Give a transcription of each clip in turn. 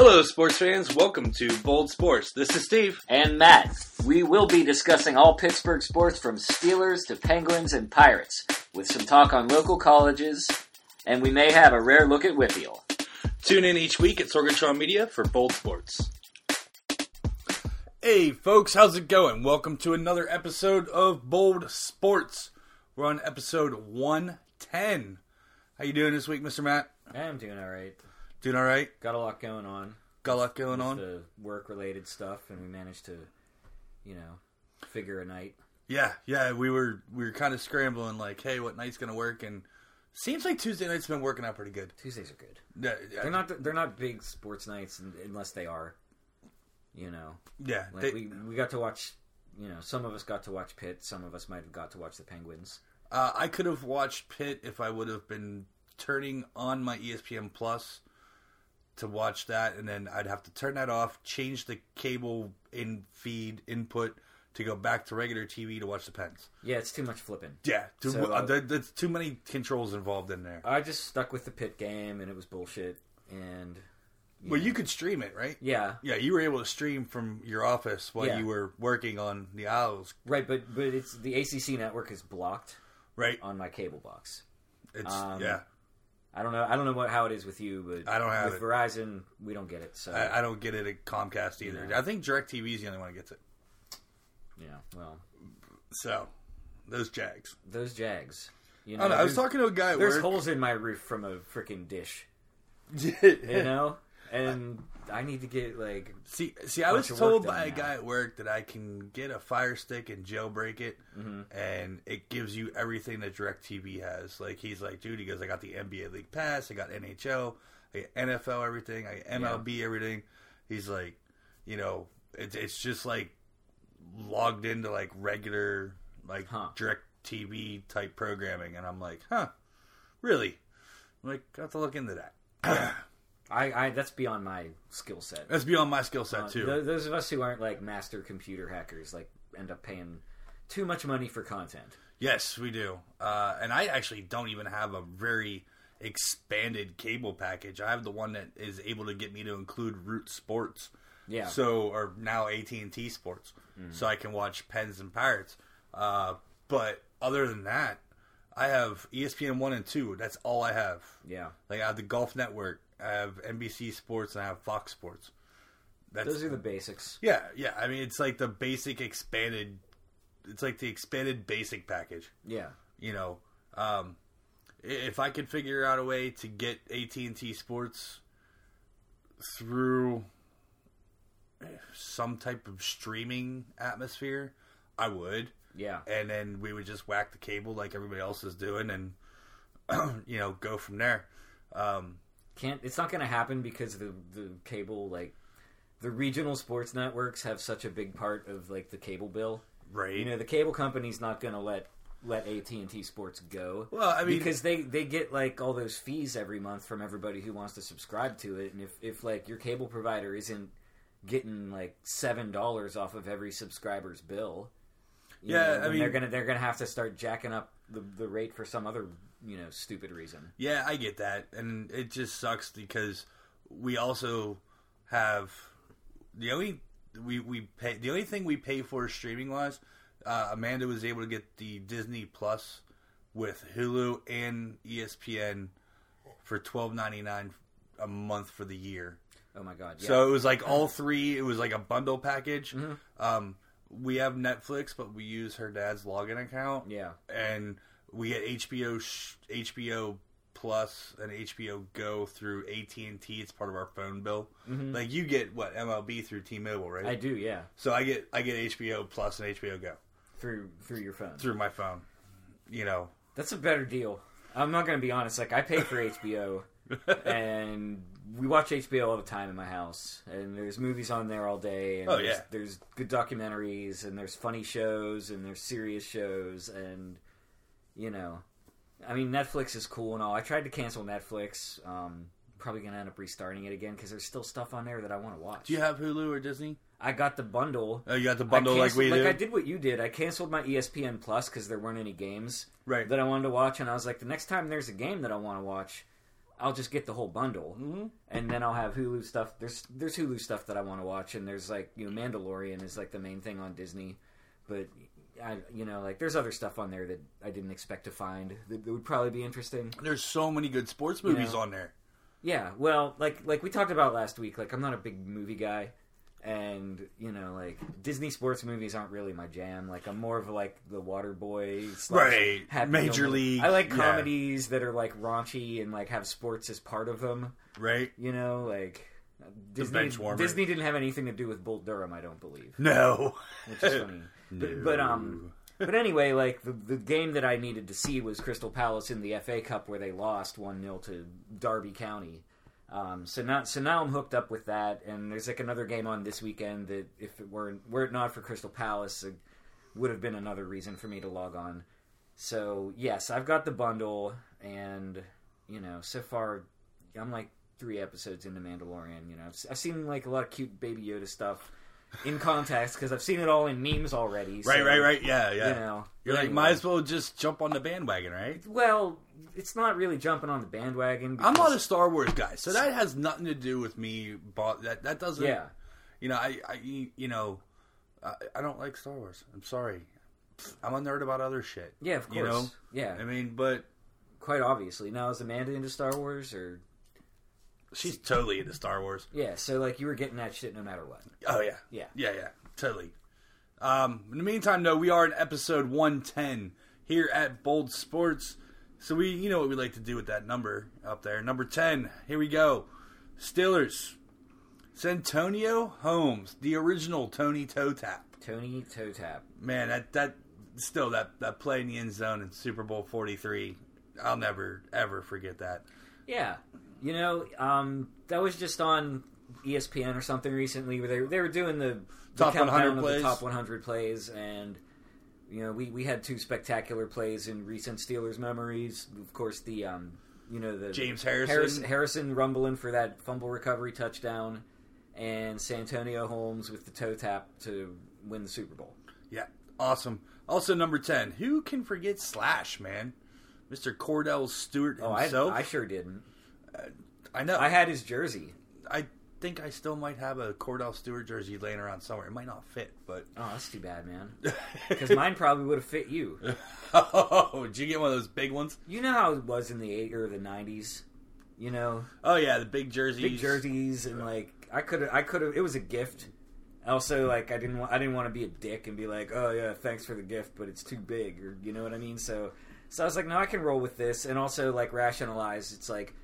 Hello, sports fans. Welcome to Bold Sports. This is Steve. and Matt. We will be discussing all Pittsburgh sports from Steelers to Penguins and Pirates, with some talk on local colleges, and we may have a rare look at Whitfield. Tune in each week at Sorgatron Media for Bold Sports. Hey, folks, how's it going? Welcome to another episode of Bold Sports. We're on episode 110. How you doing this week, Mr. Matt? I'm doing all right. Doing all right? Got a lot going on. Got a lot going on? The work-related stuff, and we managed to, you know, figure a night. Yeah, yeah. We were we were kind of scrambling, like, hey, what night's gonna work? And seems like Tuesday night's been working out pretty good. Tuesdays are good. Yeah, yeah, They're not. They're not big sports nights unless they are. You know, yeah. like they- we we got to watch. You know, some of us got to watch Pitt. Some of us might have got to watch the Penguins. Uh, I could have watched Pitt if I would have been turning on my ESPN Plus to watch that, and then I'd have to turn that off, change the cable in feed input to go back to regular TV to watch the Pens. Yeah, it's too much flipping. Yeah, too, So, uh, there, there's too many controls involved in there. I just stuck with the pit game, and it was bullshit. And well, you could stream it, right? yeah, Yeah, you were able to stream from your office while Yeah. you were working on the Owls, right. But but it's the ACC network is blocked right? on my cable box. It's um, yeah. I don't know. I don't know what how it is with you, but I don't have with it. Verizon. We don't get it. So I, I don't get it at Comcast either. I think DirecTV is the only one that gets it. yeah. Well, So, those Jags. those Jags. You I, know, don't know, I was there's- talking to a guy at There's work. holes in my roof from a freaking dish. You know, and I need to get like see, see, I was bunch of work told by a now. guy at work that I can get a Fire Stick and jailbreak it, Mm-hmm. and it gives you everything that DirecTV has. Like he's like, dude, he goes, I got the NBA League Pass, I got NHL, I got NFL, everything, I got MLB, everything. He's like, you know, it's it's just like logged into like regular like Huh. DirecTV type programming, and I'm like, huh, really? I'm like, I have to look into that. I, I that's beyond my skill set. That's beyond my skill set Uh, too. th- those of us who aren't like master computer hackers like end up paying too much money for content. Yes, we do. Uh, and I actually don't even have a very expanded cable package. I have the one that is able to get me to include Root Sports. Yeah. Mm-hmm. So, or now AT and T Sports, so I can watch Pens and Pirates. Uh, but other than that, I have ESPN one and two. That's all I have. yeah. Like I have the Golf Network, I have NBC Sports, and I have Fox Sports. That's Those are the basics. yeah, yeah. I mean, it's like the basic expanded. It's like the expanded basic package Yeah. you know, um, if I could figure out a way to get AT and T Sports through some type of streaming atmosphere, I would, Yeah. and then we would just whack the cable like everybody else is doing, and you know, go from there. Um, Can't it's not going to happen because the the cable like the regional sports networks have such a big part of like the cable bill. right? You know, the cable company's not going to let let AT&T Sports go. Well, I mean- because they they get like all those fees every month from everybody who wants to subscribe to it and if if like your cable provider isn't getting like $7 off of every subscriber's bill, you Yeah, know, I mean- they're going to they're going to have to start jacking up the the rate for some other, you know, stupid reason. Yeah, I get that, and it just sucks because we also have the only we we pay the only thing we pay for streaming wise. Uh, Amanda was able to get the Disney Plus with Hulu and ESPN for twelve ninety nine a month for the year. Oh my god. Yeah. So it was like all three. It was like a bundle package. Um, we have Netflix, but we use her dad's login account yeah. and we get HBO sh- HBO Plus and HBO Go through AT and T. It's part of our phone bill. Mm-hmm. Like you get what MLB through T-Mobile, right? I do, yeah. so I get I get HBO Plus and HBO Go Through through your phone. through my phone. You know, That's a better deal. I'm not going to be honest. Like I pay for HBO, and we watch HBO all the time in my house. And there's movies on there all day. And Oh, there's, yeah. There's good documentaries, and there's funny shows, and there's serious shows, and you know, I mean, Netflix is cool and all. I tried to cancel Netflix. Um, probably going to end up restarting it again because there's still stuff on there that I want to watch. do you have Hulu or Disney? I got the bundle. Oh, you got the bundle like we like. I did what you did. I canceled my ESPN Plus because there weren't any games Right. that I wanted to watch, and I was like, the next time there's a game that I want to watch, I'll just get the whole bundle, Mm-hmm. and then I'll have Hulu stuff. There's there's Hulu stuff that I want to watch, and there's like you know Mandalorian is like the main thing on Disney, but I you know like there's other stuff on there that I didn't expect to find that, that would probably be interesting. There's so many good sports movies Yeah. on there. Yeah, well, like like we talked about last week, like I'm not a big movie guy, and you know like Disney sports movies aren't really my jam. Like I'm more of like the Water Boy, Right. Major. League, I like yeah. comedies that are like raunchy and like have sports as part of them. Right? You know, like Disney. Disney didn't have anything to do with Bull Durham, I don't believe, No. which is funny. But, but um, but anyway, like the the game that I needed to see was Crystal Palace in the FA Cup where they lost one 0 to Derby County. Um, so now so now I'm hooked up with that, and there's like another game on this weekend that if it weren't were it not for Crystal Palace, it would have been another reason for me to log on. So yes, I've got the bundle, and you know, so far I'm like three episodes into Mandalorian. You know, I've, I've seen like a lot of cute Baby Yoda stuff in context because I've seen it all in memes already. Right, so, right, right. Yeah, yeah. You know, You're like, anyway. might as well just jump on the bandwagon, right? Well, it's not really jumping on the bandwagon. I'm not a Star Wars guy, so that has nothing to do with me. But that that doesn't. yeah. You know, I, I you know, I, I don't like Star Wars. I'm sorry. I'm a nerd about other shit. Yeah, of course. You know? Yeah, I mean, but quite obviously. Now, is Amanda into Star Wars or? She's totally into Star Wars. Yeah, so like you were getting that shit no matter what. Oh yeah, Yeah. yeah, yeah, totally. Um, in the meantime, though, we are in episode 110 here at Bold Sports. So we, you know what we like to do with that number up there. Number 10. Here we go. Steelers. Santonio Holmes, the original Tony Toe Tap. Tony Toe Tap. Man, that that still that that play in the end zone in Super Bowl 43. I'll never ever forget that. Yeah, you know, um, that was just on ESPN or something recently where they they were doing the, the Top 100 countdown of plays. the top 100 plays, and you know, we we had two spectacular plays in recent Steelers memories. Of course, the um, you know the James Harrison. Harrison, Harrison rumbling for that fumble recovery touchdown, and Santonio Holmes with the toe tap to win the Super Bowl. Yeah, awesome. Also, number 10. Who can forget Slash, man? Mr. Cordell Stewart Oh, I, himself. I sure didn't. I know. I had his jersey. I think I still might have a Cordell Stewart jersey laying around somewhere. It might not fit, but Oh, that's too bad, man. Because mine probably would have fit you. oh, did you get one of those big ones? You know how it was in the eight or the nineties. You know, Oh yeah, the big jerseys. big jerseys and like I could have, I could have. It was a gift. Also, like I didn't, want, I didn't want to be a dick and be like, oh yeah, thanks for the gift, but it's too big, or you know what I mean. So, so I was like, no, I can roll with this, and also like rationalize. It's like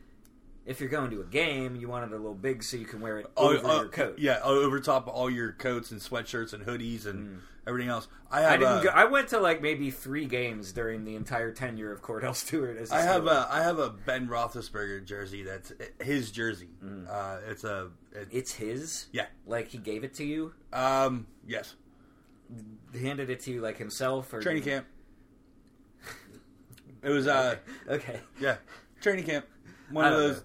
if you're going to a game, you want it a little big so you can wear it Oh, over uh, your coat. Yeah, over top of all your coats and sweatshirts and hoodies and everything else. I have Mm. I didn't. a, go, I went to like maybe three games during the entire tenure of Cordell Stewart. As a I have a I have a Ben Roethlisberger jersey. That's his jersey. Uh, it's a it, It's his. yeah. Like he gave it to you, Um, yes, handed it to you like himself, or training camp. It was uh Okay. yeah training camp. One of those know.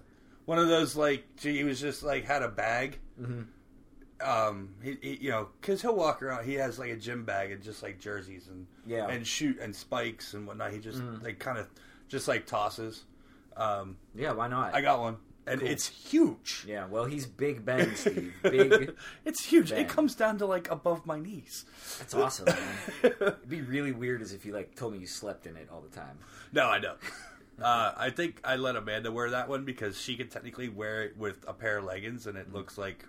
One of those like he was just like had a bag. Mhm. Um, he, he you know because he'll walk around. He has like a gym bag and just like jerseys and Yeah. and shoot and spikes and whatnot. He just like kind of just like tosses. Um, Yeah. Why not? I got one and it's huge. yeah. Well, he's Big Ben, Steve. Big. it's huge. Ben. It comes down to like above my knees. That's awesome. Man. It'd be really weird as if you like told me you slept in it all the time. No, I don't. Uh, I think I let Amanda wear that one because she could technically wear it with a pair of leggings and it looks like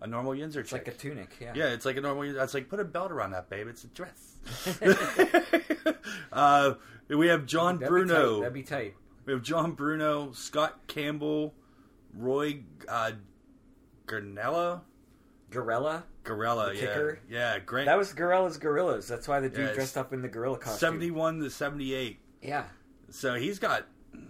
a normal Yinzer It's chick. like a tunic. Yeah. yeah, it's like a normal. It's like put a belt around that babe. It's a dress. uh, we have John That'd Bruno. Tight. That'd be tight. We have John Bruno, Scott Campbell, Roy uh, Garnella, Gorilla. Gorilla. The yeah, kicker? yeah, great. That was Gorilla's Gorillas. That's why the dude Yeah, it's dressed up in the gorilla costume. seventy-one to seventy-eight. Yeah. So he's got three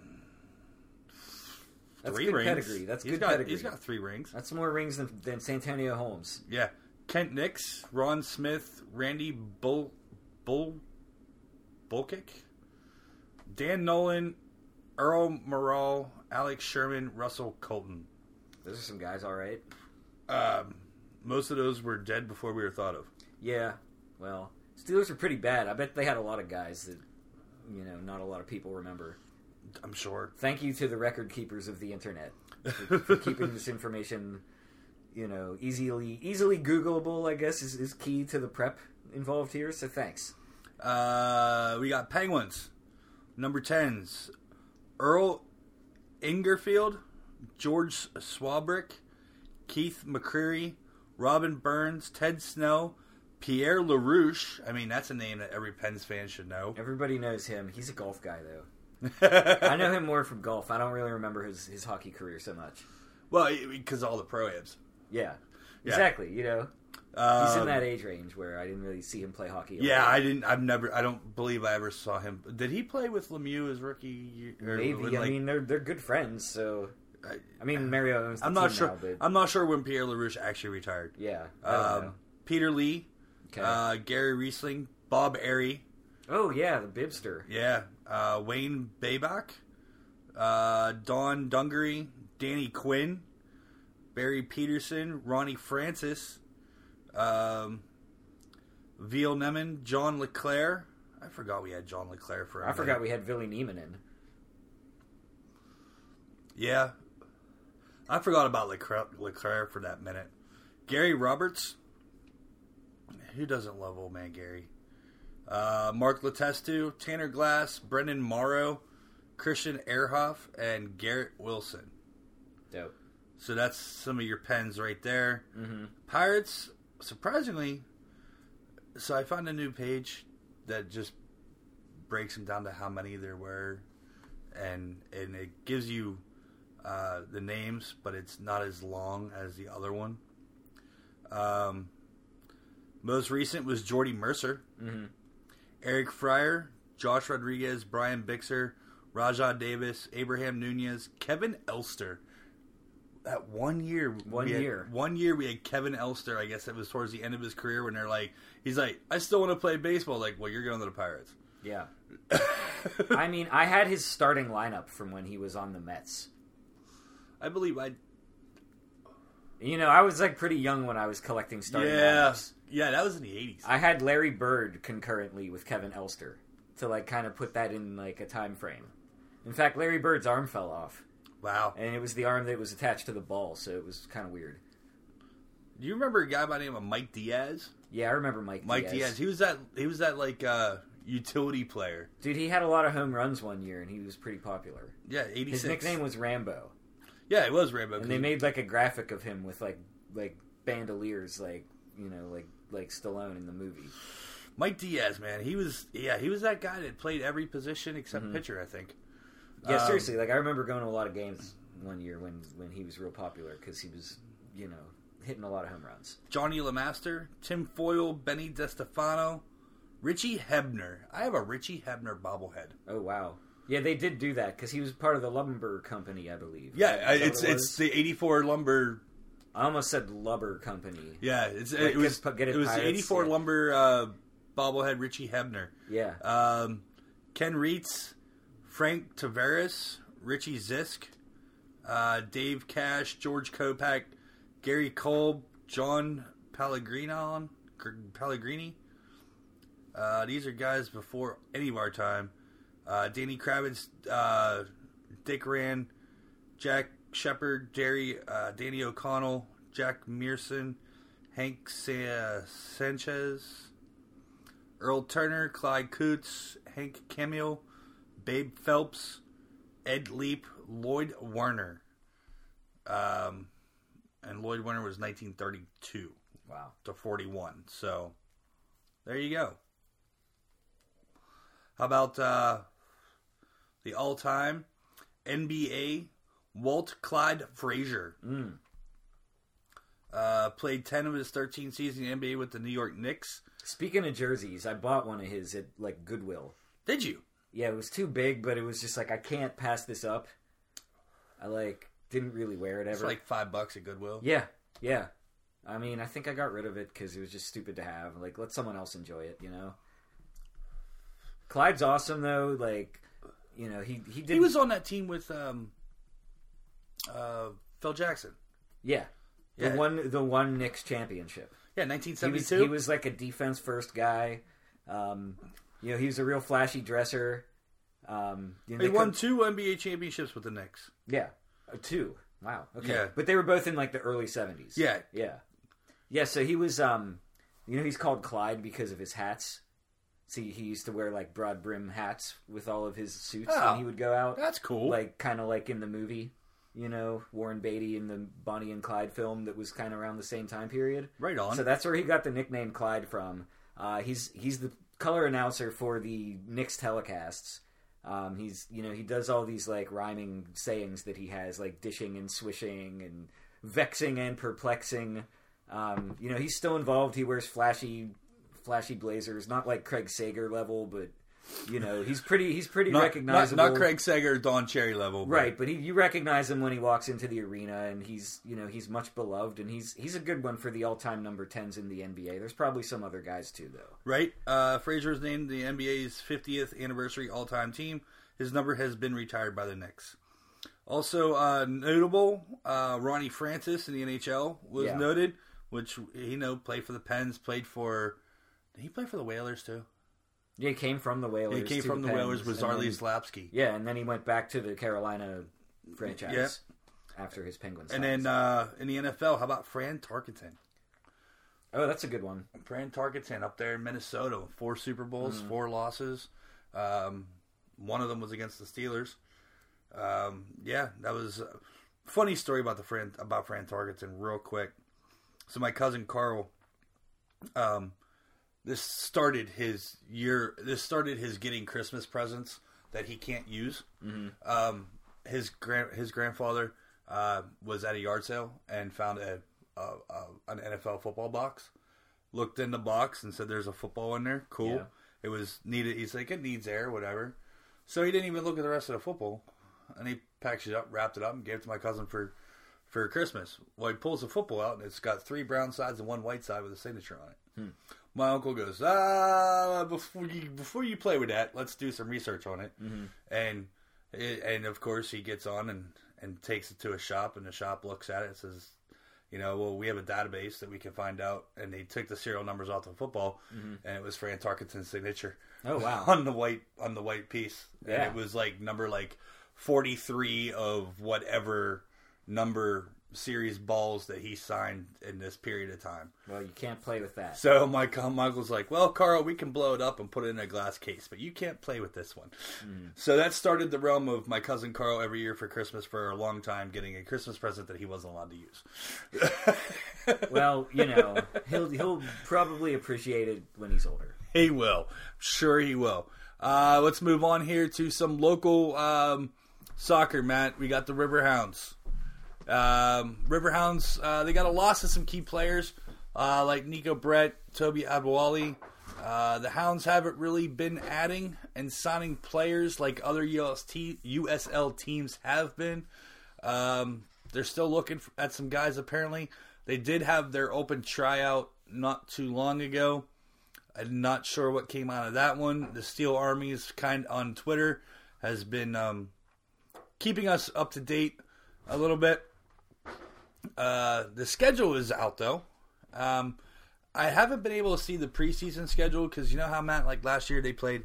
That's three good rings. pedigree. That's He's good got, pedigree. He's got three rings. That's more rings than, than Santonio Holmes. Yeah. Kent Nix, Ron Smith, Randy Bull Bull Bulkick, Dan Nolan, Earl Morrall, Alex Sherman, Russell Colton. Those are some guys, all right. Um, most of those were dead before we were thought of. Yeah. Well, Steelers are pretty bad. I bet they had a lot of guys that, you know, not a lot of people remember. I'm sure. Thank you to the record keepers of the internet for, for keeping this information, you know, easily easily Googleable. I guess is, is key to the prep involved here. So thanks. Uh, we got Penguins. Number 10s. Earl Ingarfield, George Swarbrick, Keith McCreary, Robin Burns, Ted Snow, Pierre Larouche. I mean, that's a name that every Pens fan should know. Everybody knows him. He's a golf guy though. I know him more from golf. I don't really remember his, his hockey career so much. Well, because all the pro. Yeah, Yeah. exactly. You know, he's in Um, that age range where I didn't really see him play hockey. Yeah. I didn't. I've never. I don't believe I ever saw him. Did he play with Lemieux his rookie or maybe. when, I mean, they're they're good friends. So I- I mean, Mario owns. The I'm not sure. Now, but I'm not sure when Pierre Larouche actually retired. yeah, Um. Peter Lee, Okay. uh, Gary Rissling, Bob Errey, oh yeah, the Bibster. yeah, uh, Wayne Babych, uh, Don Dungery, Danny Quinn, Barry Peterson, Ronnie Francis, um, Ville Nieminen, John LeClair. I forgot we had John LeClair for. I forgot we had Billy Neiman in. Yeah. I forgot about LeClair, Leclerc for that minute. Gary Roberts. Who doesn't love old man Gary? Uh, Mark Letestu, Tanner Glass, Brenden Morrow, Christian Ehrhoff, and Garrett Wilson. Dope. So that's some of your pens right there. Mm-hmm. Pirates, surprisingly, so I found a new page that just breaks them down to how many there were, and and it gives you uh, the names, but it's not as long as the other one. Um, most recent was Jordy Mercer, Mm-hmm. Eric Fryer, Josh Rodriguez, Brian Bixler, Rajai Davis, Abraham Nunez, Kevin Elster. That one year, One had- year. one year we had Kevin Elster. I guess it was towards the end of his career when they're like, he's like, I still want to play baseball. Like, well, you're going to the Pirates. Yeah. I mean, I had his starting lineup from when he was on the Mets. I believe I. You know, I was like pretty young when I was collecting starting Yeah, lineups. Yeah, that was in the '80s. I had Larry Bird concurrently with Kevin Elster to like kind of put that in like a time frame. In fact, Larry Bird's arm fell off, wow. and it was the arm that was attached to the ball, so it was kind of weird. Do you remember a guy by the name of Mike Diaz? Yeah, I remember Mike. Diaz. Mike Diaz. Diaz. He was that. He was that like uh, utility player. Dude, he had a lot of home runs one year, and he was pretty popular. Yeah, '86. His nickname was Rambo, Yeah, it was Rambo. and they made like a graphic of him with like like bandoliers, like you know, like like Stallone in the movie. Mike Diaz, man, he was yeah, he was that guy that played every position except Mhm. pitcher. I think. Yeah, Um, seriously. Like I remember going to a lot of games one year when when he was real popular because he was you know hitting a lot of home runs. Johnny LeMaster, Tim Foli, Benny Distefano, Richie Hebner. I have a Richie Hebner bobblehead. Oh wow. Yeah, they did do that because he was part of the Lumber Company, I believe. Yeah, Is that what it's it it's was? the '84 lumber. I almost said Lumber Company. Yeah, it's Like, it was get- get it it was Pirates, '84 yeah. lumber uh, bobblehead Richie Hebner. Yeah. Um, Ken Reitz, Frank Taveras, Richie Zisk, uh, Dave Cash, George Kopak, Gary Kolb, John Pellegrino, Pellegrini. Uh, these are guys before any of our time. Uh, Danny Kravitz, uh, Dick Rand, Jack Shepard, Jerry, uh, Danny O'Connell, Jack Mearson, Hank Sa- Sanchez, Earl Turner, Clyde Coots, Hank Camille, Babe Phelps, Ed Leap, Lloyd Waner. Um, and Lloyd Waner was 1932 Wow. to 41. So there you go. How about uh, the all time NBA Walt Clyde Frazier? Mm. Uh, played 10 of his 13 seasons in the NBA with the New York Knicks. Speaking of jerseys, I bought one of his at like Goodwill. Did you? Yeah, it was too big, but it was just like I can't pass this up. I like didn't really wear it It's ever. like five bucks at Goodwill. yeah, yeah. I mean, I think I got rid of it because it was just stupid to have. Like, let someone else enjoy it, you know. Clyde's awesome though. Like, you know, he he did. He was on that team with um, uh, Phil Jackson. yeah, the Yeah. one the one Knicks championship. Yeah, He was 1972. he was like a defense first guy. Um, you know, he was a real flashy dresser. Um, you know, He they won two NBA championships with the Knicks. Yeah, Uh, two. Wow. Okay. Yeah. But they were both in like the early seventies. Yeah. Yeah. Yeah. So he was. Um, you know, he's called Clyde because of his hats. See, he used to wear like broad brim hats with all of his suits Oh, when he would go out. That's cool. like kind of like in the movie. You know, Warren Beatty in the Bonnie and Clyde film that was kind of around the same time period. right on. So that's where he got the nickname Clyde from. Uh, he's he's the color announcer for the Knicks telecasts. Um, he's you know he does all these like rhyming sayings that he has like dishing and swishing and vexing and perplexing. Um, you know he's still involved. He wears flashy flashy blazers, not like Craig Sager level, but you know he's pretty he's pretty not, not, recognizable. not Craig Sager Don Cherry level. but- Right, but he, you recognize him when he walks into the arena, and he's you know he's much beloved, and he's he's a good one for the all time number tens in the NBA. There's probably some other guys too, though. Right. Uh, Frazier is named the NBA's 50th anniversary all-time team. His number has been retired by the Knicks. Also uh, notable, uh, Ronnie Francis in the NHL was Yeah. noted, which you know played for the Pens, played for. Did he play for the Whalers too? Yeah, he came from the Whalers. he came from the Pens, Whalers with Zarley Zalapski. Yeah, and then he went back to the Carolina franchise after his Penguins. And then uh, in the NFL, how about Fran Tarkenton? oh, that's a good one. Fran Tarkenton up there in Minnesota, four Super Bowls, Mm-hmm. four losses. Um, one of them was against the Steelers. Um, yeah, that was a funny story about the Fran about Fran Tarkenton. Real quick, so my cousin Carl, um, this started his year. This started his getting Christmas presents that he can't use. Um, his grand his grandfather uh, was at a yard sale and found a, a, a an NFL football box. Looked in the box and said, "There's a football in there. Cool." Yeah. It was needed. He's like, "It needs air, whatever." So he didn't even look at the rest of the football, and he packaged it up, wrapped it up, and gave it to my cousin for for Christmas. Well, he pulls the football out, and it's got three brown sides and one white side with a signature on it. My uncle goes, "Ah, before you before you play with that, let's do some research on it." And it, and of course, he gets on and and takes it to a shop, and the shop looks at it and says, "You know, well, we have a database that we can find out." And they took the serial numbers off the football, and it was Fran Tarkenton's signature. Oh, wow. on the white on the white piece, and Yeah. it was like number like forty three of whatever number series balls that he signed in this period of time. Well, you can't play with that. So my uncle's like, "Well, Carl, we can blow it up and put it in a glass case, but you can't play with this one." So that started the realm of my cousin Carl every year for Christmas for a long time getting a Christmas present that he wasn't allowed to use. well, you know, he'll he'll probably appreciate it when he's older. He will. Sure, he will. Uh, let's move on here to some local um, soccer, Matt. We got the Riverhounds. Um, Riverhounds, uh, they got a loss of some key players uh, like Neco Brett, Tobi Adewole. Uh, the Hounds haven't really been adding and signing players like other UST, USL teams have been. Um, they're still looking at some guys, apparently. They did have their open tryout not too long ago. I'm not sure what came out of that one. The Steel Army's kind on Twitter has been um, keeping us up to date a little bit. Uh, the schedule is out though. Um, I haven't been able to see the preseason schedule because you know how Matt like last year they played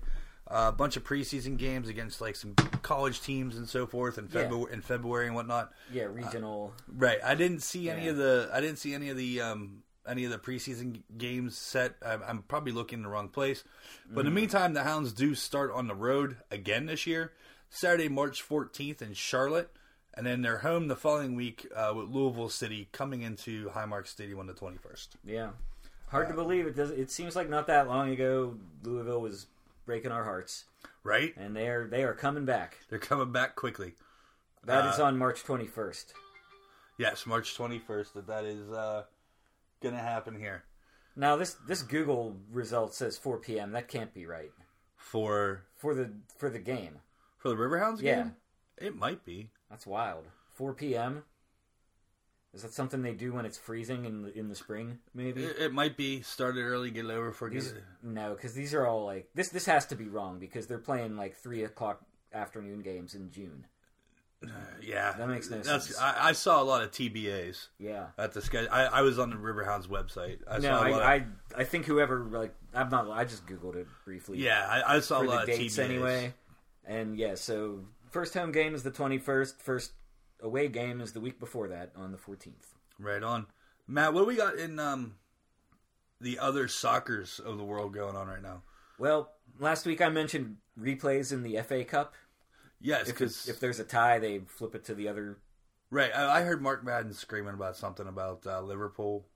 uh, a bunch of preseason games against like some college teams and so forth in Yeah. February in February and whatnot. Yeah, regional. Right. I didn't see any Yeah. of the. I didn't see any of the. Um, any of the preseason games set. I'm, I'm probably looking in the wrong place. But in the meantime, the Hounds do start on the road again this year. Saturday, March 14th in Charlotte, and then they're home the following week uh, with Louisville City coming into Highmark Stadium on the 21st. Yeah, hard to believe. It does. It seems like not that long ago, Louisville was breaking our hearts, Right? and they are they are coming back. They're coming back quickly. That is on March twenty first. Yes, March 21st. That that is uh, going to happen here Now this this Google result says four p.m. That can't be right for for the for the game. for the Riverhounds game. Yeah. It might be. That's wild. Four p.m. Is that something they do when it's freezing in the, in the spring? Maybe. It, it might be started early, get over for These, good. no, because these are all like this. This has to be wrong because they're playing like three o'clock afternoon games in June. Uh, yeah, That makes no That's, sense. I, I saw a lot of TBAs Yeah. at the schedule. I, I was on the Riverhounds website. I No, saw a lot I, of, I I think whoever like I'm not. I just googled it briefly. yeah, I, I saw a lot the of dates TBAs. anyway. And yeah, so first home game is the 21st. First away game is the week before that on the 14th. Right on. Matt, what do we got in um the other soccers of the world going on right now? Well, last week I mentioned replays in the FA Cup. Yes, If, because it's- if there's a tie, they flip it to the other. right, I, I heard Mark Madden screaming about something about uh, Liverpool.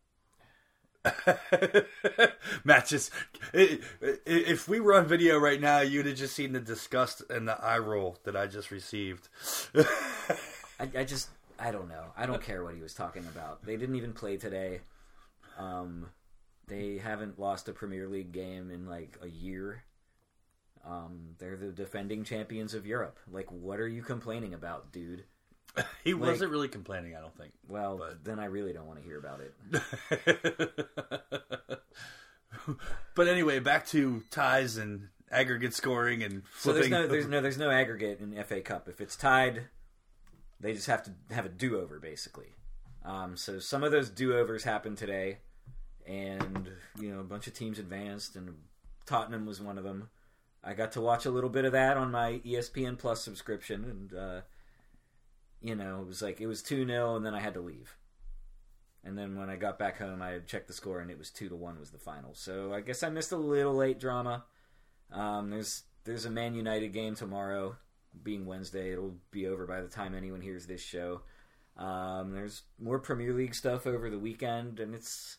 Matt just if we were on video right now, you'd have just seen the disgust and the eye roll that I just received. I, I just I don't know. I don't care what he was talking about. They didn't even play today. Um, they haven't lost a Premier League game in like a year. Um, they're the defending champions of Europe. Like, what are you complaining about, dude? he wasn't really complaining, I don't think. Well, But- then I really don't want to hear about it. but anyway, back to ties and aggregate scoring and flipping. So there's no there's no there's no aggregate in FA Cup. If it's tied, they just have to have a do over basically. Um, so some of those do overs happened today, and you know a bunch of teams advanced, and Tottenham was one of them. I got to watch a little bit of that on my ESPN Plus subscription, and uh, you know it was like it was two 0 and then I had to leave. And then when I got back home, I checked the score, and it was two to one was the final. So I guess I missed a little late drama. Um, there's there's a Man United game tomorrow, being Wednesday. It'll be over by the time anyone hears this show. Um, there's more Premier League stuff over the weekend, and it's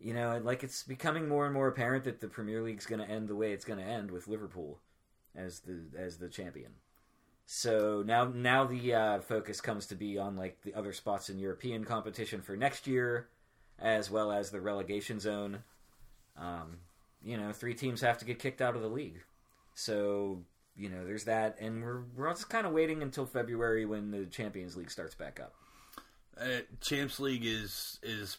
you know like it's becoming more and more apparent that the Premier League's going to end the way it's going to end with Liverpool as the as the champion. So now now the uh, focus comes to be on like the other spots in European competition for next year, as well as the relegation zone. Um, you know, three teams have to get kicked out of the league. So, you know, there's that. And we're, we're just kind of waiting until February when the Champions League starts back up. Uh, Champs League is is.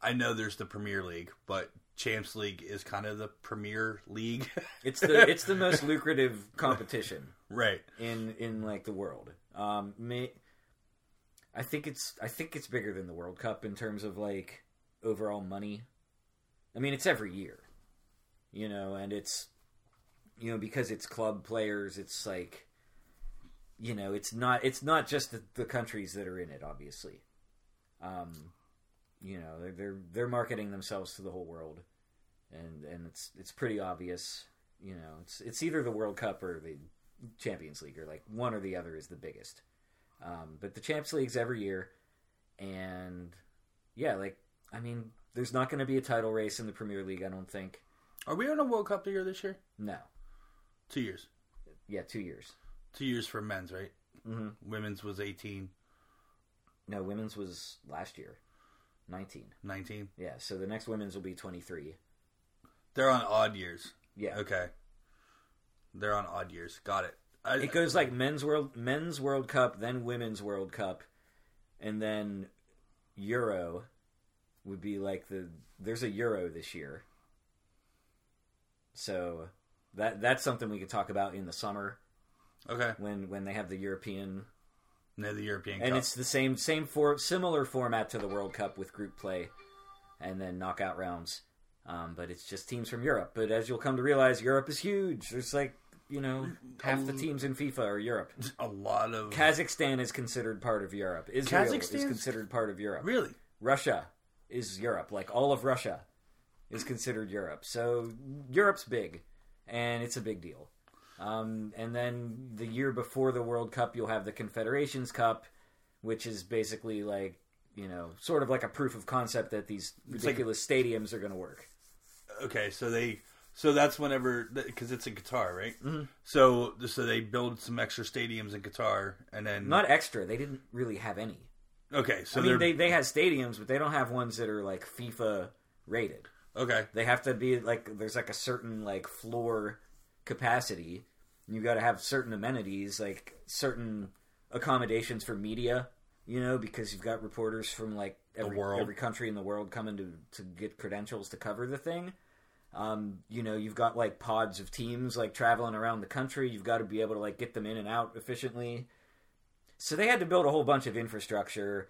I know there's the Premier League, but Champs League is kind of the Premier League, It's the it's the most lucrative competition right? in in like the world. Um, may, I think it's I think it's bigger than the World Cup in terms of like overall money. I mean, it's every year, you know, and it's you know because it's club players. It's like you know, it's not it's not just the, the countries that are in it. Obviously, um, you know, they're, they're they're marketing themselves to the whole world, and and it's it's pretty obvious. You know, it's it's either the World Cup or the Champions League, or like one or the other is the biggest. Um, but the Champs League's every year, and yeah, like I mean, there's not going to be a title race in the Premier League. I don't think. Are we on a World Cup year this year? No, Two years. yeah, two years. Two years for men's, right? hmm Women's was 18, No, women's was last year, nineteen. 19. Yeah, so the next women's will be twenty three. They're on odd years. Yeah, Okay. They're on odd years. Got it. I, it goes like men's world men's World Cup, then women's World Cup, and then Euro would be like the there's a Euro this year. So that that's something we could talk about in the summer okay. when when they have the European No, the European and Cup. it's the same same for similar format to the World Cup with group play and then knockout rounds. Um, but it's just teams from Europe. But as you'll come to realize, Europe is huge. There's like you know half the teams in FIFA are Europe. a lot of Kazakhstan is considered part of Europe. Israel is Kazakhstan's- considered part of Europe. really. Russia is Europe. Like all of Russia is considered Europe. So Europe's big, and it's a big deal. Um, and then the year before the World Cup, you'll have the Confederations Cup, which is basically like you know sort of like a proof of concept that these like- ridiculous stadiums are going to work. Okay, so they so that's whenever because it's in Qatar, right? Mm-hmm. So so they build some extra stadiums in Qatar, and then Not extra. They didn't really have any. okay. So I mean, they they had stadiums, but they don't have ones that are like FIFA rated. okay. They have to be like there's like a certain like floor capacity. you've got to have certain amenities, like certain accommodations for media. You know, because you've got reporters from like every every country in the world coming to to get credentials to cover the thing. Um, you know, you've got like pods of teams like traveling around the country. You've got to be able to like get them in and out efficiently. So they had to build a whole bunch of infrastructure.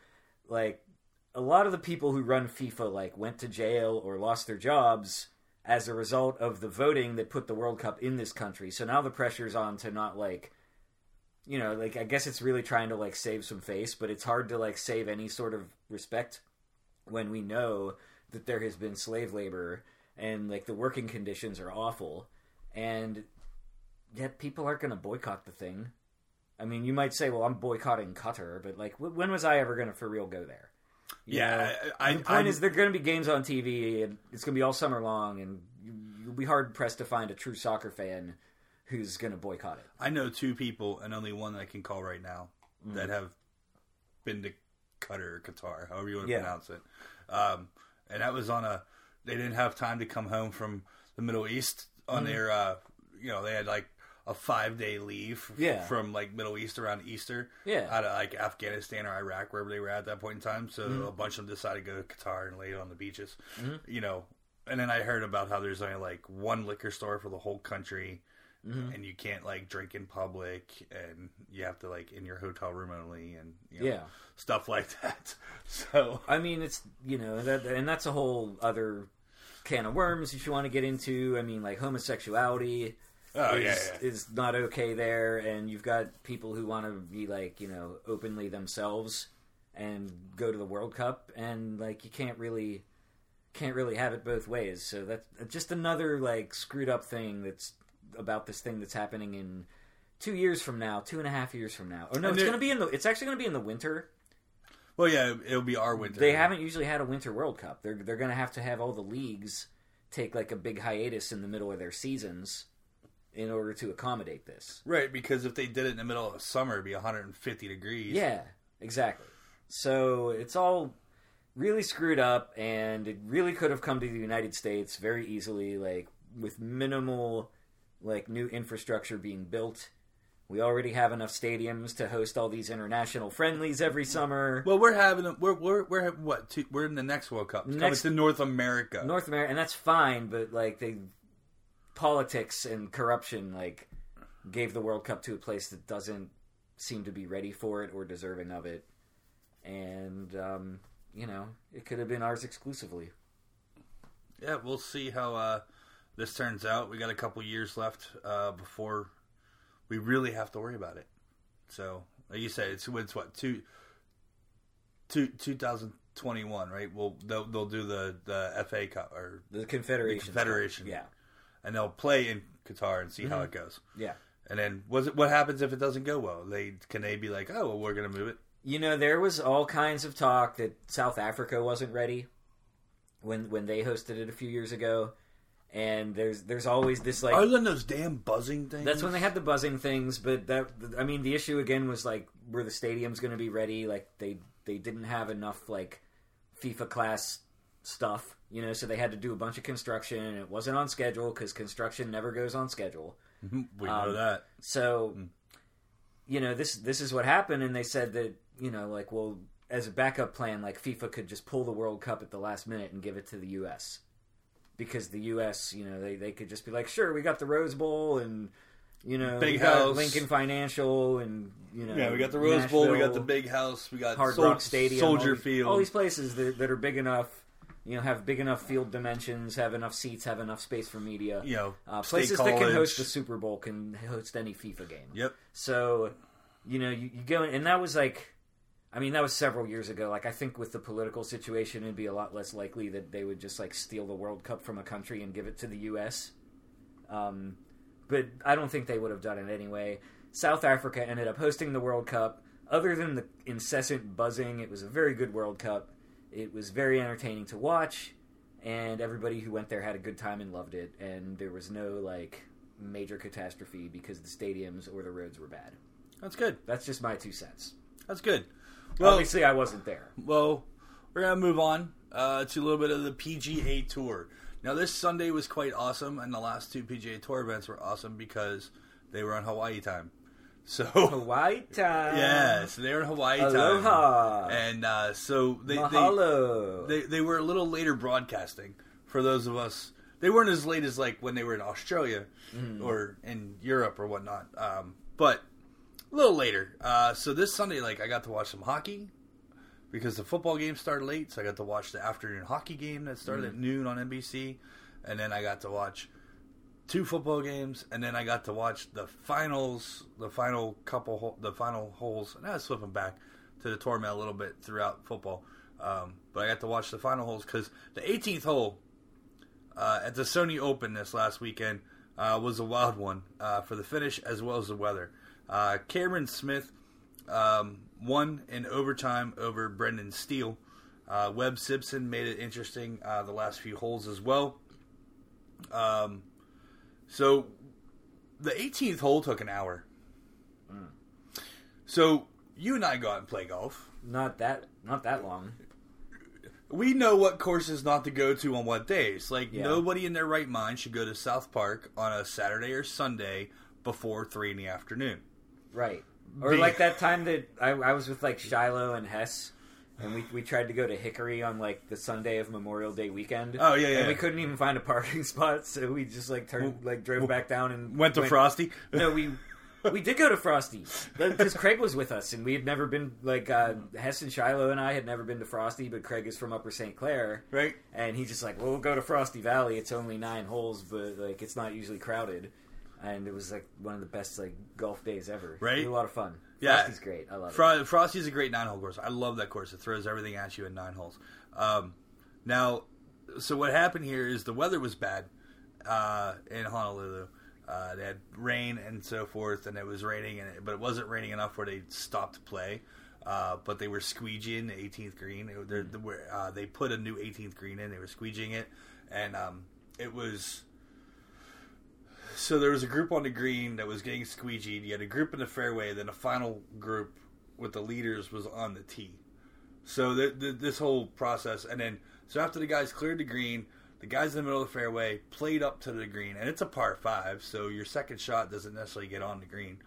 Like a lot of the people who run FIFA like went to jail or lost their jobs as a result of the voting that put the World Cup in this country. So now the pressure's on to not like you know, like I guess it's really trying to like save some face, but it's hard to like save any sort of respect when we know that there has been slave labor and like the working conditions are awful and yet people aren't going to boycott the thing. I mean, you might say, "Well, I'm boycotting Qatar," but like, wh- when was I ever going to for real go there? You Yeah, know? I- the point I- is, there are going to be games on TV, and it's going to be all summer long, and you, you'll be hard pressed to find a true soccer fan who's going to boycott it. I know two people, and only one that I can call right now Mm. that have been to Qatar or Qatar, however you want to Yeah. pronounce it. Um, and that was on a. They didn't have time to come home from the Middle East on Mm-hmm. their. Uh, you know, they had like a five day leave Yeah. from like Middle East around Easter. Yeah. Out of like Afghanistan or Iraq, wherever they were at that point in time. So Mm-hmm. a bunch of them decided to go to Qatar and lay it on the beaches. You know, and then I heard about how there's only like one liquor store for the whole country Mm-hmm. and you can't like drink in public and you have to like in your hotel room only and you know, Yeah. stuff like that so I mean, it's you know, that, and that's a whole other can of worms if you want to get into. I mean, like homosexuality oh is, yeah, yeah. is not okay there, and you've got people who want to be like you know openly themselves and go to the World Cup, and like you can't really can't really have it both ways. So that's just another like screwed up thing that's about this thing that's happening in two years from now, two and a half years from now. Or no, And it's going to be in the. It's actually going to be in the winter. well yeah it'll be our winter They haven't usually had a winter World Cup. They're they're going to have to have all the leagues take like a big hiatus in the middle of their seasons in order to accommodate this. right because if they did it in the middle of summer it'd be 150 degrees Yeah, exactly. So it's all really screwed up, and it really could have come to the United States very easily, like with minimal like new infrastructure being built. We already have enough stadiums to host all these international friendlies every summer. well we're having them. we're we're we're what two, we're in the next world cup it's Next- coming to north america North America, and that's fine, but like they politics and corruption like gave the World Cup to a place that doesn't seem to be ready for it or deserving of it, and um, you know it could have been ours exclusively. yeah we'll see how uh this turns out. We got a couple years left uh before we really have to worry about it. So like you said it's it's what two two 2021 right? Well they'll, they'll do the the fa cup or The Confederation, Confederation. yeah, and they'll play in qatar and see how Mm-hmm. it goes yeah. and then was it what happens if it doesn't go well they can they be like oh well we're gonna move it You know, there was all kinds of talk that South Africa wasn't ready when when they hosted it a few years ago, and there's there's always this like other than those damn buzzing things That's when they had the buzzing things, but that I mean the issue again was like were the stadiums going to be ready? Like they they didn't have enough like FIFA class stuff, you know, so they had to do a bunch of construction and it wasn't on schedule cuz construction never goes on schedule. we know um, that So you know, this this is what happened and they said that, you know, like well as a backup plan like FIFA could just pull the World Cup at the last minute and give it to the US. Because the US, you know, they, they could just be like, sure, we got the Rose Bowl and you know, Big we house. Lincoln Financial and you know, yeah we got the rose bowl we got the big house we got Hard Sol- Rock Stadium, soldier all these, field all these places that, that are big enough, you know, have big enough field dimensions, have enough seats, have enough space for media. you know Uh, places that can host the Super Bowl can host any FIFA game. yep So, you know, you, you go and that was like, I mean, that was several years ago. Like, I think with the political situation, it'd be a lot less likely that they would just like steal the World Cup from a country and give it to the U.S. Um, but I don't think they would have done it anyway. South Africa ended up hosting the World Cup. Other than the incessant buzzing, it was a very good World Cup. It was very entertaining to watch, and everybody who went there had a good time and loved it. And there was no like major catastrophe because the stadiums or the roads were bad. that's good That's just my two cents. that's good well Obviously, I wasn't there. well we're gonna move on uh, to a little bit of the pga tour now this sunday was quite awesome and the last two pga tour events were awesome because they were on hawaii time so Hawaii time. yeah so they're in hawaii time Aloha. and uh, so they, they Mahalo. they they were a little later broadcasting for those of us. They weren't as late as like when they were in Australia or in Europe or whatnot, um, but a little later. Uh, so this Sunday, like I got to watch some hockey because the football game started late, so I got to watch the afternoon hockey game that started at noon on NBC. and then I got to watch two football games, and then I got to watch the finals, the final couple, the final holes. And I was flipping back to the tournament a little bit throughout football, um, but I got to watch the final holes because the 18th hole uh, at the Sony Open this last weekend uh, was a wild one uh, for the finish as well as the weather. Uh, Cameron Smith um, won in overtime over Brendan Steele. Uh, Webb Simpson made it interesting uh, the last few holes as well. Um, so the 18th hole took an hour. Mm. So you and I go out and play golf. Not that not that long. We know what courses not to go to on what days. Like Yeah. nobody in their right mind should go to South Park on a Saturday or Sunday before three in the afternoon. Right. Or Be- like that time that I, I was with like Shiloh and Hess, and we we tried to go to Hickory on like the Sunday of Memorial Day weekend. Oh, yeah, yeah. And we couldn't even find a parking spot, so we just like turned like drove back down and Went to Frosty. No, we we did go to Frosty because Craig was with us, and we had never been like uh, Hess and Shiloh and I had never been to Frosty, but Craig is from Upper St. Clair, right? and he's just like, "Well, we'll go to Frosty Valley. It's only nine holes, but like it's not usually crowded." And it was like one of the best like golf days ever. Right? It was a lot of fun. Yeah. Frosty's great. I love it. Frosty's a great nine hole course. I love that course. It throws everything at you in nine holes. Um, now, so what happened here is the weather was bad uh, in Honolulu. Uh, they had rain and so forth, and it was raining, and it, but it wasn't raining enough where they stopped play. Uh, but they were squeegeeing the 18th green. They, they're- they were- uh, they put a new 18th green in. They were squeegeeing it, and um, it was so there was a group on the green that was getting squeegeed. You had a group in the fairway, then a final group with the leaders was on the tee. So the, the, this whole process, and then so after the guys cleared the green, the guys in the middle of the fairway played up to the green, and it's a par five, so your second shot doesn't necessarily get on the green.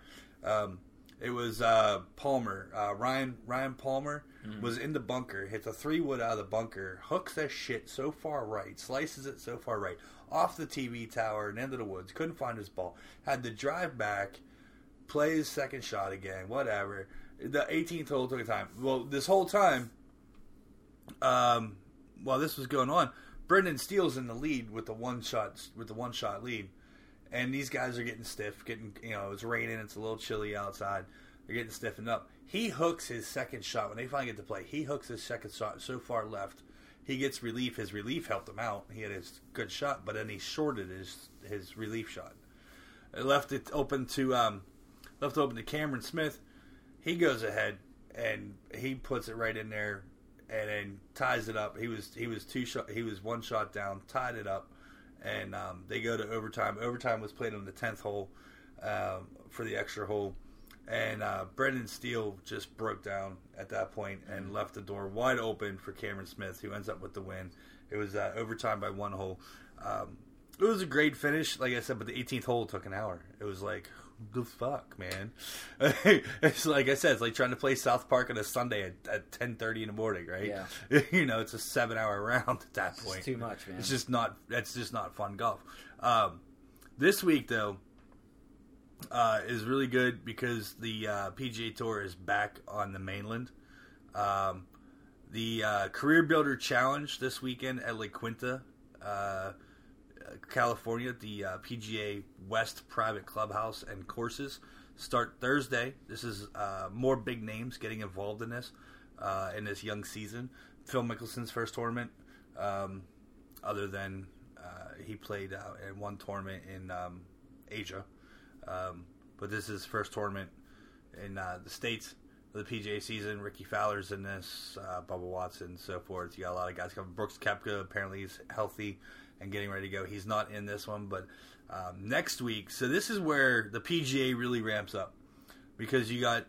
Um, it was uh, Palmer, uh, Ryan Ryan Palmer was in the bunker, hits a three wood out of the bunker, hooks that shit so far right, slices it so far right, off the TV tower and into the woods. Couldn't find his ball. Had to drive back, play his second shot again, whatever. The 18th hole took time. Well, this whole time, um, while this was going on, Brendan Steele's in the lead with the one shot with the one shot lead, and these guys are getting stiff. Getting you know it's raining, it's a little chilly outside. They're getting stiffened up. He hooks his second shot when they finally get to play. He hooks his second shot so far left. He gets relief. His relief helped him out. He had his good shot, but then he shorted his his relief shot. It left it open to um, left open to Cameron Smith. He goes ahead and he puts it right in there and then ties it up. He was he was two shot he was one shot down, tied it up, and um, they go to overtime. Overtime was played on the tenth hole um, for the extra hole, and uh, Brendan Steele just broke down at that point and left the door wide open for Cameron Smith, who ends up with the win. It was uh, overtime by one hole. Um, it was a great finish, like I said, but the 18th hole took an hour. It was like, the fuck, man. it's like I said, it's like trying to play South Park on a Sunday at, at 10:30 in the morning, right? Yeah. you know, it's a seven-hour round at that It's point. too much, man. It's just not. That's just not fun golf. Um, this week, though, uh, is really good because the uh, PGA Tour is back on the mainland. Um, the uh, Career Builder Challenge this weekend at La Quinta, uh, California, the uh, PGA West Private Clubhouse and courses start Thursday. This is uh, more big names getting involved in this in this young season. Phil Mickelson's first tournament, um, other than he played in one tournament in um, Asia, um, but this is his first tournament in uh, the states of the PGA season. Rickie Fowler's in this, uh, Bubba Watson, so forth. You got a lot of guys coming. Brooks Koepka apparently he's healthy and getting ready to go. He's not in this one, but um, next week. So this is where the PGA really ramps up because you got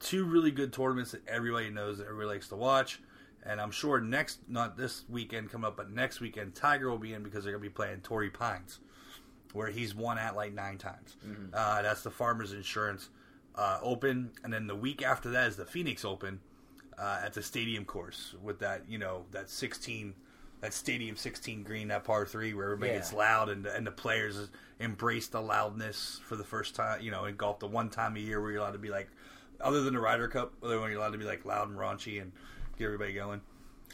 two really good tournaments that everybody knows that everybody likes to watch. And I'm sure next, not this weekend coming up, but next weekend, Tiger will be in because they're going to be playing Torrey Pines, where he's won at like nine times. Uh, that's the Farmers Insurance uh, Open, and then the week after that is the Phoenix Open uh, at the Stadium Course with that, you know, that 16, that Stadium 16 green, that par three, where everybody Yeah. gets loud and and the players embrace the loudness for the first time. You know, in golf, the one time a year where you're allowed to be like, other than the Ryder Cup, where you're allowed to be like loud and raunchy and get everybody going.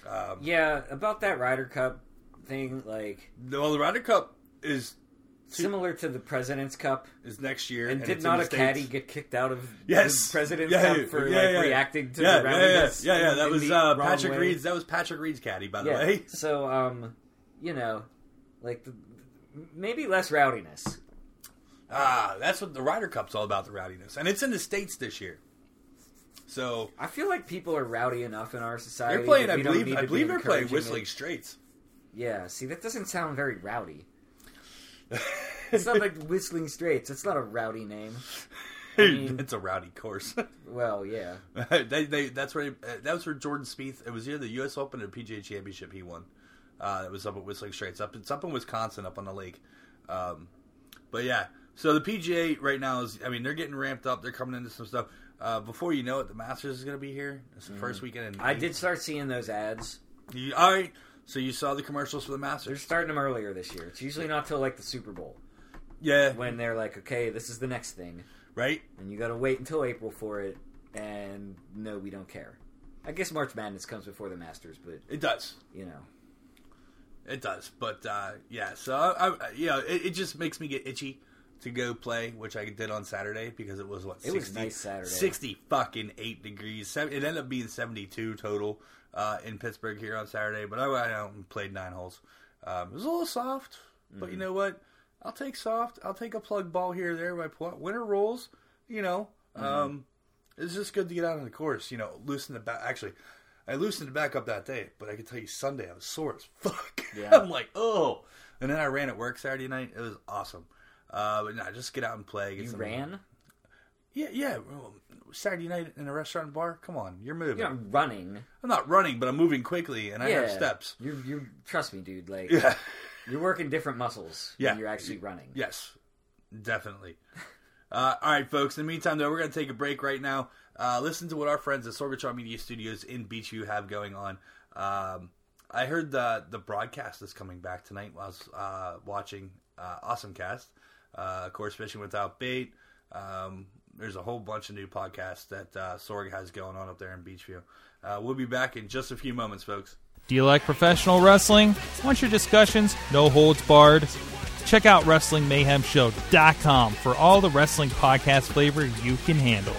Um, Yeah, about that Ryder Cup, thing, like Well, the Ryder Cup is similar to the President's Cup. is next year, And, did not a caddy get kicked out of Yes, the President's Yeah, Cup for yeah, like yeah. reacting to the yeah, yeah, rowdiness? yeah, That was uh, Patrick way? Reed's. That was Patrick Reed's caddy, by the way. So, um, you know, like the, maybe less rowdiness. Ah, that's what the Ryder Cup's all about—the rowdiness, and it's in the states this year. So I feel like people are rowdy enough in our society. they're playing. I believe. I to be believe they're playing Whistling it. Straits. Yeah, see, that doesn't sound very rowdy. It's not like Whistling Straits. It's not a rowdy name. I mean- it's a rowdy course. Well, yeah. they, they, that's where uh, that was for Jordan Spieth. It was either the U.S. Open or PGA Championship he won. Uh, it was up at Whistling Straits. Up it's up in Wisconsin, up on the lake. Um, but yeah, so the PGA right now is. I mean, they're getting ramped up. They're coming into some stuff. Uh, before you know it, the Masters is going to be here. It's the first weekend. In Mm. I did start seeing those ads. You, all right. So you saw the commercials for the Masters? They're starting them earlier this year. It's usually not till like the Super Bowl Yeah. when they're like, okay, this is the next thing, Right. and you got to wait until April for it. And no, we don't care. I guess March Madness comes before the Masters, but It does. you know, It does, but uh, yeah. So I, I you know, it, it just makes me get itchy to go play, which I did on Saturday because it was what It was nice Saturday. sixty fucking eight degrees. It ended up being seventy two total uh, in Pittsburgh here on Saturday, but I went out and played nine holes. Um, it was a little soft, but Mm. you know what? I'll take soft. I'll take a plug ball here or there. My pl- winter rolls, you know. Mm-hmm. Um, it's just good to get out on the course. You know, loosen the back. Actually, I loosened it back up that day, but I can tell you Sunday I was sore as fuck. Yeah. I'm like, oh. And then I ran at work Saturday night. It was awesome. Uh, but no, just get out and play. Get you some- ran. Yeah, yeah. Saturday night in a restaurant bar. Come on, you're moving. You're not running. I'm not running, but I'm moving quickly, and I yeah, have steps. You, you trust me, dude. Like, Yeah. you're working different muscles. Yeah. when you're actually running. Yes, definitely. Uh, all right, folks. In the meantime, though, we're going to take a break right now. Uh, listen to what our friends at Sorgatron Media Studios in Beachview have going on. Um, I heard the the broadcast is coming back tonight while I was uh, watching uh, Awesome Cast. Uh, of course, Fishing Without Bait. Um, there's a whole bunch of new podcasts that uh, Sorg has going on up there in Beachview. Uh, we'll be back in just a few moments, folks. Do you like professional wrestling? Want your discussions no holds barred? Check out WrestlingMayhemShow.com for all the wrestling podcast flavor you can handle.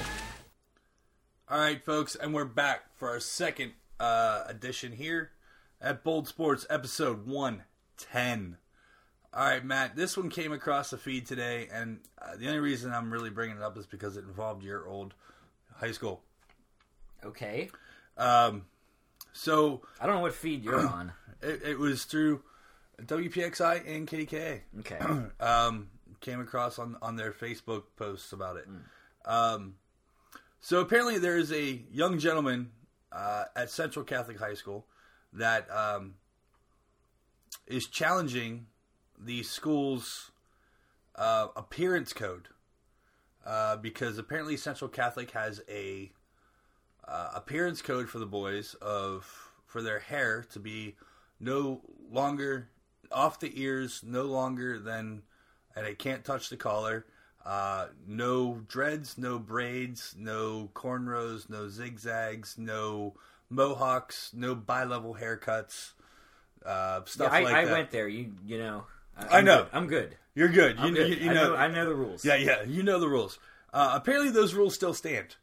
All right, folks, and we're back for our second uh, edition here at Bold Sports, episode 110. All right, Matt, this one came across the feed today, and uh, the only reason I'm really bringing it up is because it involved your old high school. Okay. Um, so I don't know what feed you're on. it, it was through WPXI and KDKA. Okay. um, came across on, on their Facebook posts about it. Um, so apparently there is a young gentleman uh, at Central Catholic High School that um, is challenging the school's uh, appearance code uh, because apparently Central Catholic has a uh, appearance code for the boys of for their hair to be no longer off the ears, no longer than, and it can't touch the collar. Uh, no dreads, no braids, no cornrows, no zigzags, no mohawks, no bi-level haircuts, uh, Yeah, stuff I, like I that. I went there. You you know. I I'm know. Good. I'm good. You're good. You, good. you, you I know, know. I know the rules. yeah, yeah, you know the rules. Uh, apparently, those rules still stand.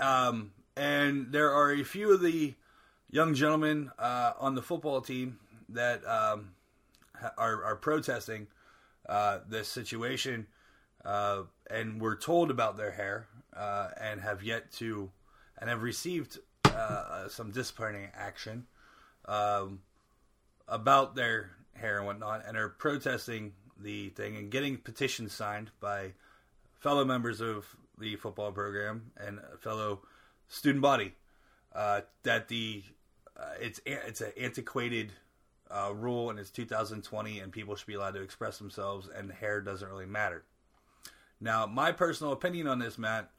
Um, and there are a few of the young gentlemen uh, on the football team that um, are, are protesting uh, this situation, uh, and were told about their hair, uh, and have yet to, and have received uh, some disciplining action um, about their hair and whatnot, and are protesting the thing and getting petitions signed by fellow members of the football program and fellow student body uh, that the uh, it's it's an antiquated uh, rule and it's 2020 and people should be allowed to express themselves and hair doesn't really matter. Now, my personal opinion on this, Matt,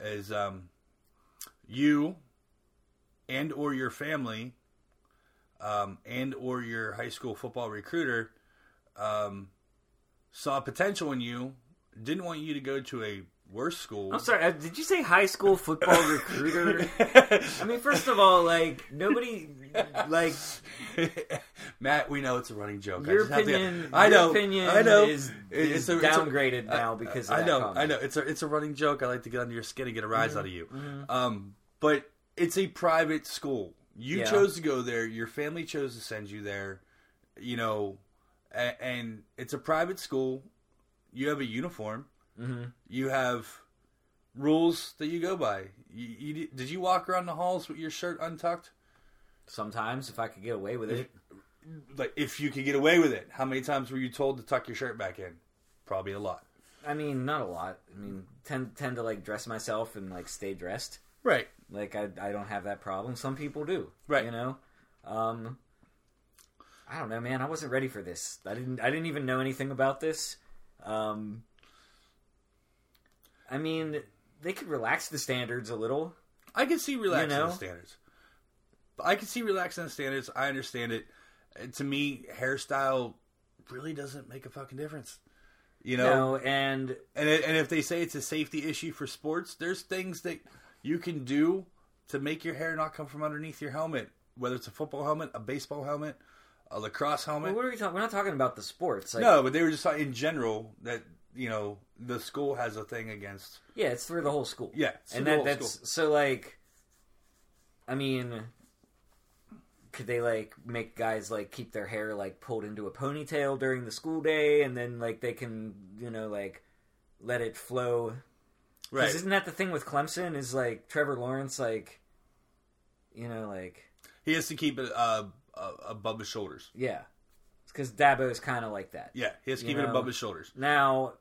is um, you and or your family um, and or your high school football recruiter um, saw potential in you, didn't want you to go to a worst school. I'm sorry. uh, Did you say high school football recruiter? I mean, first of all, like nobody, like Matt, we know it's a running joke. I your just have to- opinion. I know. Opinion I know. is, is a- it's a- downgraded now because of I know. comment. I know. It's a it's a running joke. I like to get under your skin and get a rise Mm-hmm. out of you. Um, but it's a private school. You Yeah. chose to go there. Your family chose to send you there. You know, and, and it's a private school. You have a uniform. Mm-hmm. You have rules that you go by. You, you, did you walk around the halls with your shirt untucked? Sometimes, if I could get away with it, Like, if you could get away with it, how many times were you told to tuck your shirt back in? Probably a lot. I mean, not a lot. I mean, tend tend to like dress myself and like stay dressed. Right. Like I I don't have that problem. Some people do. Right. You know. Um. I don't know, man. I wasn't ready for this. I didn't. I didn't even know anything about this. Um. I mean, they could relax the standards a little. I can see relaxing know? the standards. I can see relaxing the standards. I understand it. Uh, To me, hairstyle really doesn't make a fucking difference. You know, No, and and it, and if they say it's a safety issue for sports, there's things that you can do to make your hair not come from underneath your helmet, whether it's a football helmet, a baseball helmet, a lacrosse helmet. what are we talking? We're not talking about the sports. Like, no, but they were just talking in general that you know the school has a thing against. Yeah, it's through the whole school. Yeah, and that that's so like. I mean, could they like make guys like keep their hair like pulled into a ponytail during the school day, and then like they can you know like let it flow? Right. Isn't that the thing with Clemson? Is like Trevor Lawrence like, you know, like He has to keep it uh, uh, above his shoulders. yeah, because Dabo is kind of like that. Yeah, he has to keep it above his shoulders. Now,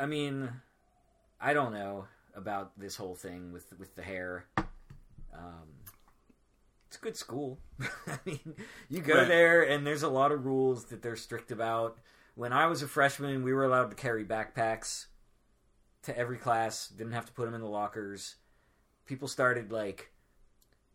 I mean, I don't know about this whole thing with with the hair. Um, it's a good school. I mean, you go Right. there and there's a lot of rules that they're strict about. When I was a freshman, we were allowed to carry backpacks to every class. Didn't have to put them in the lockers. People started like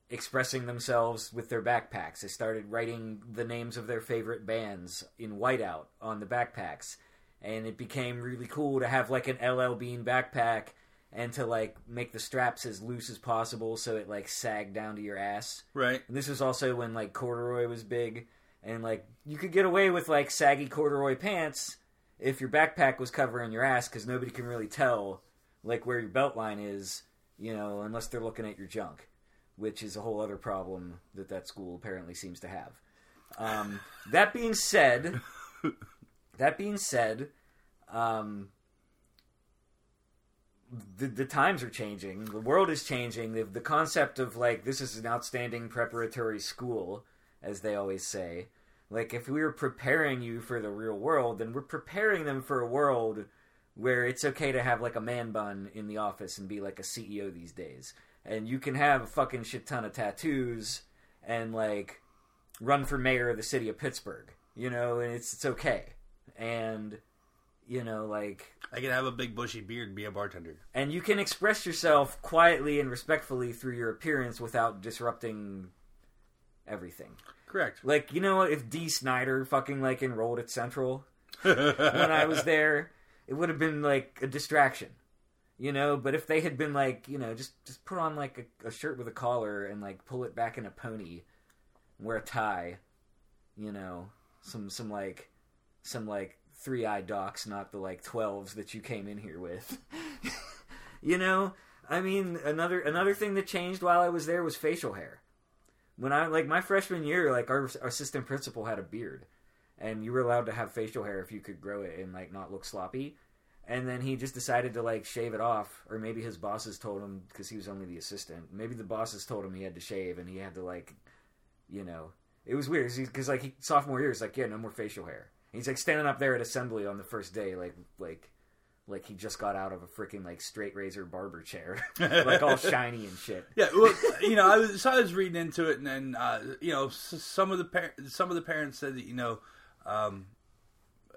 expressing themselves with their backpacks. They started writing the names of their favorite bands in whiteout on the backpacks. And it became really cool to have like an LL Bean backpack and to like make the straps as loose as possible so it like sagged down to your ass. Right. And this was also when like corduroy was big and like you could get away with like saggy corduroy pants if your backpack was covering your ass cuz nobody can really tell like where your belt line is, you know, unless they're looking at your junk, which is a whole other problem that that school apparently seems to have. Um, that being said, that being said, um, the, the times are changing. The world is changing. The, the concept of like this is an outstanding preparatory school, as they always say. Like if we were preparing you for the real world, then we're preparing them for a world where it's okay to have like a man bun in the office and be like a CEO these days, and you can have a fucking shit ton of tattoos and like run for mayor of the city of Pittsburgh, you know, and it's it's okay, and you know like I can have a big bushy beard and be a bartender. and you can express yourself quietly and respectfully through your appearance without disrupting everything. Correct. Like, you know, if Dee Snider fucking like enrolled at Central when I was there, it would have been like a distraction. You know, but if they had been like, you know, just just put on like a, a shirt with a collar and like pull it back in a pony, and wear a tie, you know, some some like some like three eye docs, not the like twelves that you came in here with. you know, I mean, another another thing that changed while I was there was facial hair. When I like my freshman year, like our, our assistant principal had a beard, and you were allowed to have facial hair if you could grow it and like not look sloppy. And then he just decided to like shave it off, or maybe his bosses told him because he was only the assistant. Maybe the bosses told him he had to shave, and he had to like, you know, it was weird because like he, sophomore year, he's like, yeah, no more facial hair. And he's like standing up there at assembly on the first day, like like like he just got out of a freaking like straight razor barber chair, like all shiny and shit. Yeah, well, you know, I was so I was reading into it, and then uh, you know, some of the par- some of the parents said that you know, um,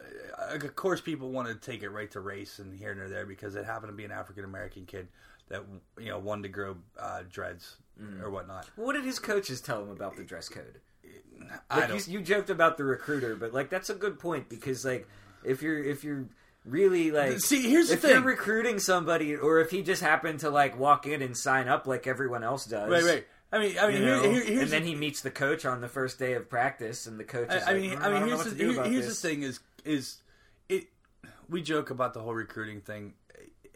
uh, of course, people want to take it right to race and here and there because it happened to be an African American kid that you know wanted to grow uh, dreads or whatnot. What did his coaches tell him about the dress code? Like you, you joked about the recruiter, but like that's a good point because like if you're if you're really like See, here's the if thing. you're recruiting somebody, or if he just happened to like walk in and sign up like everyone else does, right, right. I mean, I mean, you here, know, here, here's and then he meets the coach on the first day of practice, and the coach is I, I mean, "Mm, I mean, don't here's the, here- here's the thing: is is it? We joke about the whole recruiting thing.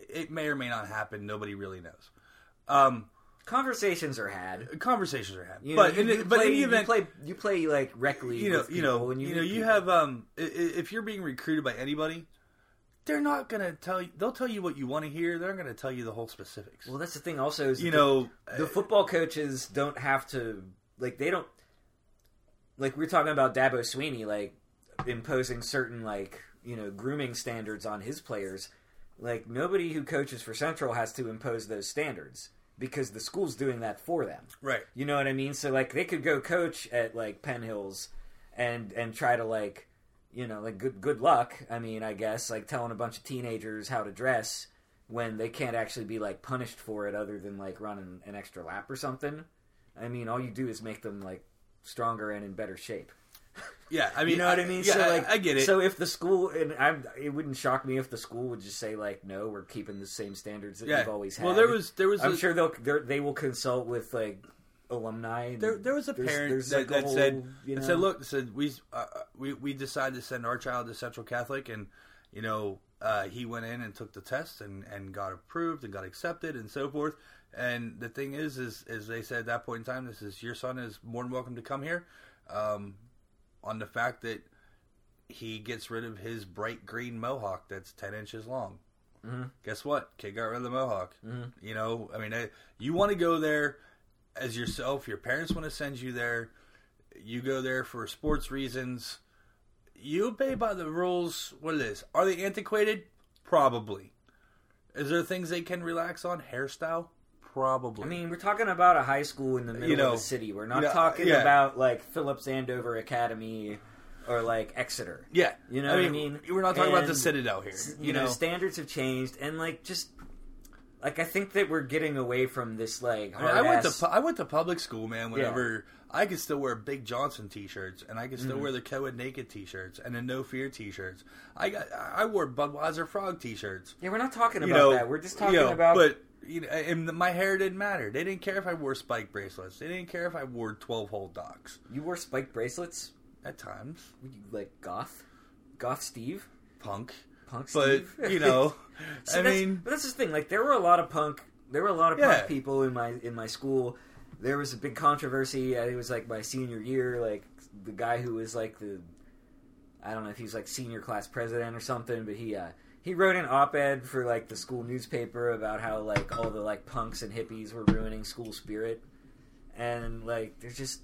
It may or may not happen. Nobody really knows. Um, Conversations are had. conversations are had, You know, but you, in, you the- but play, in the event, you play, you play like rec league. you know, you know, and you, you know, you people. have um, i- i- if you're being recruited by anybody, they're not gonna tell you. They'll tell you what you want to hear. They're not gonna tell you the whole specifics. Well, that's the thing. Also, is you know, the, the football coaches don't have to like they don't like we we're talking about Dabo Swinney like imposing certain like you know grooming standards on his players. Like nobody who coaches for Central has to impose those standards because the school's doing that for them. right? You know what I mean? So like they could go coach at like Penn Hills and and try to like you know like good good luck. I mean, I guess like telling a bunch of teenagers how to dress when they can't actually be like punished for it other than like running an extra lap or something. I mean, all you do is make them like stronger and in better shape. Yeah, I mean, You know what I mean? Yeah, so I- like, I, get it. So if the school and I'm, it wouldn't shock me if the school would just say like, no, we're keeping the same standards that yeah. we've always had. Well, there was there was I'm a, sure they'll they will consult with like alumni. There, there was a there's- parent there's, that, like, that whole, said, you that said, look, said we, uh, we we decided to send our child to Central Catholic, and you know, uh, he went in and took the test and, and got approved and got accepted and so forth. And the thing is, is is they said at that point in time, this is your son is more than welcome to come here, um, on the fact that he gets rid of his bright green mohawk that's ten inches long. Mhm. Guess what? Kid got rid of the mohawk. Mhm. You know, I mean, I, you want to go there as yourself. Your parents want to send you there. You go there for sports reasons. You obey by the rules. What it is? Are they antiquated? Probably. Is there things they can relax on? Hairstyle? Probably. I mean, we're talking about a high school in the middle know, of the city. We're not you know, talking yeah. about like Phillips Andover Academy or like Exeter. yeah. You know I what mean, I mean? We're not talking about the Citadel here. You, know, standards have changed, and like just like I think that we're getting away from this like I, mean, I went to pu- I went to public school, man. Whenever I could still wear Big Johnson T-shirts, and I could Mm-hmm. still wear the Coed Naked T-shirts and the No Fear T-shirts. I got I wore Budweiser Frog T-shirts. yeah, we're not talking You about know, that. We're just talking you know, about But you know, and my hair didn't matter. They didn't care if I wore spike bracelets. They didn't care if I wore twelve hole docks. you wore spiked bracelets. At times, Were you, like goth, goth Steve, punk. Punk But you know, See, I mean, but that's the thing. Like, there were a lot of punk. There were a lot of Yeah. punk people in my in my school. There was a big controversy. It was like my senior year. Like the guy who was like the, I don't know if he was like senior class president or something, but he uh, he wrote an op-ed for like the school newspaper about how like all the like punks and hippies were ruining school spirit, and like there's just,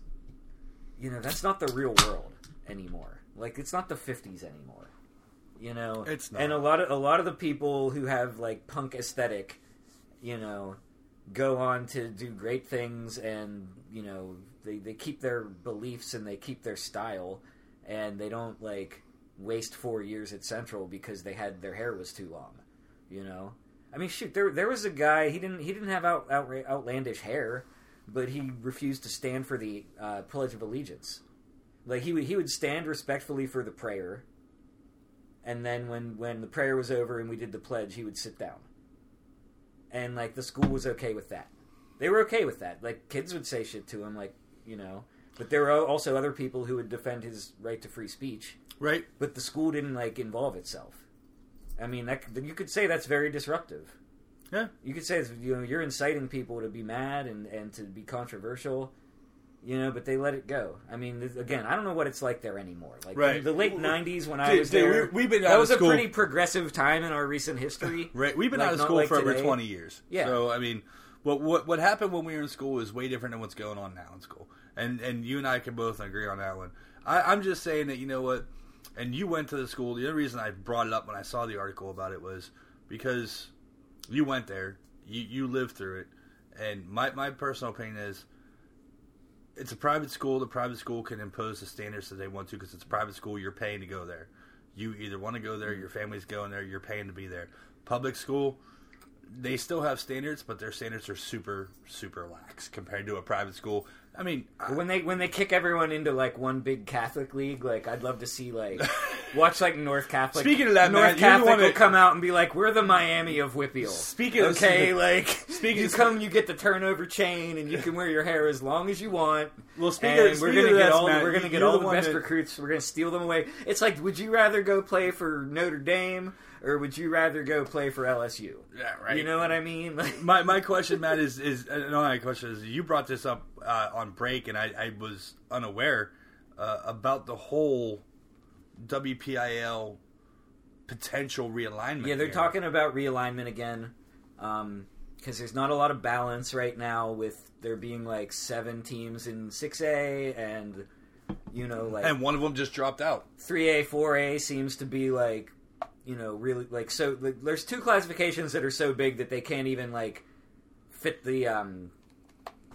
you know, that's not the real world anymore. Like it's not the '50s anymore. You know, It's not. and a lot of a lot of the people who have like punk aesthetic, you know, go on to do great things, and you know they they keep their beliefs and they keep their style, and they don't like waste four years at Central because they had their hair was too long. You know, I mean, shoot, there there was a guy he didn't he didn't have out, out outlandish hair, but he refused to stand for the uh, Pledge of Allegiance. Like he would he would stand respectfully for the prayer, and then when when the prayer was over and we did the pledge, he would sit down. And like the school was okay with that. They were okay with that. Like kids would say shit to him, like you know. But there were also other people who would defend his right to free speech. right? But the school didn't like involve itself. I mean, that you could say that's very disruptive. Yeah. You could say you know you're inciting people to be mad and and to be controversial. You know, but they let it go. I mean, th- again, I don't know what it's like there anymore. Like Right. in the late '90s when I Dude, was dude, there, we- we've been out that of was school- a pretty progressive time in our recent history. Right. We've been Like, out of not school like for over today. 20 years. Yeah. So, I mean, what, what what happened when we were in school is way different than what's going on now in school. And and you and I can both agree on that one. I, I'm just saying that, you know what? And you went to the school. The only reason I brought it up when I saw the article about it was because you went there, you, you lived through it. And my, my personal opinion is it's a private school. The private school can impose the standards that they want to because it's a private school. You're paying to go there. You either want to go there, your family's going there, you're paying to be there. Public school, they still have standards, but their standards are super, super lax compared to a private school. I mean, I- when they when they kick everyone into like one big Catholic league, like I'd love to see like watch like North Catholic. Speaking of that, North the Catholic will come out and be like, "We're the Miami of WPIAL." Speaking of- okay, like speaking you of- come, you get the turnover chain, and you can wear your hair as long as you want. Well, speaking and of- we're speaking gonna get all Matt, we're gonna get all the the best that- recruits. We're gonna steal them away. It's like, would you rather go play for Notre Dame or would you rather go play for LSU? Yeah, right. You know what I mean? My my question, Matt, is is uh, no, my question is you brought this up uh, on break, and I, I was unaware uh, about the whole WPIAL potential realignment. Yeah, they're here. talking about realignment again because there's not a lot of balance right now with there being like seven teams in 6A and you know like and one of them just dropped out. 3A, 4A seems to be like you know really like so like, there's two classifications that are so big that they can't even like fit the um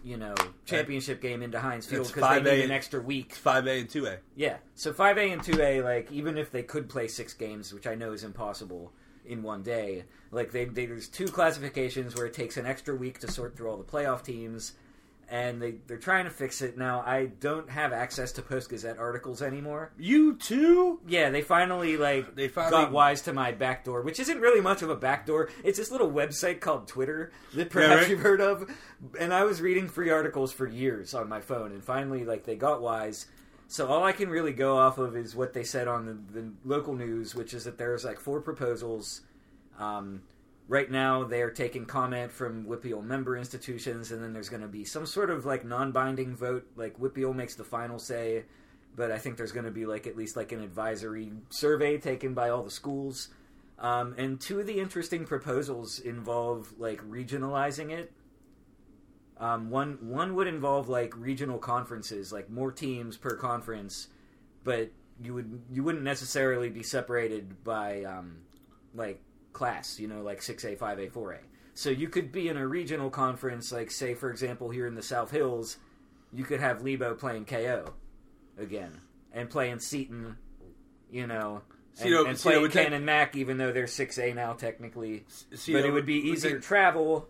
you know championship game into Heinz Field It's because they 5A need an extra week. Five A and two A. Yeah. So 5A and 2A, like, even if they could play six games, which I know is impossible in one day, like, they, they there's two classifications where it takes an extra week to sort through all the playoff teams, and they, they're trying to fix it. Now, I don't have access to Post Gazette articles anymore. You too? Yeah, they finally, like, They finally- got wise to my backdoor, which isn't really much of a backdoor. It's this little website called Twitter that perhaps right. you've heard of. And I was reading free articles for years on my phone, and finally, like, they got wise. So all I can really go off of is what they said on the, the local news, which is that there's like four proposals. Um, right now, they're taking comment from WPIAL member institutions, and then there's going to be some sort of like non-binding vote. Like WPIAL makes the final say, but I think there's going to be like at least like an advisory survey taken by all the schools. Um, and two of the interesting proposals involve like regionalizing it. Um, one one would involve like regional conferences, like more teams per conference, but you would you wouldn't necessarily be separated by um, like class, you know, like six A, five A, four A. So you could be in a regional conference, like say for example here in the South Hills, you could have Lebo playing KO again and playing Seton, you know. And, Cito- and Cito playing take- Canon Mac, even though they're six A now technically, See, but it would be easier travel.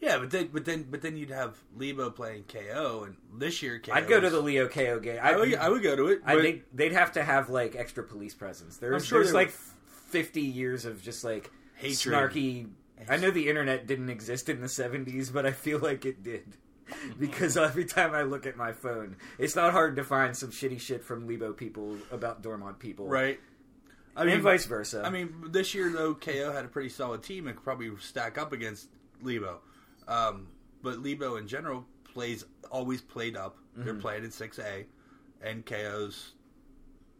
Yeah, but then but then but then you'd have Lebo playing KO, and this year KO. I'd go to the Leo KO game. I would, I would go to it. I think they'd have to have like extra police presence. There's, I'm sure there's like would. fifty years of just like Hatred. snarky. I know the internet didn't exist in the '70s, but I feel like it did because every time I look at my phone, it's not hard to find some shitty shit from Lebo people about Dormont people, right. I and vice versa. I mean, this year though, KO had a pretty solid team and could probably stack up against Lebo. Um, but Lebo in general plays always played up. Mm-hmm. They're playing in six A, and KO's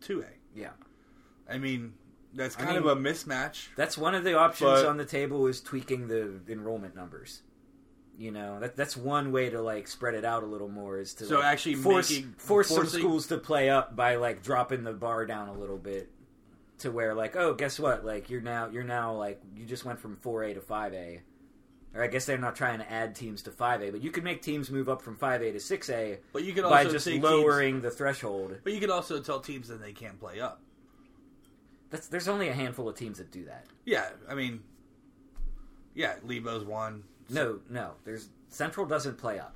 two A. yeah, I mean, that's I kind mean- of a mismatch. that's one of the options But- on the table is tweaking the enrollment numbers. You know, that that's one way to like spread it out a little more is to So like, actually force making- force some forcing- schools to play up by like dropping the bar down a little bit to where like oh guess what like you're now you're now like you just went from 4A to 5A or I guess they're not trying to add teams to 5A but you could make teams move up from 5A to 6A But you could by also just say teams- lowering the threshold. But you could also tell teams that they can't play up. That's there's only a handful of teams that do that. Yeah, I mean, yeah, Lebo's one. No, no, there's Central doesn't play up.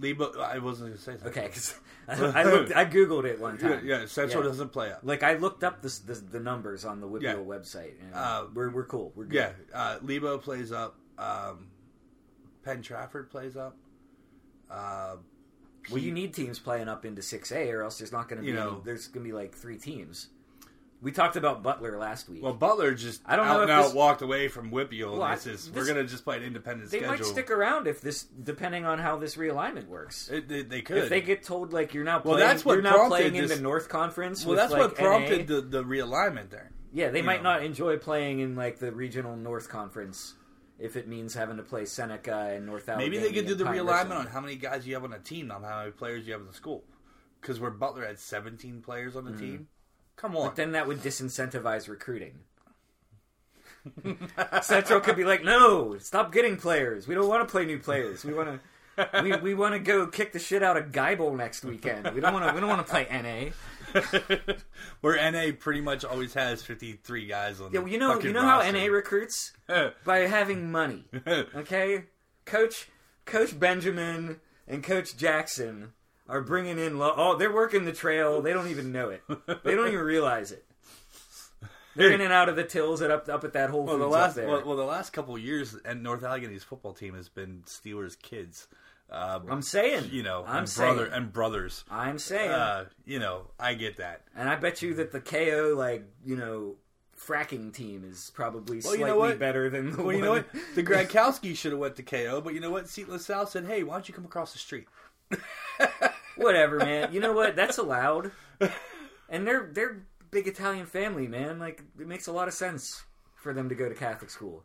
Lebo. I wasn't going to say that. Okay, 'cause I looked, I googled it one time. yeah, Central Yeah. doesn't play up. Like I looked up the the, the numbers on the WPIAL Yeah. website. And Uh, we're we're cool. We're good. Yeah, uh, Lebo plays up. Um, Penn Trafford plays up. Uh, Well, you need teams playing up into six A, or else there's not going to be. You any- know. there's going to be like three teams. We talked about Butler last week. well, Butler just I don't out know and if out this- walked away from WPIAL. Well, I- and this is we're going to just play an independent they schedule. might stick around if this, depending on how this realignment works. It, they, they could. If they get told like you're now playing, Well, that's what you're now prompted playing in this- the North Conference. well, with, that's like, what prompted NA. the, the realignment there. Yeah, they you might know. not enjoy playing in like the regional North Conference if it means having to play Seneca and North Allegheny. Maybe they could do and the Pine realignment on how many guys you have on a team, not how many players you have in the school. Because where Butler had 17 players on the mm-hmm. team, come on. But then that would disincentivize recruiting. Central could be like, "No, stop getting players. We don't want to play new players. We want to, we, we want to go kick the shit out of Geibel next weekend. We don't want to. We don't want to play NA. where NA pretty much always has 53 guys on. Yeah, well, you know, you know how. NA recruits by having money. Okay, Coach Coach Benjamin and Coach Jackson are bringing in. Lo- oh, they're working the trail. They don't even know it. They don't even realize it. They're in and out of the tills at up up at that Whole Well, the last well, well, the last couple of years, and North Allegheny's football team has been Steelers kids. Um, I'm saying, you know, I'm and saying, brother and brothers. I'm saying, Uh, you know, I get that. and I bet you that the KO like you know fracking team is probably Well, you slightly know better than the Well, one. you know what? The Gradkowski should have went to KO, but you know what? Seat LaSalle said, "Hey, why don't you come across the street?" Whatever, man. You know what? That's allowed. And they're they're big Italian family, man. Like it makes a lot of sense for them to go to Catholic school.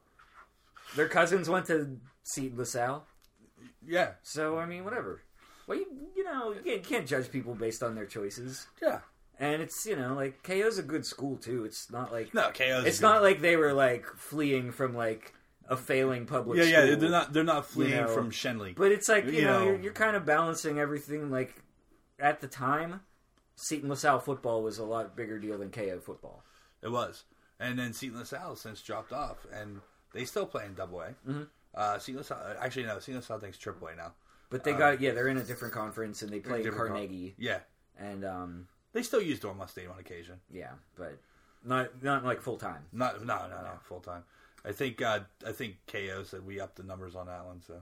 Their cousins went to Seton LaSalle, Yeah, so I mean, whatever. Well, you, you know, you can't, you can't judge people based on their choices. yeah. And it's you know like KO's a good school too. It's not like No, KO's. it's not like they were like fleeing from like a failing public Yeah, school. yeah. They're not. They're not fleeing know, from Schenley. But it's like you, You know, know. you're, you're kind of balancing everything. Like at the time, Seton LaSalle football was a lot bigger deal than KO football. It was, and then Seton LaSalle since dropped off, and they still play in Double A. Mm-hmm. Uh, Seton LaSalle, actually, no, Seton LaSalle thinks Triple A now. But they got yeah, they're in a different conference and they play Uh, con- Carnegie Yeah, and um they still use Dormont Stadium on occasion. yeah, but not not like full time. Not, no, no, no, full time. I think uh, I think KO said we upped the numbers on that one, so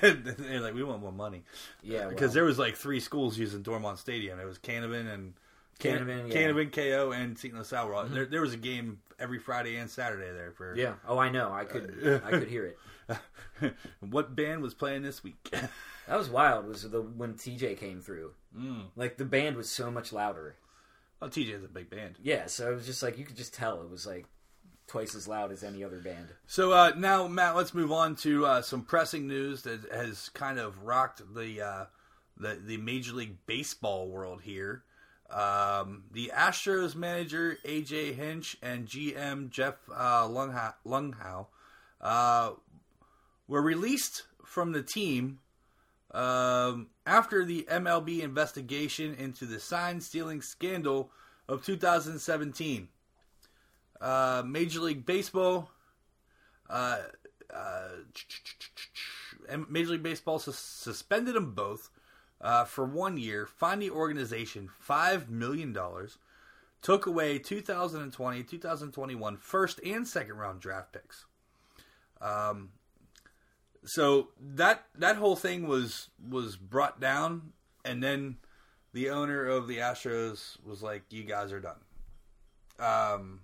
they're like we want more money. Yeah, because well. there was like three schools using Dormont Stadium. It was Canevin and Can- Canevin, yeah. Mm-hmm. Canevin, KO, and Seton LaSalle. All, there, there was a game every Friday and Saturday there for Yeah. Oh, I know. I could I could hear it. what band was playing this week? That was wild. Was the when TJ came through? Mm. Like the band was so much louder. well, TJ is a big band. Yeah, so it was just like you could just tell it was like twice as loud as any other band. So uh, now, Matt, let's move on to uh, some pressing news that has kind of rocked the uh, the, the Major League Baseball world here. Um, the Astros manager AJ Hinch and GM Jeff uh, Lungha- Luhnow uh, were released from the team um, after the MLB investigation into the sign stealing scandal of 2017. Uh, Major League Baseball, uh, uh, Major League Baseball sus- suspended them both for one year, fined the organization $5 million, took away 2020, 2021 first and second round draft picks. Um, so that that whole thing was was brought down, and then the owner of the Astros was like, "You guys are done." Um,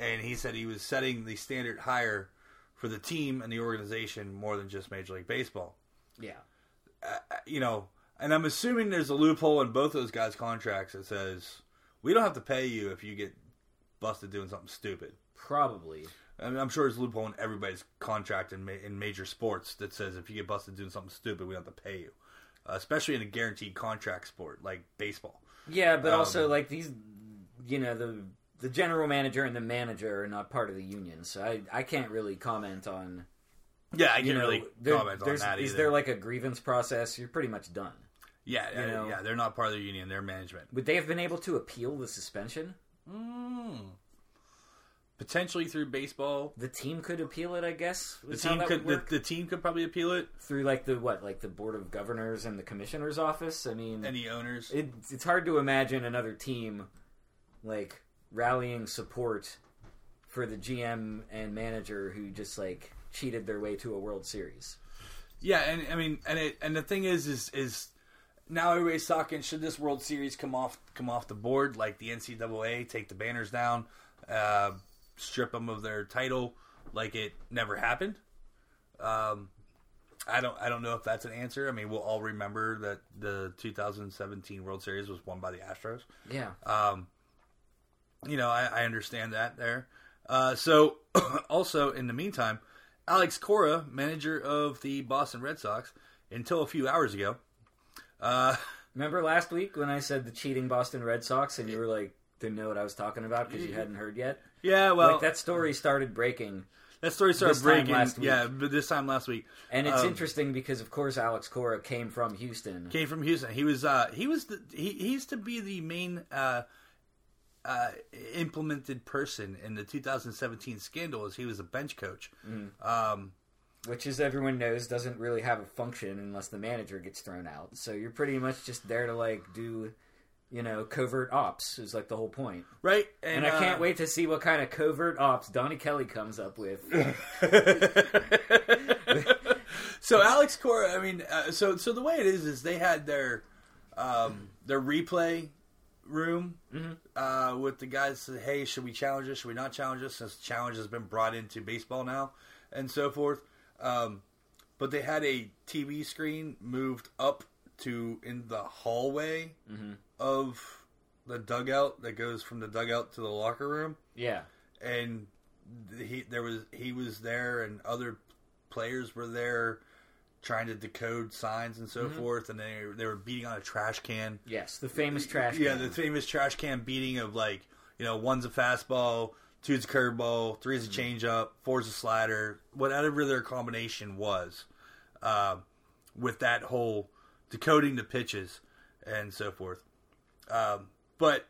and he said he was setting the standard higher for the team and the organization more than just Major League Baseball. Yeah. You know, and I'm assuming there's a loophole in both those guys' contracts that says we don't have to pay you if you get busted doing something stupid. Probably. I mean, I'm sure there's a loophole in everybody's contract in, ma- in major sports that says if you get busted doing something stupid, we don't have to pay you. Uh, especially in a guaranteed contract sport like baseball. Yeah, but Um, also like these, you know, the the general manager and the manager are not part of the union, so I I can't really comment on. Yeah, I You can't know, really there- comment on that is either. there like a grievance process? You're pretty much done. yeah, you know? yeah, they're not part of the union. They're management. Would they have been able to appeal the suspension? Mm. Potentially through baseball, The team could appeal it, I guess. the team could the, the team could probably appeal it, through like the what, like the board of governors and the commissioner's office. I mean, and the owners. it, it's hard to imagine another team like rallying support for the GM and manager who just like cheated their way to a World Series. Yeah, and I mean, and it, and the thing is, is is now everybody's talking. Should this World Series come off come off the board like the NCAA? Take the banners down, uh, strip them of their title, like it never happened. Um, I don't I don't know if that's an answer. I mean, we'll all remember that the 2017 World Series was won by the Astros. Yeah. Um, you know, I, I understand that there. Uh, so, also in the meantime, Alex Cora, manager of the Boston Red Sox, until a few hours ago, uh, Remember last week when I said the cheating Boston Red Sox and you were like, didn't know what I was talking about because you hadn't heard yet? yeah, well, like that story started breaking. that story started this time breaking. last week. Yeah, but this time last week And it's Um, interesting because, of course, Alex Cora came from Houston. came from Houston. He was uh, he was the, he he's to be the main uh, uh, implemented person in the 2017 scandal as he was a bench coach. Um, which, as everyone knows, doesn't really have a function unless the manager gets thrown out. So you're pretty much just there to like do you know, covert ops is like the whole point. right? And, I can't uh, wait to see what kind of covert ops Donnie Kelly comes up with. so Alex Cora, I mean, uh, so so the way it is is they had their um, their replay room uh, with the guys. Said, hey, should we challenge this? Should we not challenge this? Since challenge has been brought into baseball now and so forth. Um, but they had a TV screen moved up to in the hallway of the dugout that goes from the dugout to the locker room yeah. and he there was he was there and other players were there trying to decode signs and so Mm-hmm. forth and they they were beating on a trash can Yes, the famous trash. yeah can. the famous trash can beating of like you know one's a fastball two's a curveball three's a Mm-hmm. changeup four's a slider whatever their combination was uh, with that whole decoding the pitches and so forth um, but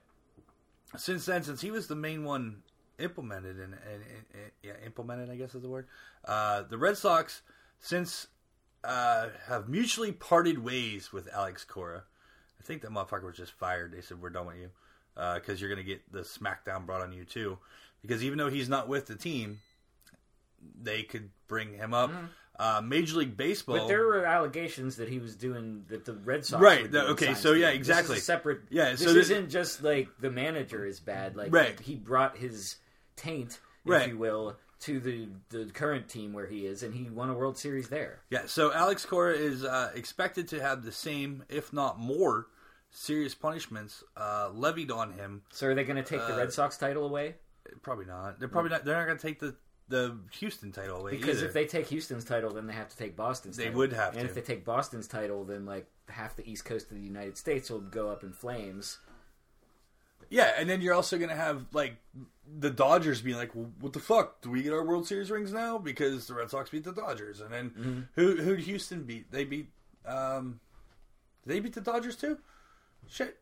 since then, since he was the main one implemented and, and, and yeah, implemented, I guess is the word. Uh, the Red Sox since uh, have mutually parted ways with Alex Cora. I think that motherfucker was just fired. They said we're done with you because you're going to get the smackdown brought on you too. Because even though he's not with the team, they could bring him up. Uh, Major League Baseball. But there were allegations that he was doing that the Red Sox. Right, the- okay, so yeah, exactly. This is a separate. Yeah, this so this- isn't just like the manager is bad. Like Right. he brought his taint, if Right. you will, to the the current team where he is, and he won a World Series there. Yeah, so Alex Cora is uh, expected to have the same, if not more, serious punishments uh, levied on him. So are they going to take the Uh, Red Sox title away? Probably not. They're probably not. They're not going to take the the Houston title away Because either. if they take Houston's title, then they have to take Boston's. They title. would have and to. if they take Boston's title, then like half the East Coast of the United States will go up in flames. Yeah, and then you're also going to have like the Dodgers being like, well, "What the fuck? Do we get our World Series rings now?" Because the Red Sox beat the Dodgers, and then Mm-hmm. who who Houston beat? They beat. Um, did they beat the Dodgers too? Shit.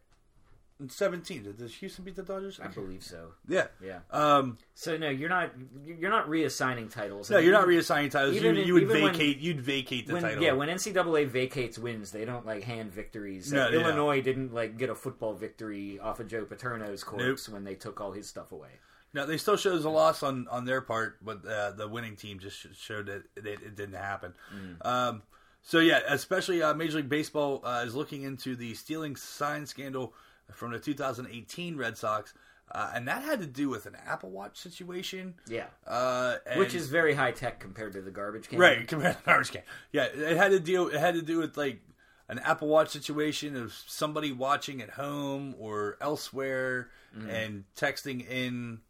In seventeen, did does Houston beat the Dodgers? I believe so. Yeah. Yeah. Um, So no, you're not you're not reassigning titles. no, I mean, you're not reassigning titles. You, in- you would even when- vacate. you'd vacate the when, title. Yeah, when NCAA vacates wins, they don't like hand victories. No, Like, they don't. Illinois didn't like get a football victory off of Joe Paterno's corpse when they took all his stuff away. No, they still shows a loss on, on their part, but uh, the winning team just showed that it, it didn't happen. Um, so yeah, especially uh, Major League Baseball uh, is looking into the stealing sign scandal from the 2018 Red Sox, uh, and that had to do with an Apple Watch situation. Yeah, Uh, and- which is very high tech compared to the garbage can. right compared to the garbage can. Yeah, it had to deal. It had to do with like an Apple Watch situation of somebody watching at home or elsewhere and texting in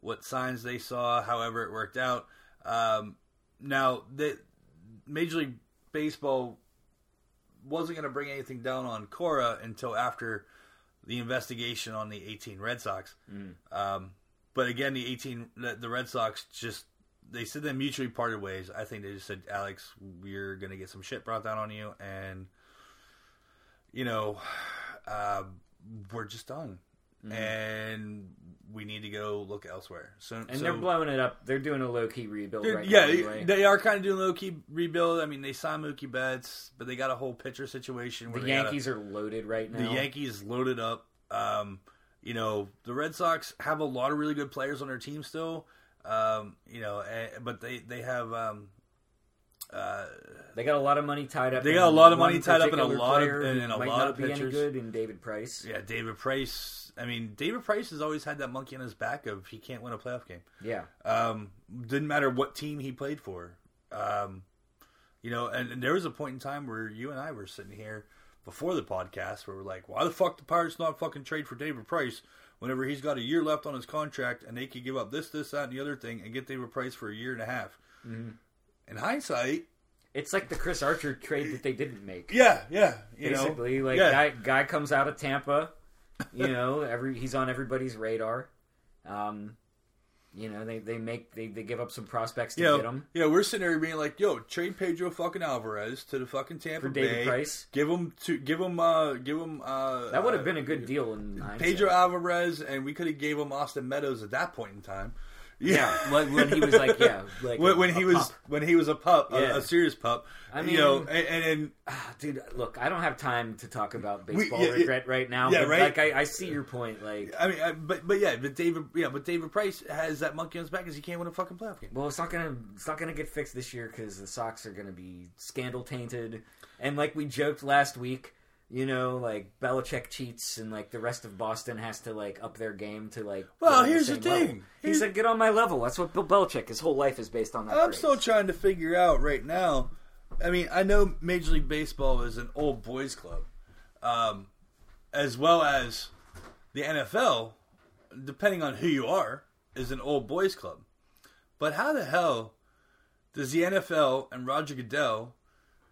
what signs they saw. However, it worked out. Um, now, the Major League Baseball wasn't going to bring anything down on Cora until after the investigation on the 18 Red Sox. Um, but again, the 18 the, the Red Sox just they said they mutually parted ways. I think they just said, Alex, we're going to get some shit brought down on you, and you know, uh, we're just done. And we need to go look elsewhere. So, Mm-hmm. and so- they're blowing it up. They're doing a low key rebuild right yeah, now. Anyway. they are kind of doing low key rebuild. I mean, they signed Mookie Betts, but they got a whole pitcher situation. Where the they got a- Yankees are loaded right now. the Yankees loaded up. Um, you know, the Red Sox have a lot of really good players on their team still. Um, you know, eh, but they they have um, uh, They got a lot of money tied up. They got a lot of money tied up in a lot of- player in- a lot of pitchers. good in David Price. yeah, David Price. I mean, David Price has always had that monkey on his back of he can't win a playoff game. Yeah. Um, didn't matter what team he played for. Um, you know, and, and there was a point in time where you and I were sitting here before the podcast where we're like, why the fuck the Pirates not fucking trade for David Price whenever he's got a year left on his contract and they could give up this, this, that, and the other thing and get David Price for a year and a half. Mm-hmm. In hindsight, It's like the Chris Archer trade that they didn't make. yeah, yeah, you Basically, know, like yeah. guy guy comes out of Tampa, you know, every he's on everybody's radar. Um, you know, they, they make they, they give up some prospects to you know, get him yeah, we're sitting there being like, "Yo, trade Pedro fucking Alvarez to the fucking Tampa for David Bay. Price. Give him to give him uh give him uh That would have uh, been a good deal in hindsight. Pedro Alvarez, and we could have gave him Austin Meadows at that point in time. Yeah, when, when he was like, yeah, like when, a- when a he was pup. when he was a pup, a- Yeah. a, serious pup. I you know, mean- and, and, and Ah, dude, look, I don't have time to talk about baseball yeah, yeah. regret right now. Yeah, but, right? Like, I, I see your point. Like, I mean, I, but but yeah, but David, yeah, but David Price has that monkey on his back because he can't win a fucking playoff game. well, it's not gonna, it's not gonna get fixed this year because the Sox are gonna be scandal tainted, and like we joked last week, you know, like Belichick cheats, and like the rest of Boston has to like up their game to like. Well, here's the same thing. level. He said, "Get on my level." That's what Bill Belichick. His whole life is based on that. I'm phrase. still trying to figure out right now. I mean, I know Major League Baseball is an old boys club, um, as well as the NFL, depending on who you are, is an old boys club. But how the hell does the NFL and Roger Goodell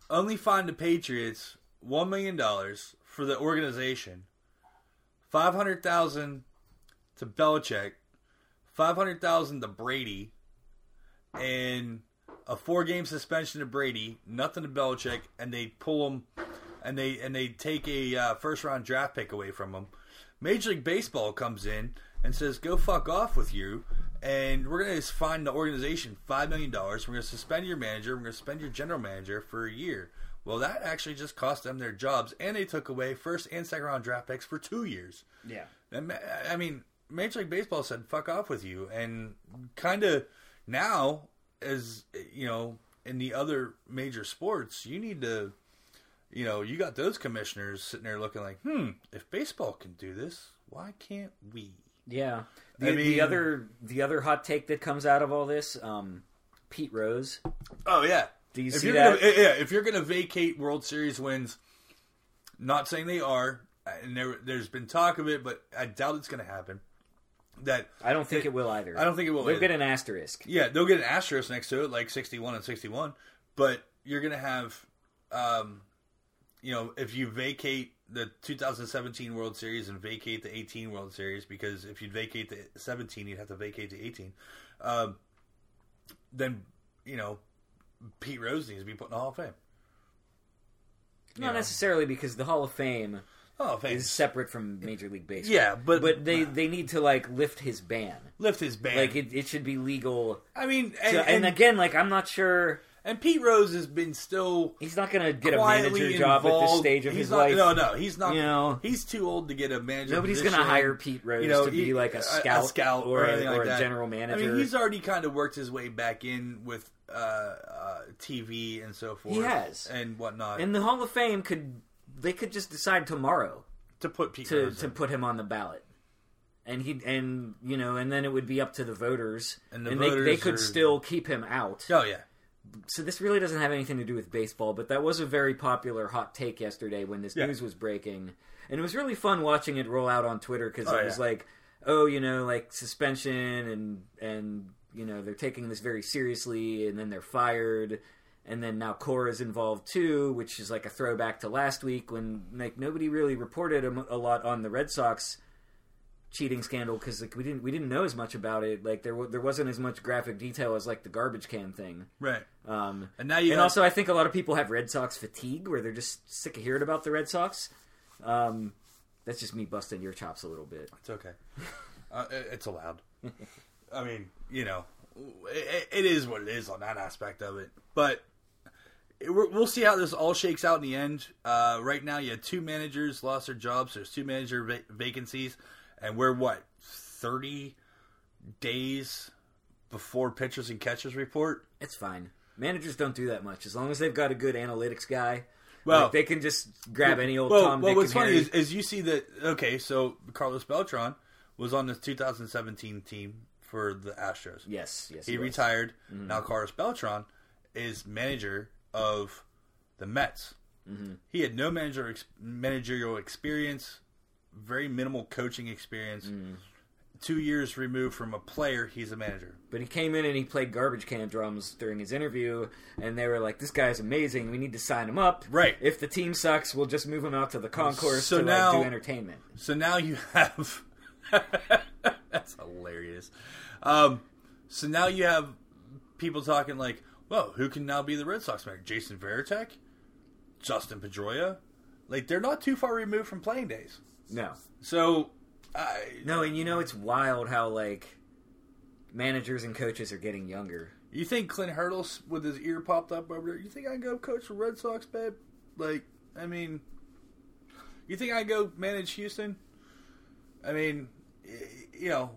only find the Patriots one million dollars for the organization, five hundred thousand to Belichick, five hundred thousand to Brady, and a four game suspension to Brady, nothing to Belichick, and they pull him, and they and they take a uh, first round draft pick away from him. Major League Baseball comes in and says, "Go fuck off with you." And we're going to find the organization five million dollars. We're going to suspend your manager. We're going to suspend your general manager for a year. Well, that actually just cost them their jobs, and they took away first and second round draft picks for two years. Yeah. And, I mean, Major League Baseball said "fuck off with you," and kind of now, as you know, in the other major sports, you need to, you know, you got those commissioners sitting there looking like, hmm, if baseball can do this, why can't we? Yeah. I The, mean- the other the other hot take that comes out of all this, um, Pete Rose. Oh yeah. Do you if see you're that? Gonna, yeah, if you're going to vacate World Series wins, not saying they are, and there, there's been talk of it, but I doubt it's going to happen. That I don't think it will either. I don't think it will They'll either. get an asterisk. Yeah, they'll get an asterisk next to it, like 61 and 61. But you're going to have, um, you know, if you vacate the 2017 World Series and vacate the 18 World Series, because if you'd vacate the 17, you'd have to vacate the 18. Um, then, you know, Pete Rose needs to be put in the Hall of Fame. Not know. necessarily because the Hall of Fame Oh, thanks. is separate from Major League Baseball. Yeah, but- but they they need to like lift his ban. Lift his band. Like it, it should be legal. I mean, and, So, and, and, again, like I'm not sure and Pete Rose has been still he's not gonna get a manager job at this stage of he's his not, life. No, no, he's not. You know? he's too old to get a manager. Job. Nobody's gonna hire Pete Rose You know, to be he- like a scout, or, a, anything or like a that. general manager. I mean, he's already kind of worked his way back in with uh, uh, TV and so forth. He has. and whatnot. and the Hall of Fame could they could just decide tomorrow to put Pete to to put him on the ballot. And he and you know, and then it would be up to the voters, And the they, they could are- still keep him out. oh yeah, So this really doesn't have anything to do with baseball, but that was a very popular hot take yesterday when this Yeah. news was breaking, and it was really fun watching it roll out on Twitter because Oh, it was like, oh, you know, like suspension and and you know they're taking this very seriously, and then they're fired. And then now Cora's involved too, which is like a throwback to last week when like nobody really reported a, a lot on the Red Sox cheating scandal because like we didn't we didn't know as much about it. Like there wa- there wasn't as much graphic detail as like the garbage can thing. right. Um, And now you and got- also, I think a lot of people have Red Sox fatigue, where they're just sick of hearing about the Red Sox. Um, that's just me busting your chops a little bit. It's okay. uh, it's allowed. I mean, you know, it, it is what it is on that aspect of it. But it, we'll see how this all shakes out in the end. Uh, right now, you had two managers lost their jobs. There's two manager va- vacancies, and we're what thirty days before pitchers and catchers report. It's fine. Managers don't do that much as long as they've got a good analytics guy. Well- like, they can just grab any old well, Tom, well Dick, what's funny is, is you see that okay, so Carlos Beltran was on the 2017 team for the Astros. yes, yes, He was. retired. Mm-hmm. Now Carlos Beltran is manager of the Mets. Mm-hmm. He had no manager ex- managerial experience, very minimal coaching experience. Mm-hmm. Two years removed from a player, he's a manager. But he came in and he played garbage can drums during his interview, and they were like, "This guy's amazing. We need to sign him up. Right. If the team sucks, we'll just move him out to the concourse So to now- like, do entertainment." So now you have that's hilarious. Um, so now you have people talking like, "Well, who can now be the Red Sox manager? Jason Varitek, Dustin Pedroia? Like they're not too far removed from playing days." No, So, I No, and you know it's wild how like managers and coaches are getting younger. You think Clint Hurdles with his ear popped up over there? You think I can go coach the Red Sox, babe? Like, I mean, you think I go manage Houston? I mean, you know,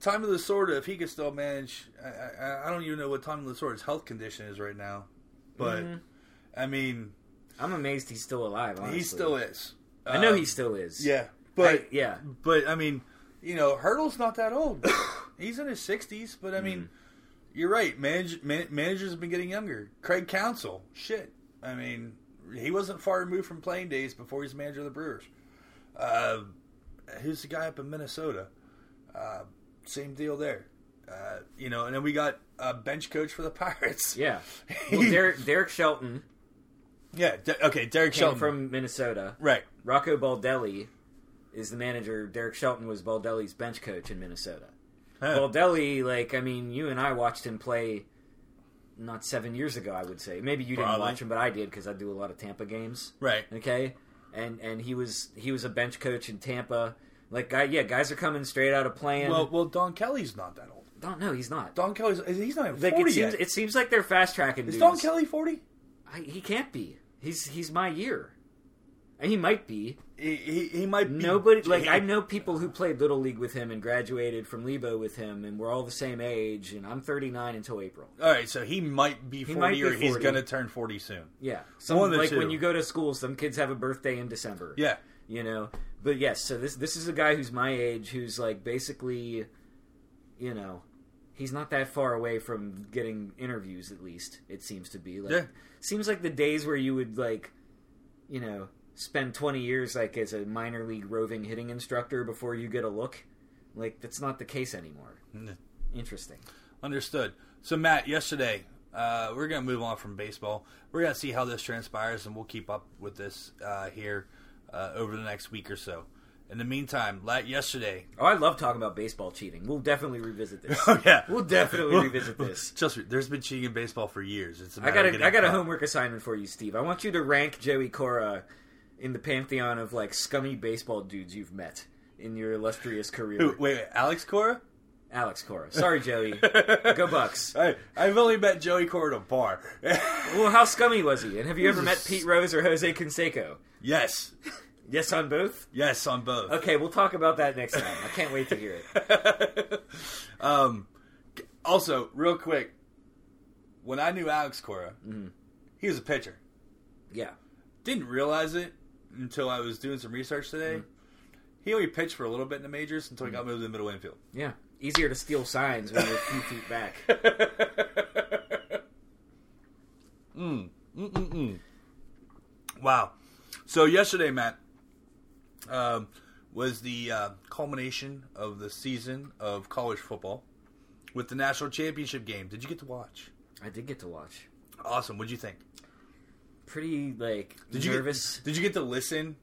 Tommy Lasorda. If he could still manage, I, I, I don't even know what Tommy Lasorda's health condition is right now. But Mhm. I mean, I'm amazed he's still alive. Honestly. he still is. I know Um, he still is. Yeah, but I- yeah. but I mean, you know, Hurdle's not that old. He's in his sixties, but I mean, you're right. Manage, man, managers have been getting younger. Craig Counsell, shit. I mean, he wasn't far removed from playing days before he's manager of the Brewers. Uh, who's the guy up in Minnesota? Uh, same deal there. Uh, you know, and then we got a bench coach for the Pirates. Yeah. Well, Derek, Derek Shelton yeah. De- okay, Derek came Shelton from Minnesota. right. Rocco Baldelli is the manager. Derek Shelton was Baldelli's bench coach in Minnesota. Huh. Baldelli, like, I mean, you and I watched him play not seven years ago, I would say. Maybe you didn't watch him, but I did because I do a lot of Tampa games. right. Okay? And and he was he was a bench coach in Tampa. Like, guy, yeah, guys are coming straight out of playing. Well, well, Don Kelly's not that old. don't know, he's not. Don Kelly's he's not even Like, forty it seems yet. it seems like they're fast tracking. Is dudes. Don Kelly forty? I, he can't be. He's he's my year. And he might be. He, he, he might be. Nobody like I know people who played little league with him and graduated from Lebo with him, and we're all the same age. And I'm 39 until April. All right, so he might be forty, might be or he's 40. going to turn forty soon. Yeah, some, One of the like two. when you go to school, some kids have a birthday in December. Yeah, you know. But yes, so this this is a guy who's my age, who's like basically, you know, he's not that far away from getting interviews. At least it seems to be. Like, Yeah. Seems like the days where you would like, you know, spend twenty years like as a minor league roving hitting instructor before you get a look. Like that's not the case anymore. Mm. Interesting. understood. So Matt, yesterday uh, we're going to move on from baseball. We're going to see how this transpires, and we'll keep up with this uh, here uh, over the next week or so. In the meantime, la- yesterday. Oh, I love talking about baseball cheating. We'll definitely revisit this. Oh yeah, We'll definitely revisit this. Just there's been cheating in baseball for years. It's a I matter got of a getting I got a caught. homework assignment for you, Steve. I want you to rank Joey Cora in the pantheon of like scummy baseball dudes you've met in your illustrious career. Who, wait, wait, Alex Cora? Alex Cora. Sorry, Joey. Go Bucks. I, I've only met Joey Cora at a bar. Well, how scummy was he? And have you ever met Pete Rose or Jose Canseco? Yes, Yes, on both. yes, on both. Okay, we'll talk about that next time. I can't wait to hear it. um, also, real quick, when I knew Alex Cora, Mhm. he was a pitcher. Yeah. Didn't realize it until I was doing some research today. He only pitched for a little bit in the majors until he got moved to the middle infield. Yeah. Easier to steal signs when you're a few feet back. Mm. Mm-mm-mm. Wow. So yesterday, Matt, um, was the uh, culmination of the season of college football with the national championship game. Did you get to watch? I did get to watch. Awesome. What'd you think? Pretty like Did you nervous. Get, did you get to listen?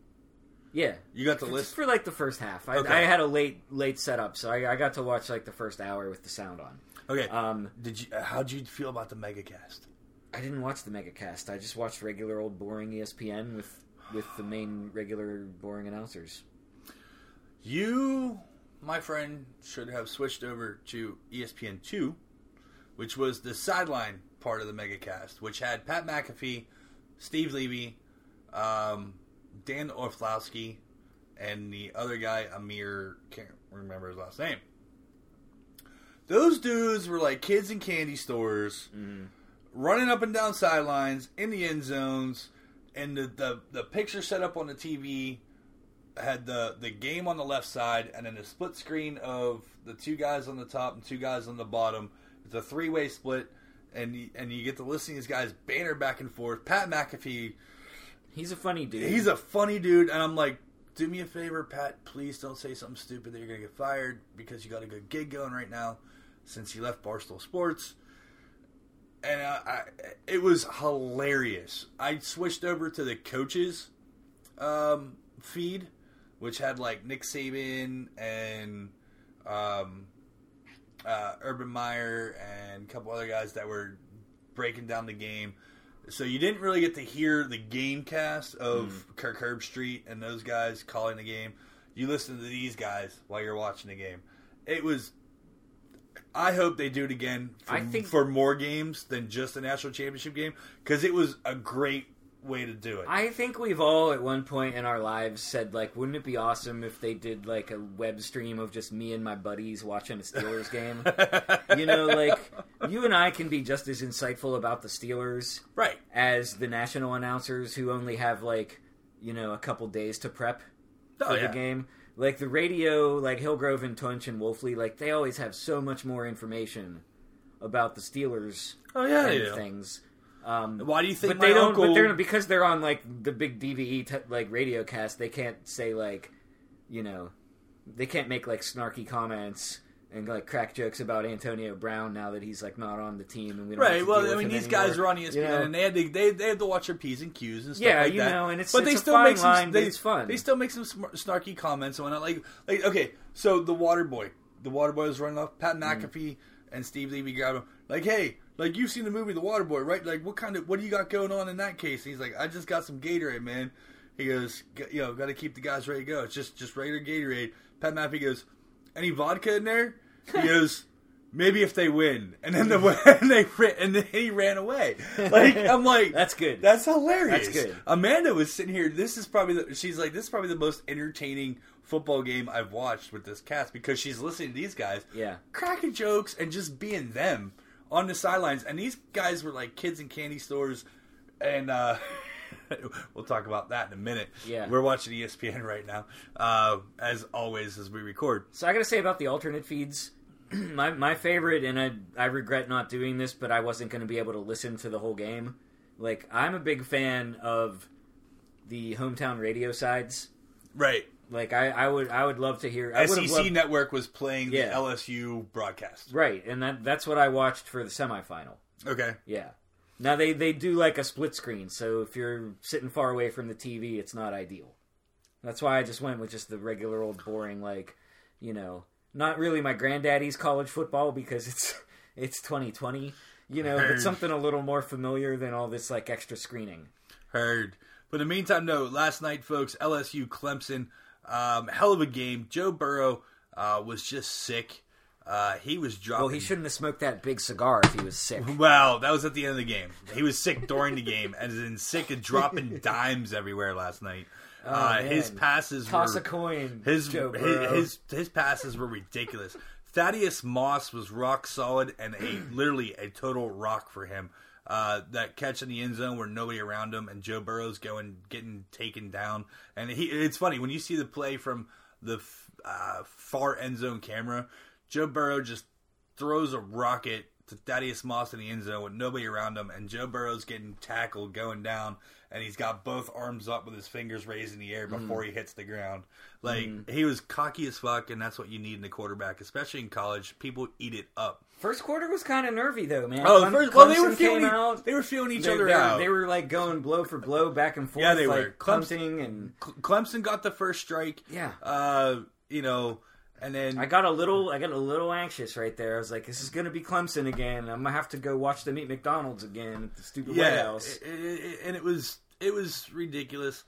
yeah. You got to Just listen. for like the first half. I, Okay. I had a late late setup, so I, I got to watch like the first hour with the sound on. Okay. Um, Did you? How'd you feel about the megacast? I didn't watch the megacast. I just watched regular old boring ESPN with with the main regular boring announcers. You, my friend, should have switched over to ESPN two, which was the sideline part of the megacast, which had Pat McAfee, Steve Levy, um, Dan Orlovsky, and the other guy, Amir, can't remember his last name. Those dudes were like kids in candy stores, running up and down sidelines in the end zones, and the, the, the picture set up on the TV had the, the game on the left side, and then a split screen of the two guys on the top and two guys on the bottom. It's a three way split, and you, and you get to listen to these guys banter back and forth. Pat McAfee, He's a funny dude. he's a funny dude, and I'm like, do me a favor, Pat. Please don't say something stupid that you're gonna get fired because you got a good gig going right now since you left Barstool Sports. And uh, I, it was hilarious. I switched over to the coaches um, feed, which had like Nick Saban and um, uh, Urban Meyer and a couple other guys that were breaking down the game. So you didn't really get to hear the game cast of Kirk Herbstreit and those guys calling the game. You listened to these guys while you're watching the game. It was I hope they do it again for, I think- for more games than just a national championship game because it was a great way to do it. I think we've all at one point in our lives said like, wouldn't it be awesome if they did like a web stream of just me and my buddies watching a Steelers game? you know, like you and I can be just as insightful about the Steelers right. as the national announcers who only have like, you know, a couple days to prep Oh, for yeah. the game. Like the radio, like Hillgrove and Tunch and Wolfley, like they always have so much more information about the Steelers Oh yeah, and do. things. Um, Why do you think but they don't. uncle? But they're because they're on like the big DVE t- like radio cast. They can't say like, you know, they can't make like snarky comments and like crack jokes about Antonio Brown now that he's like not on the team and we don't have Right. Well, I mean, these anymore. guys are on ESPN, You know? and they had to they, they have to watch their p's and q's and stuff Yeah, like you that. know, and it's- but it's they still make some line, they, it's fun. They still make some snarky comments and whatnot. Like like okay, so the Water Boy, the Water Boy was running off. Pat Mm. McAfee and Steve Levy grabbed him. Like, hey, like you've seen the movie The Water Boy, right? Like, what kind of what do you got going on in that case? And he's like, I just got some Gatorade, man. He goes, "G- you know, got to keep the guys ready to go. It's just just regular Gatorade. Pat McAfee goes, any vodka in there? He goes. Maybe if they win, and then the and they and then he ran away. Like I'm like, That's good. That's hilarious. That's good. Amanda was sitting here. This is probably the, she's like this is probably the most entertaining football game I've watched with this cast because she's listening to these guys, Yeah. cracking jokes and just being them on the sidelines. And these guys were like kids in candy stores, and uh, we'll talk about that in a minute. Yeah. we're watching ESPN right now, uh, as always as we record. So I got to say about the alternate feeds, my my favorite, and I I regret not doing this, but I wasn't going to be able to listen to the whole game. Like I'm a big fan of the hometown radio sides. Right. Like I, I would I would love to hear. I SEC loved, Network was playing Yeah. the LSU broadcast. right, and that that's what I watched for the semifinal. Okay. Yeah. Now they they do like a split screen, so if you're sitting far away from the TV, it's not ideal. That's why I just went with just the regular old boring, like you know, not really my granddaddy's college football because it's it's 2020, you know, Heard. but something a little more familiar than all this like extra screening. Heard. But in the meantime, no. Last night, folks, LSU Clemson, um, hell of a game. Joe Burrow uh, was just sick. Uh, he was dropping. Well, he shouldn't have smoked that big cigar if he was sick. Well, that was at the end of the game. He was sick during the game, as in sick of dropping dimes everywhere last night. Uh, his Oh, passes Toss were a coin, his, Joe his his his passes were ridiculous. Thaddeus Moss was rock solid and a literally a total rock for him. Uh, that catch in the end zone where nobody around him and Joe Burrow's going getting taken down. And he it's funny when you see the play from the f- uh, far end zone camera. Joe Burrow just throws a rocket to Thaddeus Moss in the end zone with nobody around him, and Joe Burrow's getting tackled going down, and he's got both arms up with his fingers raised in the air before he hits the ground. Like he was cocky as fuck, and that's what you need in a quarterback, especially in college. People eat it up. First quarter was kind of nervy though, man. Oh, first, well, they were feeling came out. they were feeling each They, other they out. they were like going blow for blow, back and forth. Yeah, they like, were. Clemson- Clemson and Clemson got the first strike. Yeah. uh, you know, and then I got a little, I got a little anxious right there. I was like, "This is going to be Clemson again. I'm gonna have to go watch them eat McDonald's again at the stupid White House." i- i- and it was it was ridiculous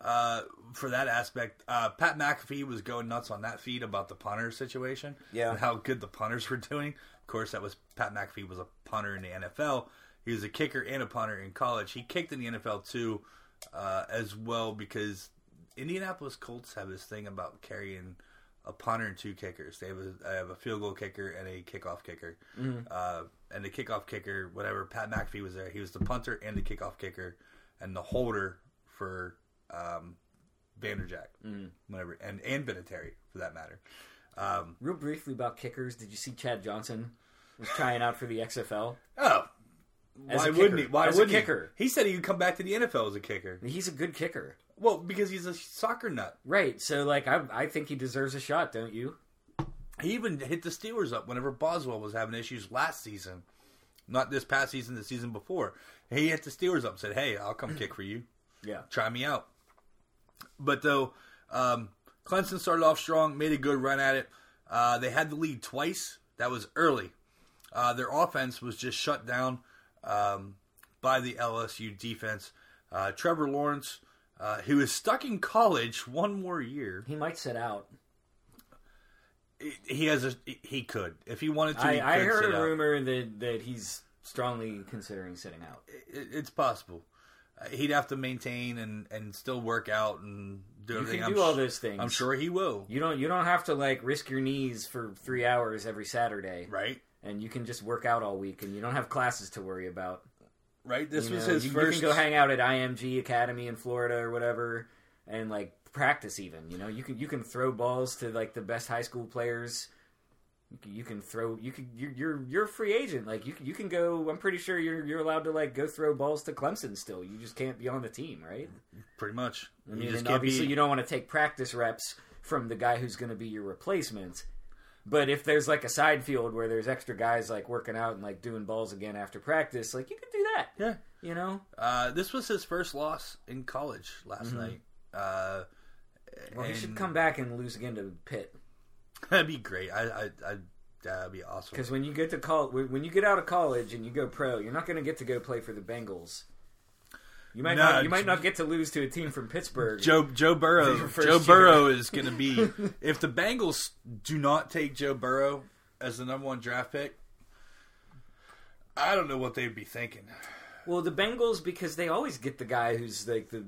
uh, for that aspect. Uh, Pat McAfee was going nuts on that feed about the punter situation, Yeah. and how good the punters were doing. Of course, that was Pat McAfee was a punter in the NFL. He was a kicker and a punter in college. He kicked in the NFL too, uh, as well because Indianapolis Colts have this thing about carrying a punter and two kickers. They have a, have a field goal kicker and a kickoff kicker. Uh, and the kickoff kicker, whatever, Pat McAfee was there. He was the punter and the kickoff kicker and the holder for um, Vanderjagt, whatever, and and Vinatieri for that matter. Um, Real briefly about kickers, did you see Chad Johnson was trying out for the XFL? oh, As why a wouldn't kicker. he? Why As a wouldn't kicker. he? He said he would come back to the NFL as a kicker. He's a good kicker, Well, because he's a soccer nut. right? So, like, I, I think he deserves a shot, don't you? He even hit the Steelers up whenever Boswell was having issues last season. Not this past season, the season before. He hit the Steelers up and said, Hey, I'll come kick for you. Yeah. Try me out. But though, um, Clemson started off strong, made a good run at it. Uh, they had the lead twice. That was early. Uh, their offense was just shut down um, by the LSU defense. Uh, Trevor Lawrence, uh, who is stuck in college one more year, He might sit out. he has a he could if he wanted to. he I, I heard a out. rumor that that he's strongly considering sitting out. It, it's possible. Uh, He'd have to maintain and and still work out and do You everything. can I'm do all sh- those things. I'm sure he will. You don't you don't have to like risk your knees for three hours every Saturday, Right. And you can just work out all week, and you don't have classes to worry about. Right. This You was know, his you, first. You can go hang out at IMG Academy in Florida or whatever, and like practice. Even you know you can you can throw balls to like the best high school players. You can, throw. You can. You're, you're you're a free agent. Like you can, you can go. I'm pretty sure you're you're allowed to like go throw balls to Clemson still. You just can't be on the team, right? pretty much. I you mean, just can't obviously be. you don't want to take practice reps from the guy who's going to be your replacement. But if there's like a side field where there's extra guys like working out and like doing balls again after practice, like you could do that. yeah. You know, Uh, this was his first loss in college last night. Uh, Mm-hmm. well, he should come back and lose again to Pitt. That'd be great. I, I, I that'd be awesome. Because when you get to call, when you get out of college and you go pro, you're not going to get to go play for the Bengals. You might No, not. You might not get to lose to a team from Pittsburgh. Joe Joe Burrow Joe year. Burrow is going to be if the Bengals do not take Joe Burrow as the number one draft pick. I don't know what they'd be thinking. Well, the Bengals because they always get the guy who's like the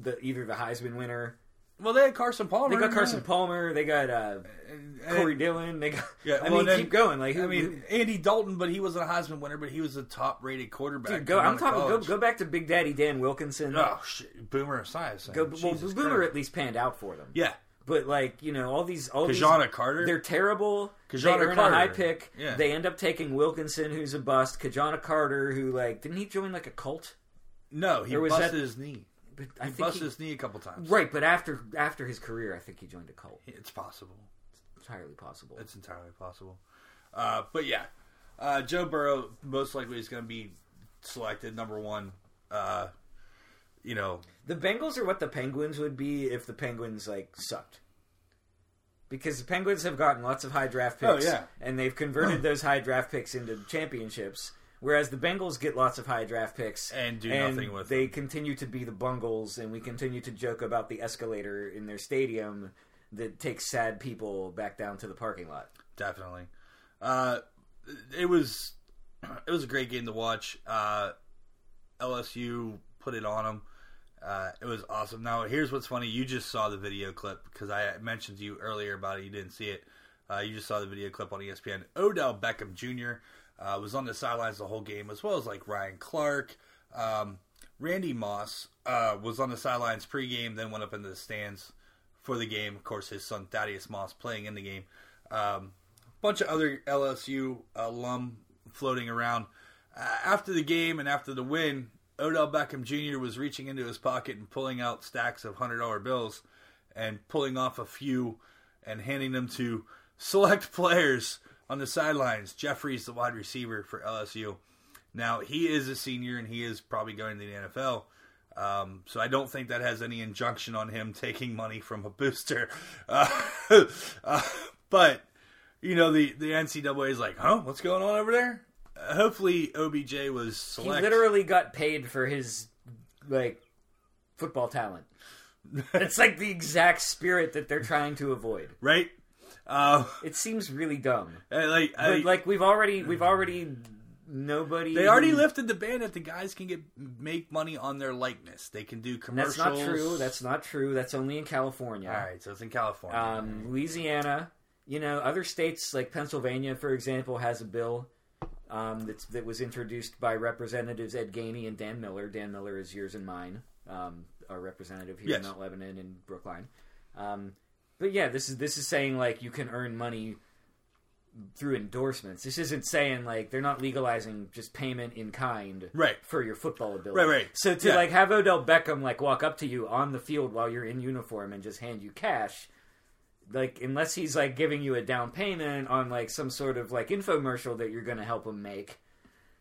the either the Heisman winner. Well, they had Carson Palmer. They got Carson yeah. Palmer. They got uh, And- Corey Dillon. They got. Yeah, I well, mean, then- keep going. Like, I mean, Andy Dalton, but he wasn't a Heisman winner, but he was a top-rated quarterback. dude, go. I'm talking. Go, go back to Big Daddy Dan Wilkinson. Oh shit, Boomer Esiason. Go, well, Jesus Boomer Christ. at least panned out for them. Yeah, But like you know, all these all Ki-Jana these, Carter? they're terrible. Ki-Jana they earn Carter. a high pick. Yeah. They end up taking Wilkinson, who's a bust. Ki-Jana Carter, who like didn't he join like a cult? no, he was busted that- his knee. But I He think busted he, his knee a couple times. right. But after after his career, I think he joined a cult. It's possible. It's entirely possible. It's entirely possible. Uh, but yeah, uh, Joe Burrow most likely is going to be selected number one. Uh, you know, The Bengals are what the Penguins would be if the Penguins like sucked. Because the Penguins have gotten lots of high draft picks, Oh, yeah. and they've converted those high draft picks into championships. Whereas the Bengals get lots of high draft picks And do nothing with it. They continue to be the Bungles, and we continue to joke about the escalator in their stadium that takes sad people back down to the parking lot. definitely. Uh, it was it was a great game to watch. Uh, LSU put it on them. Uh, it was awesome. Now, here's what's funny. You just saw the video clip because I mentioned to you earlier about it. You didn't see it. Uh, you just saw the video clip on ESPN. Odell Beckham Jr. Uh, was on the sidelines the whole game, as well as like Ryan Clark. Um, Randy Moss uh, was on the sidelines pregame, then went up into the stands for the game. Of course, his son Thaddeus Moss playing in the game. Um, bunch of other LSU alum floating around. Uh, after the game and after the win, Odell Beckham Jr. was reaching into his pocket and pulling out stacks of hundred dollar bills and pulling off a few and handing them to select players on the sidelines. Jeffries, the wide receiver for LSU. Now he is a senior and he is probably going to the NFL. Um, so I don't think that has any injunction on him taking money from a booster. Uh, uh, but you know the the NCAA is like, huh? What's going on over there? Uh, hopefully OBJ was select. He literally got paid for his like football talent. it's like the exact spirit that they're trying to avoid. right. Uh, It seems really dumb. like, I- like we've already we've already nobody they already lifted the ban that the guys can get make money on their likeness. They can do And That's not true. That's not true. That's only in California. all right. So it's in California. Um, Louisiana, you know, other states like Pennsylvania, for example, has a bill um, that's, that was introduced by Representatives Ed Gainey and Dan Miller. Dan Miller is yours and mine, um, our representative here in Mount Lebanon and Brookline. Um, but yeah, this is this is saying like you can earn money through endorsements. This isn't saying like they're not legalizing just payment in kind Right. for your football ability. Right, right. So to Yeah. like have Odell Beckham like walk up to you on the field while you're in uniform and just hand you cash, like unless he's like giving you a down payment on like some sort of like infomercial that you're going to help him make,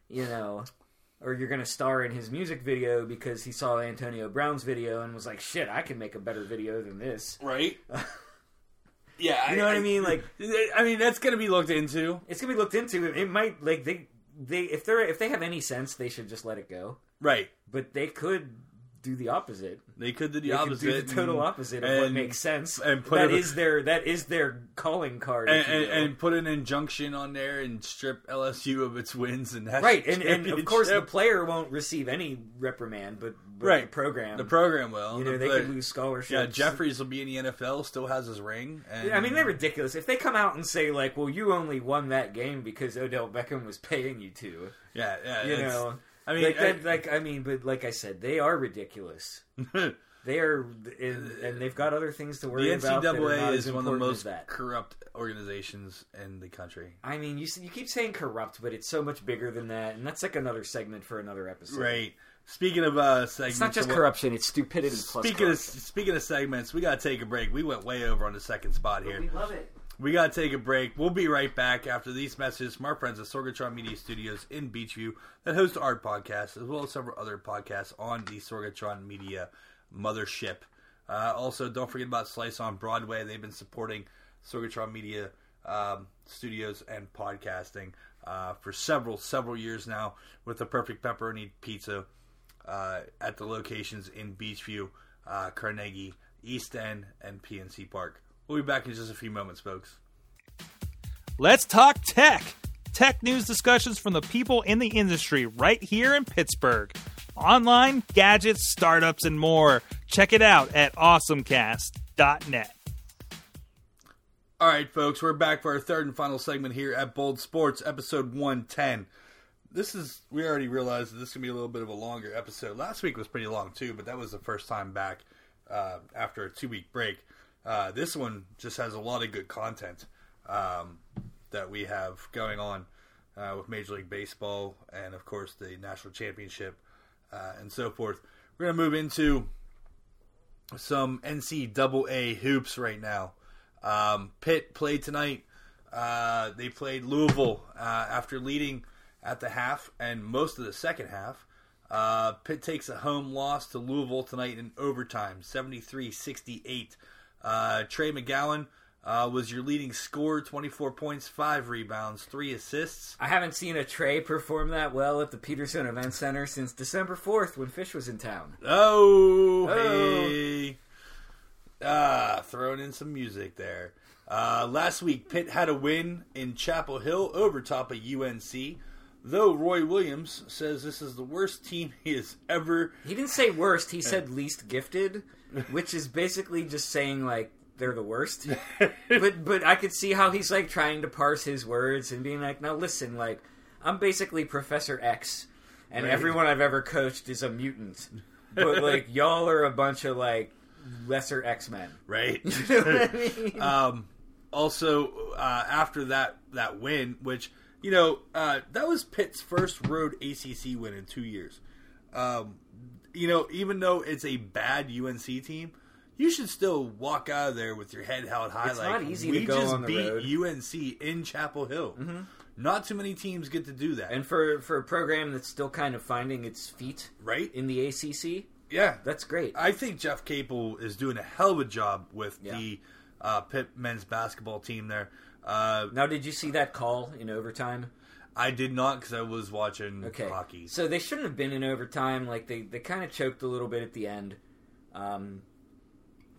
you know, or you're going to star in his music video because he saw Antonio Brown's video and was like, "Shit, I can make a better video than this." right. yeah. You know what I mean? Like I mean, that's going to be looked into. it's going to be looked into. It might like they they if they're if they have any sense, they should just let it go. Right. But they could do the opposite. They could do the They could opposite. do the total and- opposite of what makes sense. and put that it- is their that is their calling card. And, and, and put an injunction on there and strip LSU of its wins and that's right, and, and of course the player won't receive any reprimand, but, but Right. the program, the program will. you know, The they could lose scholarships. Yeah, Jeffries will be in the NFL. Still has his ring. And I mean, they're ridiculous. If they come out and say like, "Well, you only won that game because Odell Beckham was paying you to," Yeah, yeah. you know, I mean, like, I- like I mean, but like I said, they are ridiculous. They are, and, and they've got other things to worry the about. that are not NCAA as is one of the most that. corrupt organizations in the country. I mean, you you keep saying corrupt, but it's so much bigger than that, and that's like another segment for another episode. Right. Speaking of uh, segments, It's not just of corruption; it's stupidity plus Speaking of speaking of segments, we gotta take a break. We went way over on the second spot here. we love it. We gotta take a break. We'll be right back after these messages from our friends at Sorgatron Media Studios in Beechview that host our podcast as well as several other podcasts on the Sorgatron Media mothership. Uh, also, don't forget about Slice on Broadway. They've been supporting Sorgatron Media um, Studios and podcasting uh, for several several years now with the perfect pepperoni pizza uh, at the locations in Beechview, uh, Carnegie, East End, and PNC Park. We'll be back in just a few moments, folks. Let's talk tech. Tech news discussions from the people in the industry right here in Pittsburgh. Online, gadgets, startups, and more. Check it out at awesomecast.net. All right, folks, we're back for our third and final segment here at Bold Sports, episode 110. This is, we already realized that this to be a little bit of a longer episode. Last week was pretty long, too, but that was the first time back uh, after a two week break. Uh, this one just has a lot of good content um, that we have going on uh, with Major League Baseball and, of course, the National Championship uh, and so forth. We're going to move into some NCAA hoops right now. Um, Pitt played tonight. Uh, they played Louisville uh, after leading at the half and most of the second half. Uh, Pitt takes a home loss to Louisville tonight in overtime, 73 68. Uh, Trey McGowens uh, was your leading scorer, 24 points, 5 rebounds, 3 assists. I haven't seen a Trey perform that well at the Petersen Event Center since December fourth when Phish was in town. Oh, Oh. hey. Ah, throwing in some music there. Uh, last week, Pitt had a win in Chapel Hill over top of UNC. Though Roy Williams says this is the worst team he has ever. He didn't say worst; he said least gifted, which is basically just saying like they're the worst. but but I could see how he's like trying to parse his words and being like, now listen, like I'm basically Professor X, and Right. everyone I've ever coached is a mutant, but like y'all are a bunch of like lesser X Men. Right. You know what I mean? um, also, uh, after that that win, which you know uh, that was Pitt's first road ACC win in two years. Um, you know, even though it's a bad UNC team, you should still walk out of there with your head held high. It's like not easy we to go just on the beat road." UNC in Chapel Hill. Not too many teams get to do that, and for for a program that's still kind of finding its feet right? in the ACC, yeah, that's great. I think Jeff Capel is doing a hell of a job with Yeah. the uh, Pitt men's basketball team there. Uh, Now, did you see that call in overtime? I did not because I was watching Okay. hockey. So they shouldn't have been in overtime. Like they, they kind of choked a little bit at the end. Um,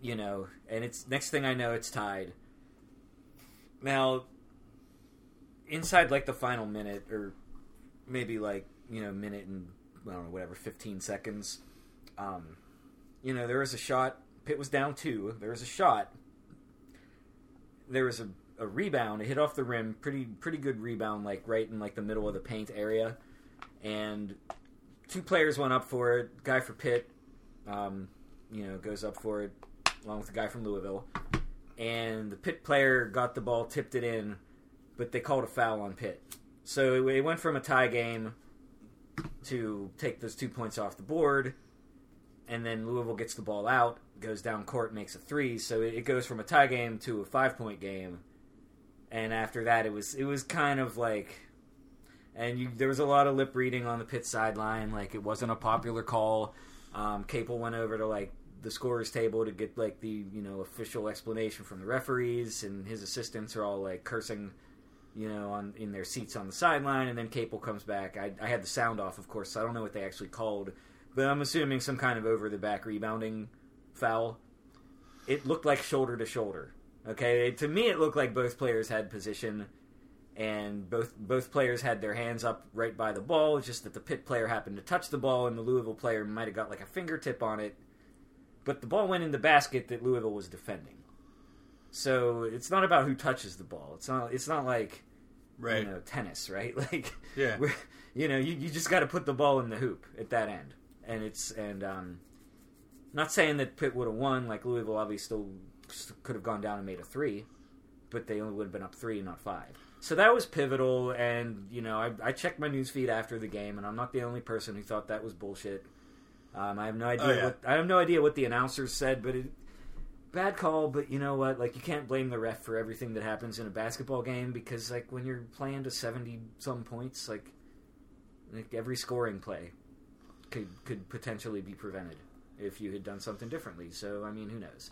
you know, and it's next thing I know, it's tied. Now, inside like the final minute, or maybe like you know minute and I don't know whatever, fifteen seconds. Um, you know, there was a shot. Pitt was down two. There was a shot. There was a, a rebound. It hit off the rim. Pretty pretty good rebound, like right in like the middle of the paint area. And two players went up for it. Guy for Pitt, um, you know, goes up for it along with the guy from Louisville. And the Pitt player got the ball, tipped it in, but they called a foul on Pitt. So it went from a tie game to take those two points off the board, and then Louisville gets the ball out, goes down court, makes a three. So it it goes from a tie game to a five point game. And after that, it was it was kind of like, and you, there was a lot of lip reading on the Pitt sideline. Like it wasn't a popular call. Um, Capel went over to like the scorers table to get like the you know official explanation from the referees, and his assistants are all like cursing you know, on in their seats on the sideline, and then Capel comes back. I, I had the sound off, of course, so I don't know what they actually called, but I'm assuming some kind of over the back rebounding foul. It looked like shoulder to shoulder. Okay, to me, it looked like both players had position, and both both players had their hands up right by the ball. It's just that the Pitt player happened to touch the ball, and the Louisville player might have got like a fingertip on it, but the ball went in the basket that Louisville was defending. So it's not about who touches the ball. It's not. It's not like Right. you know tennis, right? Like Yeah. you know, you, you just got to put the ball in the hoop at that end, and it's and um, not saying that Pitt would have won. Like Louisville obviously still st- could have gone down and made a three, but they only would have been up three, not five. So that was pivotal, and you know, I, I checked my news feed after the game, and I'm not the only person who thought that was bullshit. Um, I have no idea Oh, yeah. what I have no idea what the announcers said, but it, bad call. But you know what? Like you can't blame the ref for everything that happens in a basketball game because like when you're playing to seventy some points, like like every scoring play could could potentially be prevented if you had done something differently. So I mean, who knows?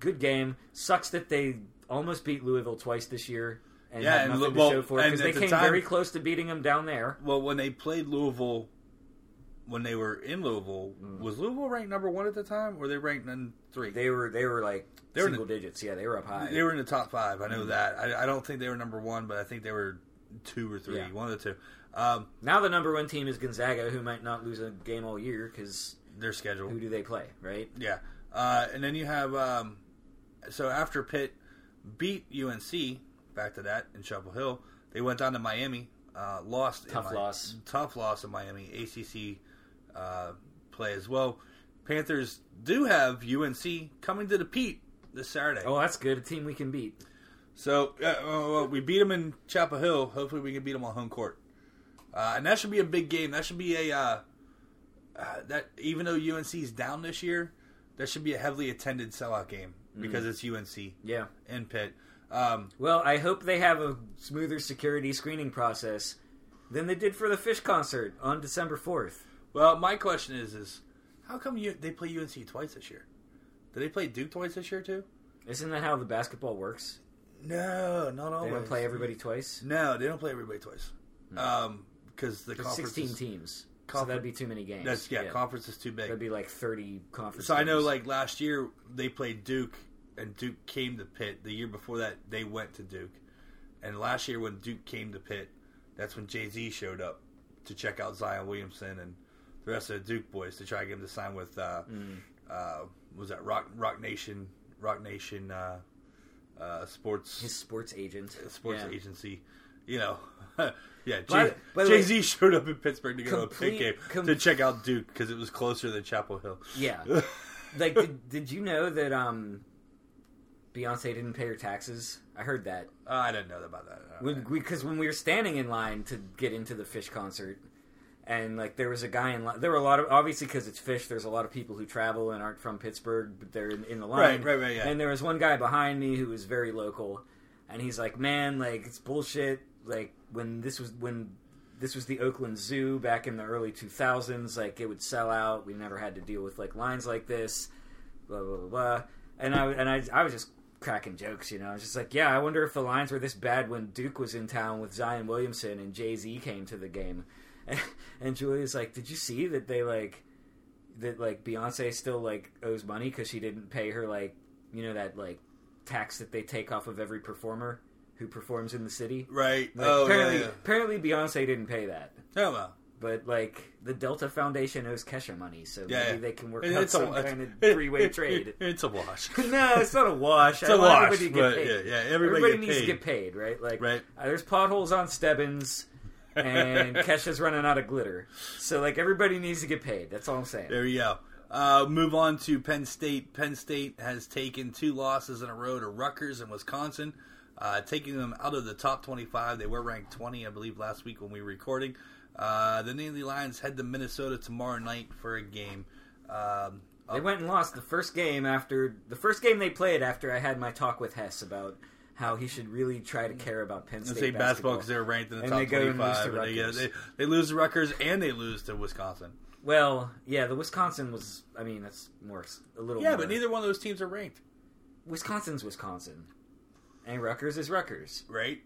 Good game. Sucks that they almost beat Louisville twice this year and Yeah, had and nothing well, to show for it because they the came time- very close to beating them down there. Well, when they played Louisville, when they were in Louisville, was Louisville ranked number one at the time, or they ranked in three? Mm. They were they were like They were single digits. Yeah, they were up high. They were in the top five. I Mm. know that. I, I don't think they were number one, but I think they were two or three, Yeah. one of the two. Um, Now the number one team is Gonzaga, who might not lose a game all year because their schedule. who do they play, right? Yeah, uh, and then you have um, so after Pitt beat UNC, back to that in Chapel Hill, they went down to Miami, uh, lost in Tough Mi- loss. tough loss in Miami, ACC uh, play as well. Panthers do have UNC coming to the Pete this Saturday. Oh, that's good. A team we can beat. So uh, we beat them in Chapel Hill. Hopefully, we can beat them on home court, uh, and that should be a big game. That should be a uh, uh, that even though UNC is down this year, that should be a heavily attended sellout game because it's UNC Yeah. in Pitt. Um, Well, I hope they have a smoother security screening process than they did for the Phish concert on December fourth. well, my question is: is how come you, they play UNC twice this year? Did they play Duke twice this year too? Isn't that how the basketball works? No, not always. They don't play everybody twice. No, they don't play everybody twice. Um, because the There's conference sixteen is- teams, so that'd be too many games. That's yeah, conference is too big. That'd be like thirty conference. So I know, like last year they played Duke, and Duke came to Pitt. The year before that, they went to Duke, and last year when Duke came to Pitt, that's when Jay Z showed up to check out Zion Williamson and the rest of the Duke boys to try to get him to sign with uh, uh, was that Roc Roc Nation Roc Nation uh, uh, Sports his sports agent, Sports Yeah. Agency. You know, yeah. By- by Jay Z showed up in Pittsburgh to go to a Pitt game com- to check out Duke because it was closer than Chapel Hill. Yeah. like, did, did you know that um, Beyonce didn't pay her taxes? I heard that Uh, I didn't know about that. because when we were standing in line to get into the Phish concert, and like there was a guy in line. There were a lot of obviously because it's Phish. There's a lot of people who travel and aren't from Pittsburgh, but they're in, in the line. Right, right, right, yeah. And there was one guy behind me who was very local, and he's like, "Man, like it's bullshit. Like when this was when." This was the Oakland Zoo back in the early 2000s. Like it would sell out. We never had to deal with like lines like this. Blah blah blah. blah. And I and I, I was just cracking jokes, you know. I was just like, yeah, I wonder if the lines were this bad when Duke was in town with Zion Williamson and Jay Z came to the game. And, and Julia's like, did you see that they like that like Beyonce still like owes money because she didn't pay her like you know that like tax that they take off of every performer who performs in the city. Right. Like, oh, apparently, yeah, yeah. apparently Beyonce didn't pay that. Oh, well. But like the Delta Foundation owes Kesha money, so Yeah, maybe yeah. they can work It- out it's a- some it's- kind of three-way trade. it- it's a wash. no, it's not a wash. It's I a wash, everybody get paid. yeah, yeah, everybody get needs paid. to get paid, right? Like, Right. uh, there's potholes on Stebbins, and Kesha's running out of glitter. So, like, everybody needs to get paid. That's all I'm saying. There you go. Uh, move on to Penn State. Penn State has taken two losses in a row to Rutgers and Wisconsin, uh, taking them out of the top 25. They were ranked 20, I believe, last week when we were recording. Uh, the Nittany Lions head to Minnesota tomorrow night for a game. Um, They went and lost the first game after the first game they played after I had my talk with Hess about how he should really try to care about Penn State say basketball because they're ranked in the And top they go and lose 25. to they, Rutgers. they, they lose to Rutgers and they lose to Wisconsin. Well, yeah, the Wisconsin was. I mean, that's more a little. Yeah, more- but neither one of those teams are ranked, Wisconsin's Wisconsin, and Rutgers is Rutgers, right?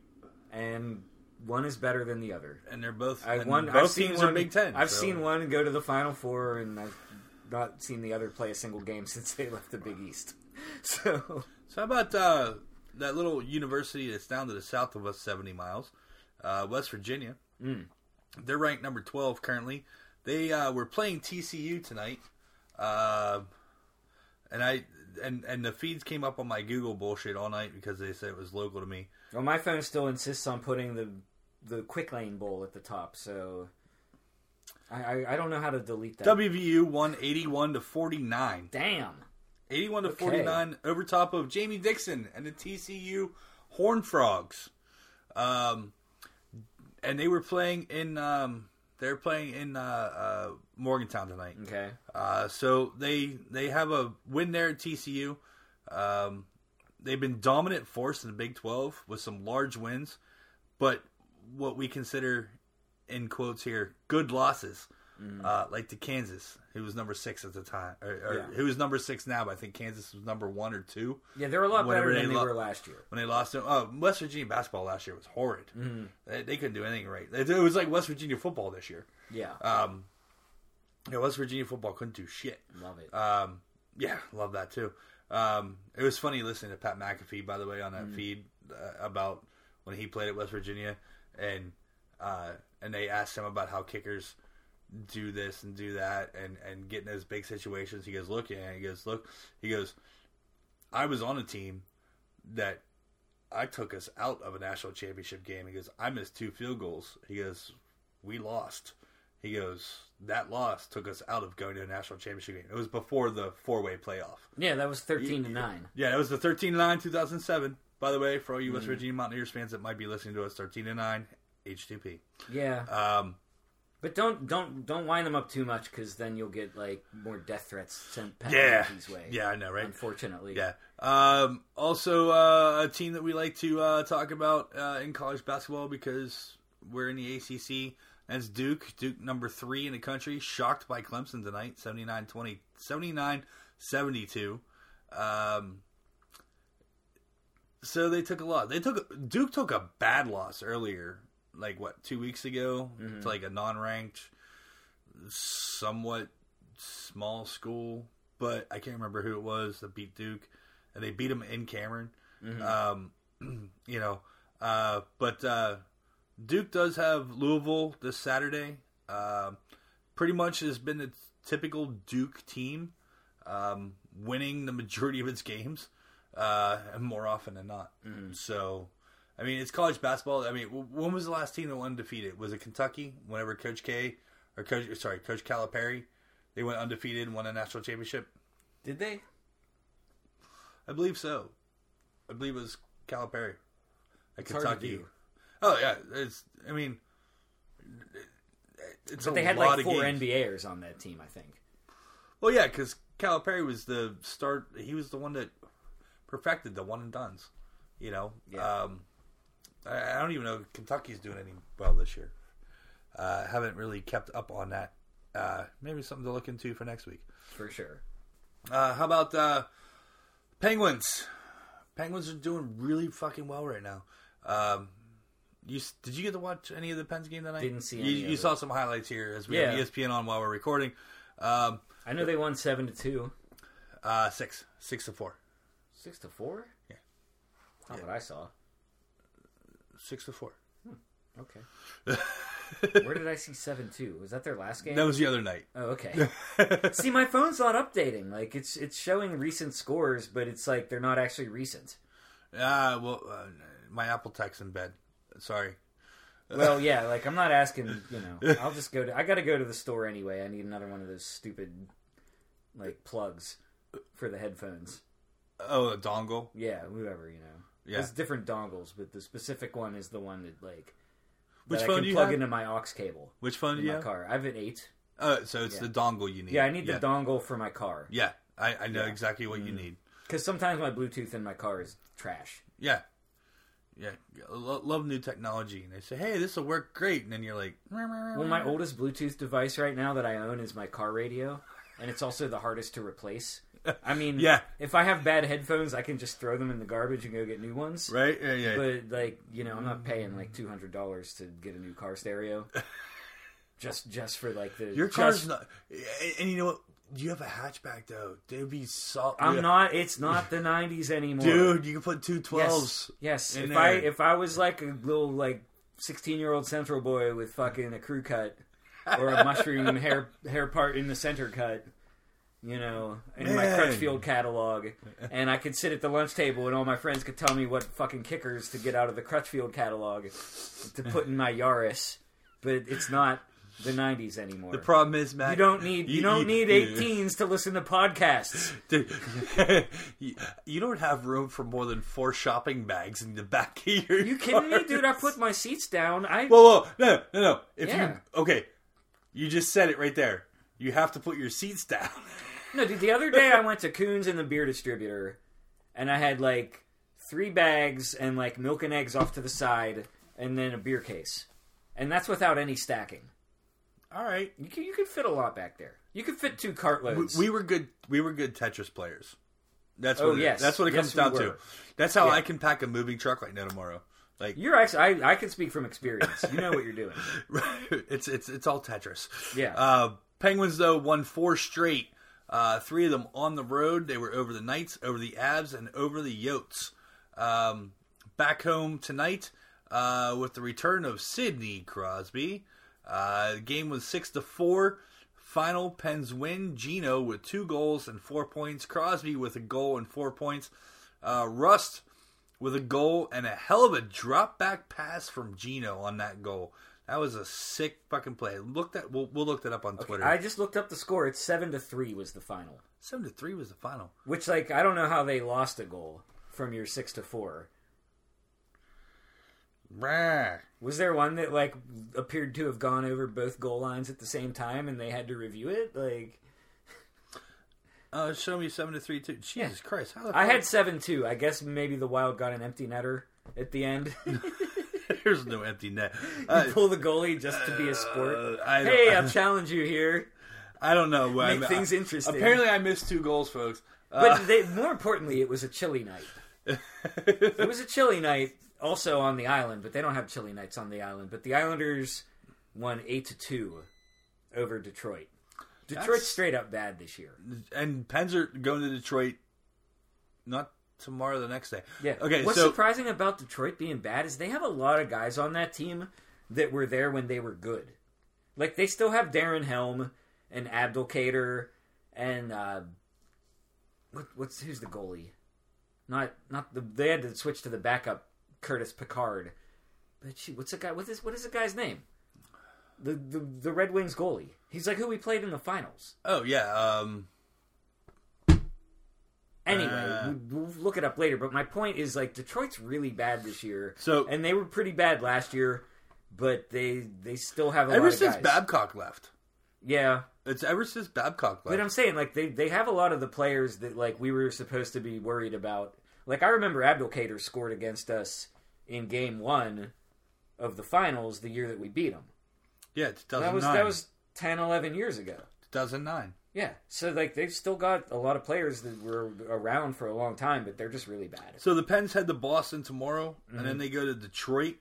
and one is better than the other. and they're both. I one. Both I've seen one, Big Ten. I've so- seen one go to the Final Four, and I've not seen the other play a single game since they left the Big East. So So how about uh, that little university that's down to the south of us, seventy miles, uh, West Virginia? Mm. They're ranked number twelve currently. They uh, were playing TCU tonight, uh, and I and and the feeds came up on my Google bullshit all night because they said it was local to me. well, my phone still insists on putting the the Quick Lane Bowl at the top. So I I, I don't know how to delete that. WVU won eighty-one to forty-nine. Damn. 81 to Okay. 49 over top of Jamie Dixon and the TCU Horned Frogs. Um, and they were playing in um, they're playing in uh, uh, Morgantown tonight. Okay. Uh, so they they have a win there at TCU. Um, they've been dominant force in the Big 12 with some large wins, but what we consider in quotes here good losses. Uh, like to Kansas, who was number six at the time, or, or Yeah. who was number six now. But I think Kansas was number one or two Yeah, they're a lot better they than they lo- were last year. when they lost to oh, West Virginia basketball last year was horrid. They, they couldn't do anything right. It, it was like West Virginia football this year. Yeah. Um, yeah, West Virginia football couldn't do shit. Love it. Um, yeah, love that too. Um, it was funny listening to Pat McAfee, by the way, on that feed uh, about when he played at West Virginia, and uh, and they asked him about how kickers do this and do that, and and get in those big situations. He goes, look, and he goes, look, he goes, I was on a team that I took us out of a national championship game. He goes, I missed two field goals. He goes, we lost. He goes, that loss took us out of going to a national championship game. It was before the four way playoff. yeah, that was thirteen to nine. Yeah, it was the 13 9 2007. By the way, for all you West Virginia Mountaineers fans that might be listening to us, 13 to 9 H2P. Yeah, Um, but don't don't don't wind them up too much because then you'll get like more death threats sent yeah, McAfee's way. yeah, I know, right? Unfortunately. Yeah. Um, also, uh, a team that we like to uh, talk about uh, in college basketball because we're in the ACC. That's Duke. Duke number three in the country. Shocked by Clemson tonight, 79-20, 79-72. Um, so they took a lot. They took Duke took a bad loss earlier, like what two weeks ago, to like a non-ranked, somewhat small school, but I can't remember who it was that beat Duke, and they beat them in Cameron. Um, you know, uh, but uh, Duke does have Louisville this Saturday. Um pretty much has been the typical Duke team, um, winning the majority of its games, uh, more often than not. So. I mean, it's college basketball. I mean, when was the last team that went undefeated? Was it Kentucky? Whenever Coach K or Coach, sorry, Coach Calipari, they went undefeated and won a national championship. Did they? I believe so. I believe it was Calipari at It's hard to Kentucky. Oh yeah, it's. I mean, it's But a they had lot like of four. NBAers on that team, I think. Well, yeah, because Calipari was the start. He was the one that perfected the one and dones. You know. Yeah. Um, I, I don't even know if Kentucky's doing any well this year. Uh, haven't really kept up on that. Uh, maybe something to look into for next week. For sure. Uh, how about uh, Penguins? Penguins are doing really fucking well right now. Um, you did you get to watch any of the Pens game tonight? Didn't see You, any you saw some highlights here as we Yeah. have ESPN on while we're recording. Um, I know they won seven to two. uh, six, six to four, Six to four? Yeah. Not what I saw. six to four. Okay. Where did I see seven two? Was that their last game? That was the other night. Oh, okay. see, my phone's not updating. Like it's it's showing recent scores, but it's like they're not actually recent. Ah, well, uh, my Apple Tech's in bed. Sorry. Well, yeah, like I'm not asking. You know, I'll just go to. I got to go to the store anyway. I need another one of those stupid, like plugs for the headphones. Oh, a dongle. Yeah, whoever you know. Yeah. There's different dongles, but the specific one is the one that like Which that I can do you plug have? into my aux cable Which phone do you my have? car. I have an eight. Uh, so it's Yeah. the dongle you need. Yeah, I need the dongle for my car Yeah, I, I know Yeah. exactly what you Mm. need. because sometimes my Bluetooth in my car is trash. Yeah. Yeah. Lo- love new technology. And they say, hey, this will work great. And then you're like, Well, my oldest Bluetooth device right now that I own is my car radio, and it's also the hardest to replace. I mean, Yeah. if I have bad headphones, I can just throw them in the garbage and go get new ones. right? Yeah, yeah. But like, you know, I'm not paying like two hundred dollars to get a new car stereo. just just for like the Your car's just- not. And you know what? You have a hatchback though. They'd be salt. I'm yeah. not. It's not the '90s anymore, Dude, you can put two Yes, twelves. yes. in If I if I was like a little like 16 year old Central boy with fucking a crew cut or a mushroom hair hair part in the center cut, you know, in my Man. Crutchfield catalog, and I could sit at the lunch table and all my friends could tell me what fucking kickers to get out of the Crutchfield catalog to put in my Yaris, but it's not the 90s anymore. The problem is, Matt. you don't need you, don't need you- 18s to listen to podcasts. Dude, you, you don't have room for more than four shopping bags in the back of your. You kidding me, dude? I put my seats down. I Whoa, whoa, no, no, no. If Yeah. you okay, you just said it right there. You have to put your seats down. No, dude, the other day I went to Kuhn's and the beer distributor, and I had like three bags and like milk and eggs off to the side, and then a beer case, and that's without any stacking. All right. You can, you could fit a lot back there. You could fit two We, cartloads. we were good. We were good Tetris players. That's Oh, what. it- yes. that's what it Yes, comes we down were. to. That's how Yeah. I can pack a moving truck like no tomorrow. Like You're actually, I, I can speak from experience. You know what you're doing. it's it's it's all Tetris. Yeah. Uh, Penguins though won four straight. Uh, three of them on the road. They were over the Knights, over the Avs, and over the Yotes. Um, back home tonight uh, with the return of Sidney Crosby. Uh, the game was six to four. Final Pens win. Geno with two goals and four points. Crosby with a goal and four points. Uh, Rust with a goal and a hell of a drop back pass from Geno on that goal. That was a sick fucking play. Look that we'll, we'll look that up on Twitter. I just looked up the score. It's seven to three was the final. Seven to three was the final. Which, like, I don't know how they lost a goal from your six to four. Rah. Was there one that like appeared to have gone over both goal lines at the same time and they had to review it? Like Uh, show me seven to three too. Jesus Christ! How the I had seven two. I guess maybe the Wild got an empty netter at the end. There's no empty net. you Uh, pull the goalie just to be a sport. uh, I hey, I'll challenge you here. I don't know. but Make I- things interesting. Apparently, I missed two goals, folks. But Uh, they, more importantly, it was a chilly night. It was a chilly night also on the island, but they don't have chilly nights on the island. But the Islanders won eight to two over Detroit. Detroit's straight up bad this year. and Pens are going to Detroit. Not tomorrow. The next day. Yeah. Okay. What's so surprising about Detroit being bad is they have a lot of guys on that team that were there when they were good. Like they still have Darren Helm and Abdelkader and uh, what, what's who's the goalie? Not not the they had to switch to the backup Curtis Pickard. But shoot, what's the guy? What is what is the guy's name? The the the Red Wings goalie. He's like who we played in the finals. oh yeah. Um. Anyway, Uh. we- we'll look it up later. But my point is, like, Detroit's really bad this year. So- and they were pretty bad last year, but they they still have a Ever lot of since guys. Babcock left, yeah. it's ever since Babcock left. But. I'm saying, like, they they have a lot of the players that like we were supposed to be worried about. Like, I remember Abdelkader scored against us in Game One of the finals the year that we beat them. yeah, 2009. That was that was 10, 11 years ago. 2009. Yeah, so like they've still got a lot of players that were around for a long time, but they're just really bad. So the Pens head to Boston tomorrow, and Mm-hmm. then they go to Detroit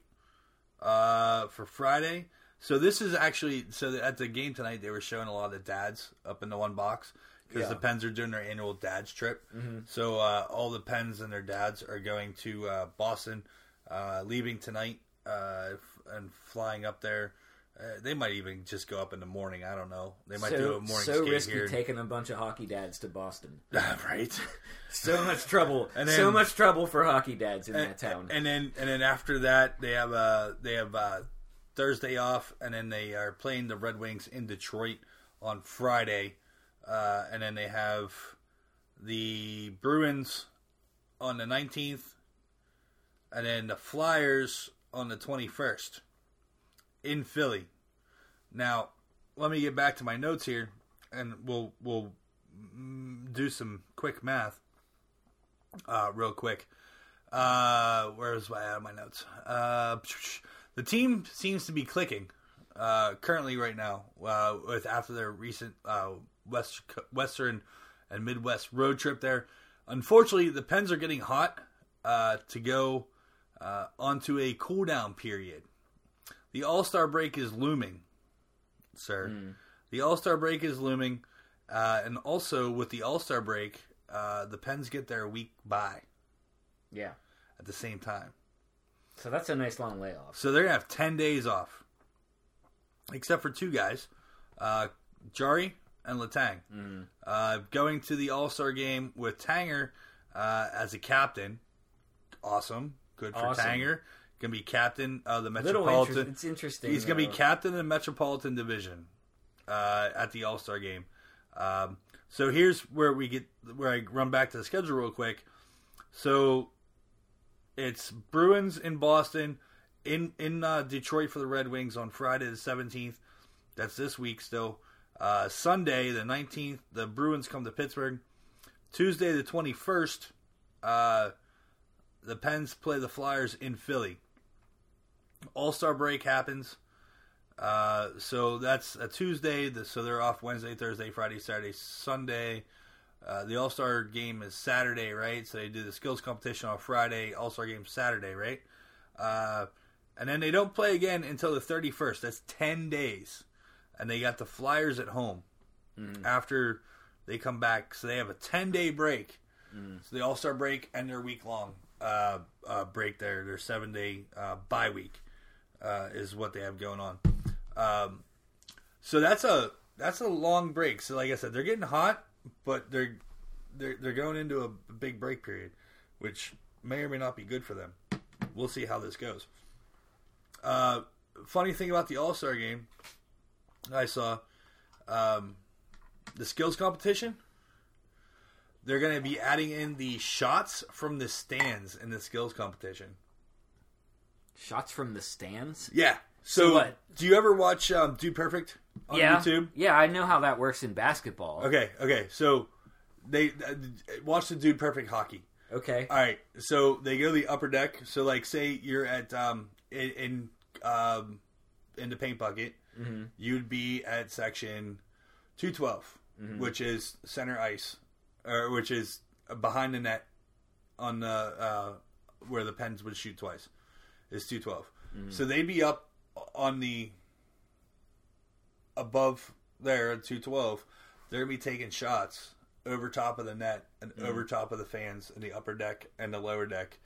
uh, for Friday. So this is actually so at the game tonight they were showing a lot of the dads up in the one box because Yeah. Mm-hmm. the Pens are doing their annual dads trip. So uh, all the Pens and their dads are going to uh, Boston, uh, leaving tonight uh, f- and flying up there. Uh, they might even just go up in the morning. I don't know. They might so, do a morning so skate risky here. taking a bunch of hockey dads to Boston. right. So much trouble. And so much trouble for hockey dads in and, that town. And then and then after that they have uh they have uh Thursday off and then they are playing the Red Wings in Detroit on Friday. Uh and then they have the Bruins on the 19th and then the Flyers on the 21st in Philly. Now, let me get back to my notes here and we'll we'll mm, do some quick math uh, real quick. Uh, where's my out of my notes? Uh, the team seems to be clicking uh, currently right now uh, with after their recent uh, west western and Midwest road trip there. Unfortunately, the Pens are getting hot uh, to go uh, onto a cool down period. The All Star break is looming, sir. The All Star break is looming, uh, and also with the All Star break, uh, the Pens get their week bye Yeah. at the same time. So that's a nice long layoff. So they're gonna have ten days off, except for two guys, uh, Jarry and Letang, uh, going to the All Star game with Tanger uh, as a captain. Awesome, good for Awesome. Tanger. Gonna be captain of the Metropolitan. inter- it's interesting. He's gonna be captain of the Metropolitan Division uh, at the All Star game. Um, so here's where we get where I run back to the schedule real quick. So it's Bruins in Boston, in in uh, Detroit for the Red Wings on Friday the seventeenth. That's this week still. Uh, Sunday the nineteenth, the Bruins come to Pittsburgh. Tuesday the twenty first, uh, the Pens play the Flyers in Philly. All Star break happens. Uh, so that's a Tuesday. So they're off Wednesday, Thursday, Friday, Saturday, Sunday. Uh, the All Star game is Saturday, right? So they do the skills competition on Friday. All Star game Saturday, right? Uh, and then they don't play again until the 31st. That's 10 days. And they got the Flyers at home after they come back. So they have a 10 day break. So the All Star break and their week long uh, uh, break there, their seven day uh, bye week uh, is what they have going on. Um, so that's a that's a long break. So like I said, they're getting hot, but they're they're they're going into a big break period, which may or may not be good for them. We'll see how this goes. Uh, funny thing about the All Star game, I saw um, the skills competition. They're going to be adding in the shots from the stands in the skills competition. Shots from the stands. Yeah. So, what? do you ever watch um, Dude Perfect on yeah, YouTube? yeah, I know how that works in basketball. Okay, okay. So they uh, watch the Dude Perfect hockey. Okay. All right. So they go to the upper deck. So like, say you're at um in, in um in the paint bucket, you'd be at section two which is center ice, or which is behind the net on the uh, where the pens would shoot twice. Is two So they'd be up on the above there at two twelve. They're gonna be taking shots over top of the net and mm. over top of the fans in the upper deck and the lower deck,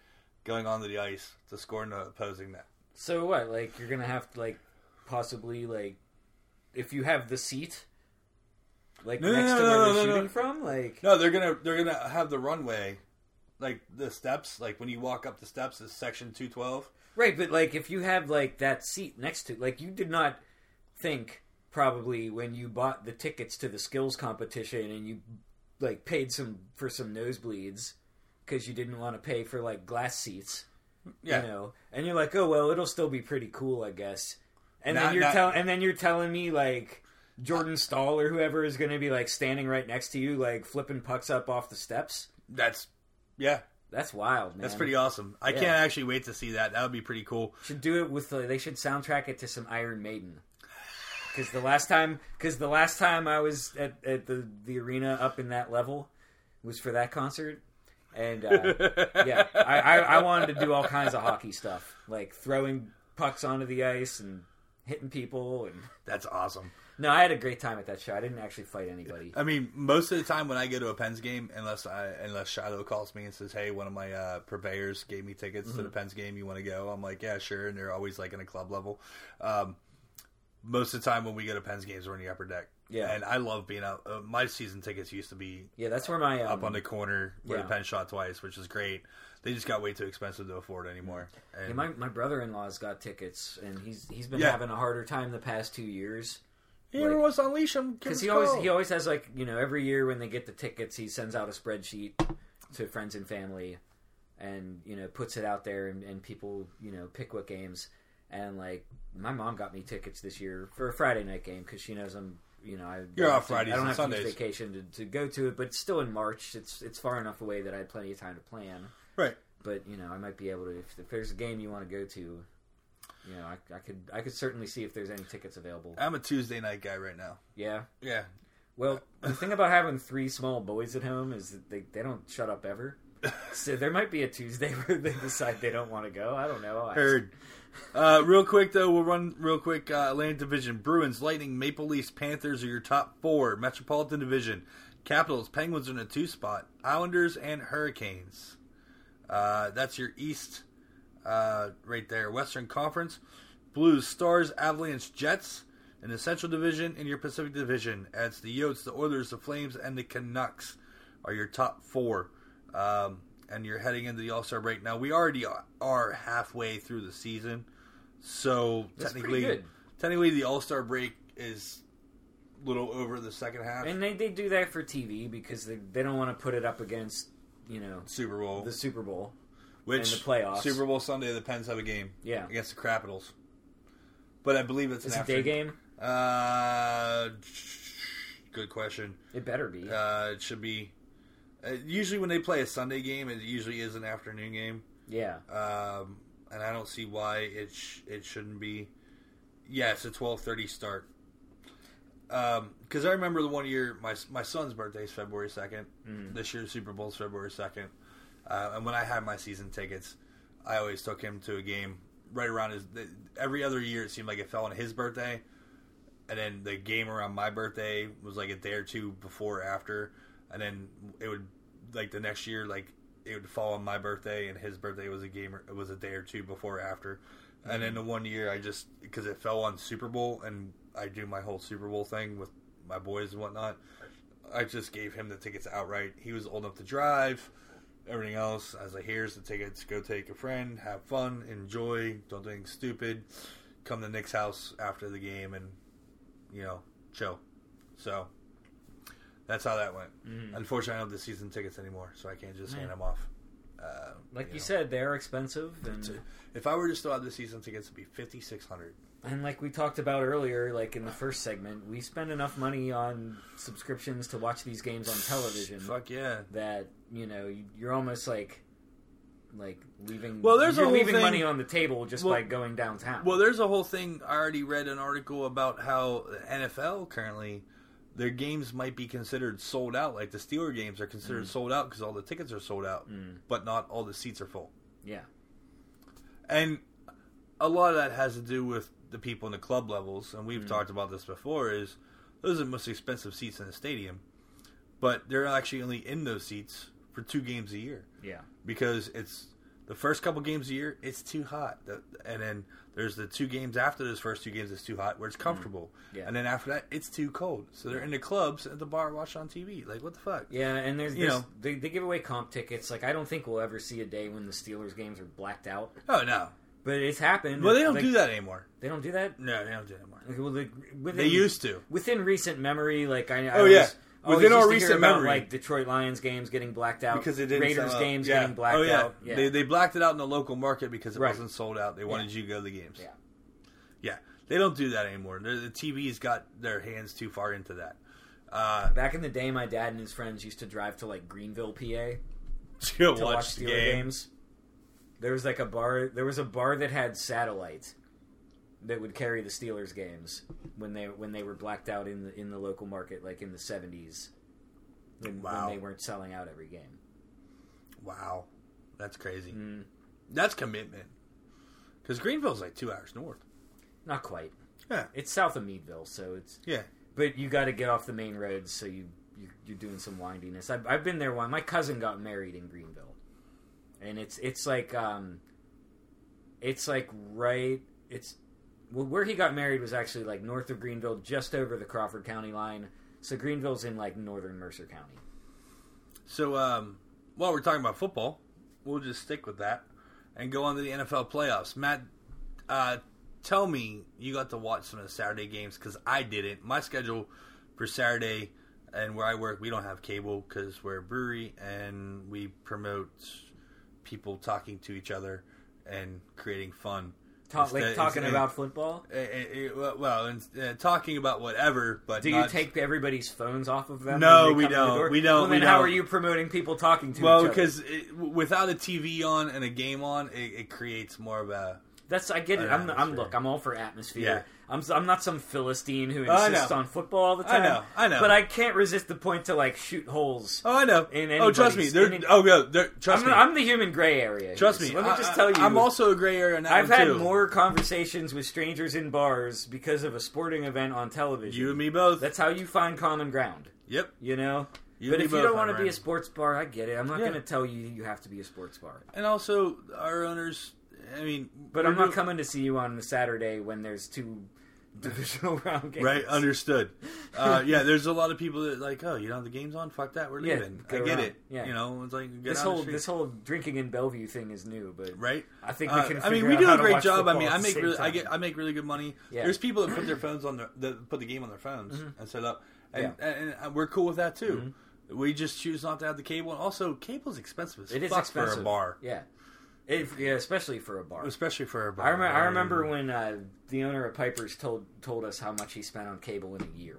going onto the ice to score in the opposing net. So what? Like you're gonna have to like possibly like if you have the seat like No, no, next no, to where no, they're no, no. shooting from, like No, they're gonna they're gonna have the runway, like the steps. Like when you walk up the steps is section two twelve. Right. But like if you have like that seat next to like you did not think probably when you bought the tickets to the skills competition and you like paid some for some nosebleeds because you didn't want to pay for like glass seats. Yeah. you know, and you're like, oh well, it'll still be pretty cool, I guess. And Not- then you're not- telling, and then you're telling me like Jordan uh, Staal or whoever is going to be like standing right next to you, like flipping pucks up off the steps. That's yeah, That's wild, man. that's pretty awesome. I Yeah. can't actually wait to see that. That would be pretty cool. Should do it with. The, they should soundtrack it to some Iron Maiden. Because the last time, because the last time I was at, at the the arena up in that level was for that concert, and uh, yeah, I, I, I wanted to do all kinds of hockey stuff, like throwing pucks onto the ice and hitting people. And That's awesome. No, I had a great time at that show. I didn't actually fight anybody. I mean, most of the time when I go to a Pens game, unless I unless Shiloh calls me and says, "Hey, one of my uh, purveyors gave me tickets Mm-hmm. to the Pens game. You want to go?" I'm like, "Yeah, sure." And they're always like in a club level. Um, most of the time when we go to Pens games, we're in the upper deck. Yeah. and I love being out. Uh, my season tickets used to be Yeah, that's where my um, up on the corner where yeah. the Pens shot twice, which is great. They just got way too expensive to afford anymore. And Yeah, my my brother in law's got tickets, and he's he's been Yeah. having a harder time the past two years. He wants to unleash them because he always he always has like you know every year when they get the tickets he sends out a spreadsheet to friends and family and you know puts it out there and, and people you know pick what games. And like my mom got me tickets this year for a Friday night game because she knows I'm you know I You're off to- Fridays I don't have to use vacation to, to go to it but it's still in March. It's it's far enough away that I had plenty of time to plan. Right. but you know I might be able to if, if there's a game you want to go to you know I, I could I could certainly see if there's any tickets available I'm a Tuesday night guy right now. yeah Yeah, Well, the thing about having three small boys at home is that they, they don't shut up ever. So there might be a Tuesday where they decide they don't want to go. I don't know. I- Heard. Uh, real quick though, we'll run real quick. Uh, Atlantic Division: Bruins, Lightning, Maple Leafs, Panthers are your top four. Metropolitan Division: Capitals, Penguins are in a two spot. Islanders and Hurricanes. Uh, that's your East uh, right there. Western Conference: Blues, Stars, Avalanche, Jets. In the Central Division, in your Pacific Division, it's the Yotes, the Oilers, the Flames, and the Canucks are your top four. Um, and you're heading into the All Star break. Now we already are- halfway through the season, so That's technically, technically the All Star break is a little over the second half. And they, they do that for TV because they, they don't want to put it up against, you know, Super Bowl, the Super Bowl. Which and the playoffs. Super Bowl Sunday, the Pens have a game Yeah. against the Capitals, but I believe it's It's an a day game. Uh, good question. It better be. Uh, it should be. Uh, usually, when they play a Sunday game, it usually is an afternoon game. yeah. um, and I don't see why it sh- it shouldn't be. Yeah, it's a twelve thirty start. Because I remember the one year my my son's birthday is February second. This year's Super Bowl is February second, uh, and when I had my season tickets, I always took him to a game right around his. Every other year, it seemed like it fell on his birthday, and then the game around my birthday was like a day or two before or after, and then it would like the next year like it would fall on my birthday and his birthday was a game or, it was a day or two before or after, and then the one year I just because it fell on Super Bowl and I do my whole Super Bowl thing with my boys and whatnot, I just gave him the tickets outright. He was old enough to drive. Everything else, as I here's the tickets. Go take a friend, have fun, enjoy. Don't do anything stupid. Come to Nick's house after the game and you know chill. So that's how that went. Unfortunately, I don't have the season tickets anymore, so I can't just hand them off. Uh, Like you, know. said, they're expensive, and if I were to still have the season tickets, it'd be fifty six hundred. And like we talked about earlier, like in the first segment, we spend enough money on subscriptions to watch these games on television Fuck yeah! that you know you- you're almost like like leaving. Well, there's a leaving thing- money on the table just Well- by going downtown. Well, there's a whole thing. I already read an article about how the NFL currently their games might be considered sold out. Like the Steeler games are considered mm. sold out because all the tickets are sold out, mm. but not all the seats are full. yeah, And a lot of that has to do with the people in the club levels, and Mm. we've talked about this before. Is those are the most expensive seats in the stadium, but they're actually only in those seats for two games a year yeah, because it's the first couple games a year it's too hot, and then there's the two games after those first two games it's too hot where it's comfortable, Mm. Yeah. and then after that it's too cold. So they're in the clubs at the bar watching on TV. Like what the fuck? yeah. And there's, You there's- know. they, they give away comp tickets. Like I don't think we'll ever see a day when the Steelers games are blacked out, Oh no, but it's happened. well they don't Like, do that anymore. They don't do that. No, they don't do that anymore. Like, well, the, within, They used to. within recent memory, like I, I Oh, yeah. always- Within our recent about, memory. like Detroit Lions games getting blacked out because it didn't Raiders sell out. games Yeah. getting blacked oh, yeah. out. Yeah, They they blacked it out in the local market because it Right. wasn't sold out. They wanted you to go to the games. Yeah. yeah. They don't do that anymore. The, the TV's got their hands too far into that. Uh, Back in the day, my dad and his friends used to drive to like Greenville, PA, to to watch, watch the Steeler game. games. There was like a bar. There was a bar that had satellite that would carry the Steelers games when they when they were blacked out in the in the local market, like in the seventies, when, Wow. when they weren't selling out every game. Wow, that's crazy. Mm, That's commitment. Because Greenville's like two hours north. not quite. Yeah, It's south of Meadville, so it's yeah. but you got to get off the main roads, so you, you you're doing some windiness. I've, I've been there one. My cousin got married in Greenville, and it's it's like um, it's like right. It's well, where he got married was actually like north of Greenville, just over the Crawford County line. So Greenville's in like northern Mercer County. So um, while we're talking about football, we'll just stick with that and go on to the NFL playoffs. Matt, uh, tell me you got to watch some of the Saturday games because I didn't. My schedule for Saturday and where I work, we don't have cable because we're a brewery and we promote people talking to each other and creating fun. Talk, like talking about football. Eh, eh, eh, well, and, talking about whatever, but Do you not- take everybody's phones off of them? No, we come to the don't. We don't. Well, We then how don't. are you promoting people talking to each other? Well, because without a TV on and a game on, it, it creates more of a That's I get it. I'm, I'm look. I'm all for atmosphere. Yeah. I'm I'm not some philistine who oh, I insists know. on football all the I time. know, I know. But I can't resist the point to like shoot holes. Oh, I know. In oh, trust me. anybody's- They're, in- oh, no. They're, trust I'm, me. I'm the human gray area. trust here. me. So let me I- just tell you. I'm also a gray area that I've had too. more conversations with strangers in bars because of a sporting event on television. You and me both. That's how you find common ground. yep. You know. You but and me if you both, don't my want to be a friend. sports bar, I get it. I'm not Yeah. going to tell you you have to be a sports bar. And also, our owners. I mean, But I'm not coming to see you on the Saturday when there's two divisional round games. Right, understood. Uh, yeah, there's a lot of people that like, oh, you don't have the games on? Fuck that, we're Yeah, leaving. go I get around. it. Yeah. You know, it's like get This whole this whole drinking in Bellevue thing is new, but right. I think we Uh, can. I mean, we do a great job. I mean, I make same really, I get I make really good money. Yeah. There's people that put their phones on their that put the game on their phones and set up, and, Mm-hmm. Yeah. Mm-hmm. and, and we're cool with that too. We just choose not to have the cable, and also cable's expensive as It is fuck expensive for a bar, Yeah, It- yeah, especially for a bar. especially for a bar. I, rem- I remember when uh, the owner of Piper's told told us how much he spent on cable in a year.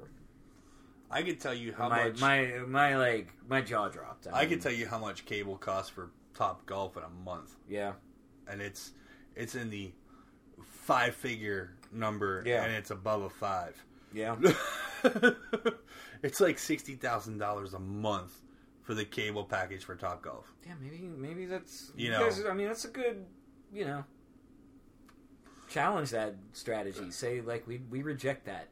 I could tell you how my much my my like my jaw dropped. I mean, could tell you how much cable costs for Top Golf in a month. Yeah, and it's it's in the five figure number Yeah. and it's above a five. yeah. it's like sixty thousand dollars a month for the cable package for Top Golf. Yeah, maybe maybe that's You you know. guys- I mean, that's a good you know challenge that strategy. Say like we we reject that.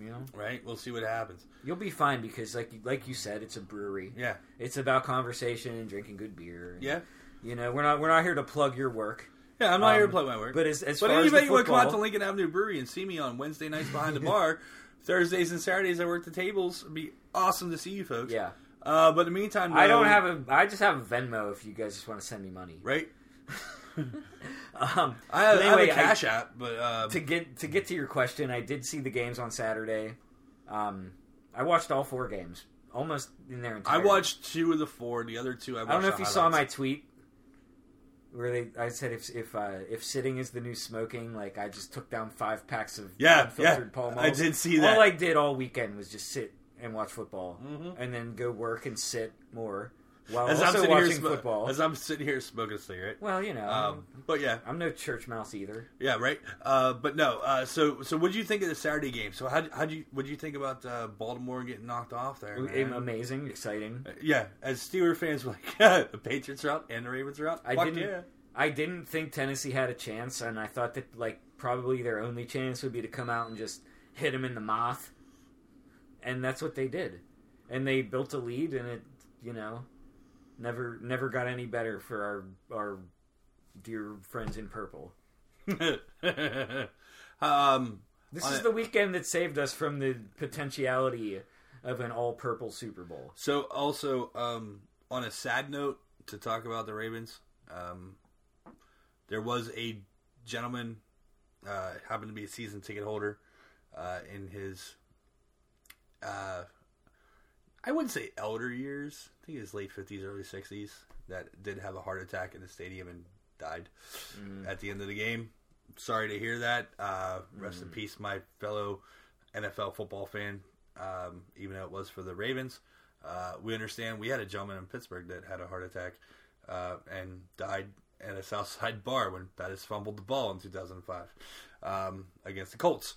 You know, Right? We'll see what happens. you'll be fine because like you- like you said, it's a brewery. Yeah. It's about conversation and drinking good beer. and, Yeah. You know, we're not we're not here to plug your work. Yeah, I'm not Um, here to plug my work. But as as but far anybody as want to come out to Lincoln Avenue Brewery and see me on Wednesday nights behind the bar, Thursdays and Saturdays I work the tables. It'd be awesome to see you folks. yeah. Uh, but in the meantime, I don't have a. I just have a Venmo if you guys just want to send me money. right. Um, I have, but I have a cash app, but uh, to get to get to your question, I did see the games on Saturday. Um, I watched all four games, almost in their entirety. I watched two of the four. The other two, I, watched I don't know if you saw my tweet where they. I said if if uh, if sitting is the new smoking, like I just took down five packs of Yeah, unfiltered yeah, Pall Malls. I did see that. All I did all weekend was just sit and watch football, Mhm. and then go work and sit more while As I'm also sitting here, watching football. as I'm sitting here smoking a cigarette. well, you know, Um, but yeah, I'm no church mouse either. yeah, right. Uh, but no. Uh, so, so what do you think of the Saturday game? So, how how do you what do you think about uh, Baltimore getting knocked off there? man? Amazing, exciting. Yeah, as Steeler fans, were like the Patriots are out and the Ravens are out. I Fuck didn't. yeah. I didn't think Tennessee had a chance, and I thought that like probably their only chance would be to come out and just hit him in the mouth, and that's what they did, and they built a lead, and it you know never never got any better for our our dear friends in purple. um, This is it- the weekend that saved us from the potentiality of an all purple Super Bowl. so also um, on a sad note to talk about the Ravens, um, there was a gentleman uh, happened to be a season ticket holder uh, in his uh, I wouldn't say elder years. I think his late fifties, early sixties. That did have a heart attack in the stadium and died at the end of the game. Sorry to hear that. Uh, rest in peace, my fellow NFL football fan. Um, even though it was for the Ravens, uh, we understand. We had a gentleman in Pittsburgh that had a heart attack uh, and died at a Southside bar when Bettis fumbled the ball in 2005 um, against the Colts.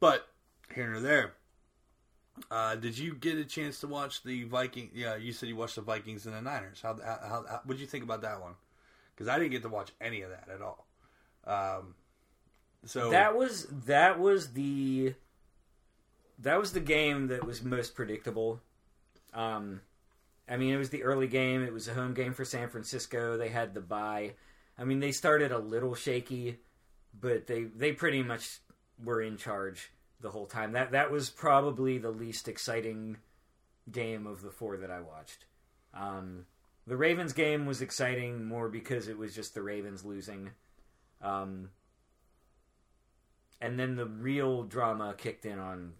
But here nor there. Uh, did you get a chance to watch the Viking? Yeah, you said you watched the Vikings and the Niners. How how, how, how what did you think about that one? Because I didn't get to watch any of that at all. Um, so That was that was the that was the game that was most predictable. Um, I mean, it was the early game. It was a home game for San Francisco. They had the bye. I mean, they started a little shaky, but they they pretty much were in charge the whole time. That that was probably the least exciting game of the four that I watched. Um, the Ravens game was exciting more because it was just the Ravens losing. Um, and then the real drama kicked in on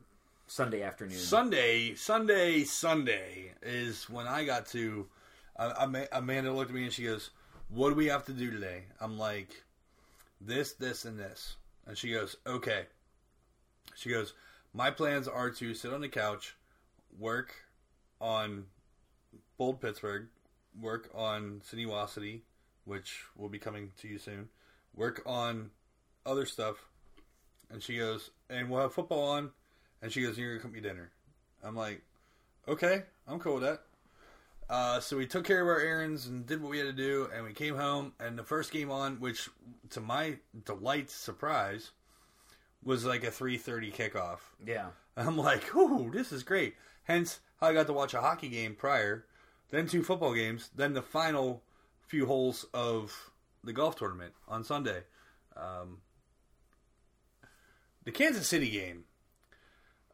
Sunday afternoon. Sunday, Sunday, Sunday is when I got to. Uh, Amanda looked at me and she goes, "What do we have to do today?" I'm like, "This, this, and this." And she goes, "Okay." She goes, "My plans are to sit on the couch, work on Bold Pittsburgh, work on Sinuosity, which will be coming to you soon, work on other stuff. And she goes, and we'll have football on. And she goes, you're going to cook me dinner. I'm like, okay, I'm cool with that. Uh, so we took care of our errands and did what we had to do, and we came home. And the first game on, which to my delight, surprise, was like a 3:30 kickoff. Yeah. I'm like, ooh, this is great. Hence, how I got to watch a hockey game prior, then two football games, then the final few holes of the golf tournament on Sunday. Um, the Kansas City game.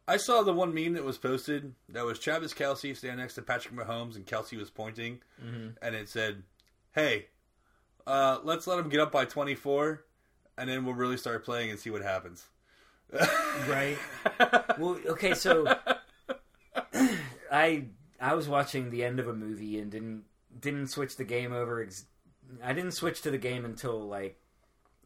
I saw the one meme that was posted that was Travis Kelce standing next to Patrick Mahomes, and Kelce was pointing, and it said, "Hey, uh, let's let him get up by 24, and then we'll really start playing and see what happens." Right. well, okay, so I I was watching the end of a movie and didn't didn't switch the game over. Ex- I didn't switch to the game until like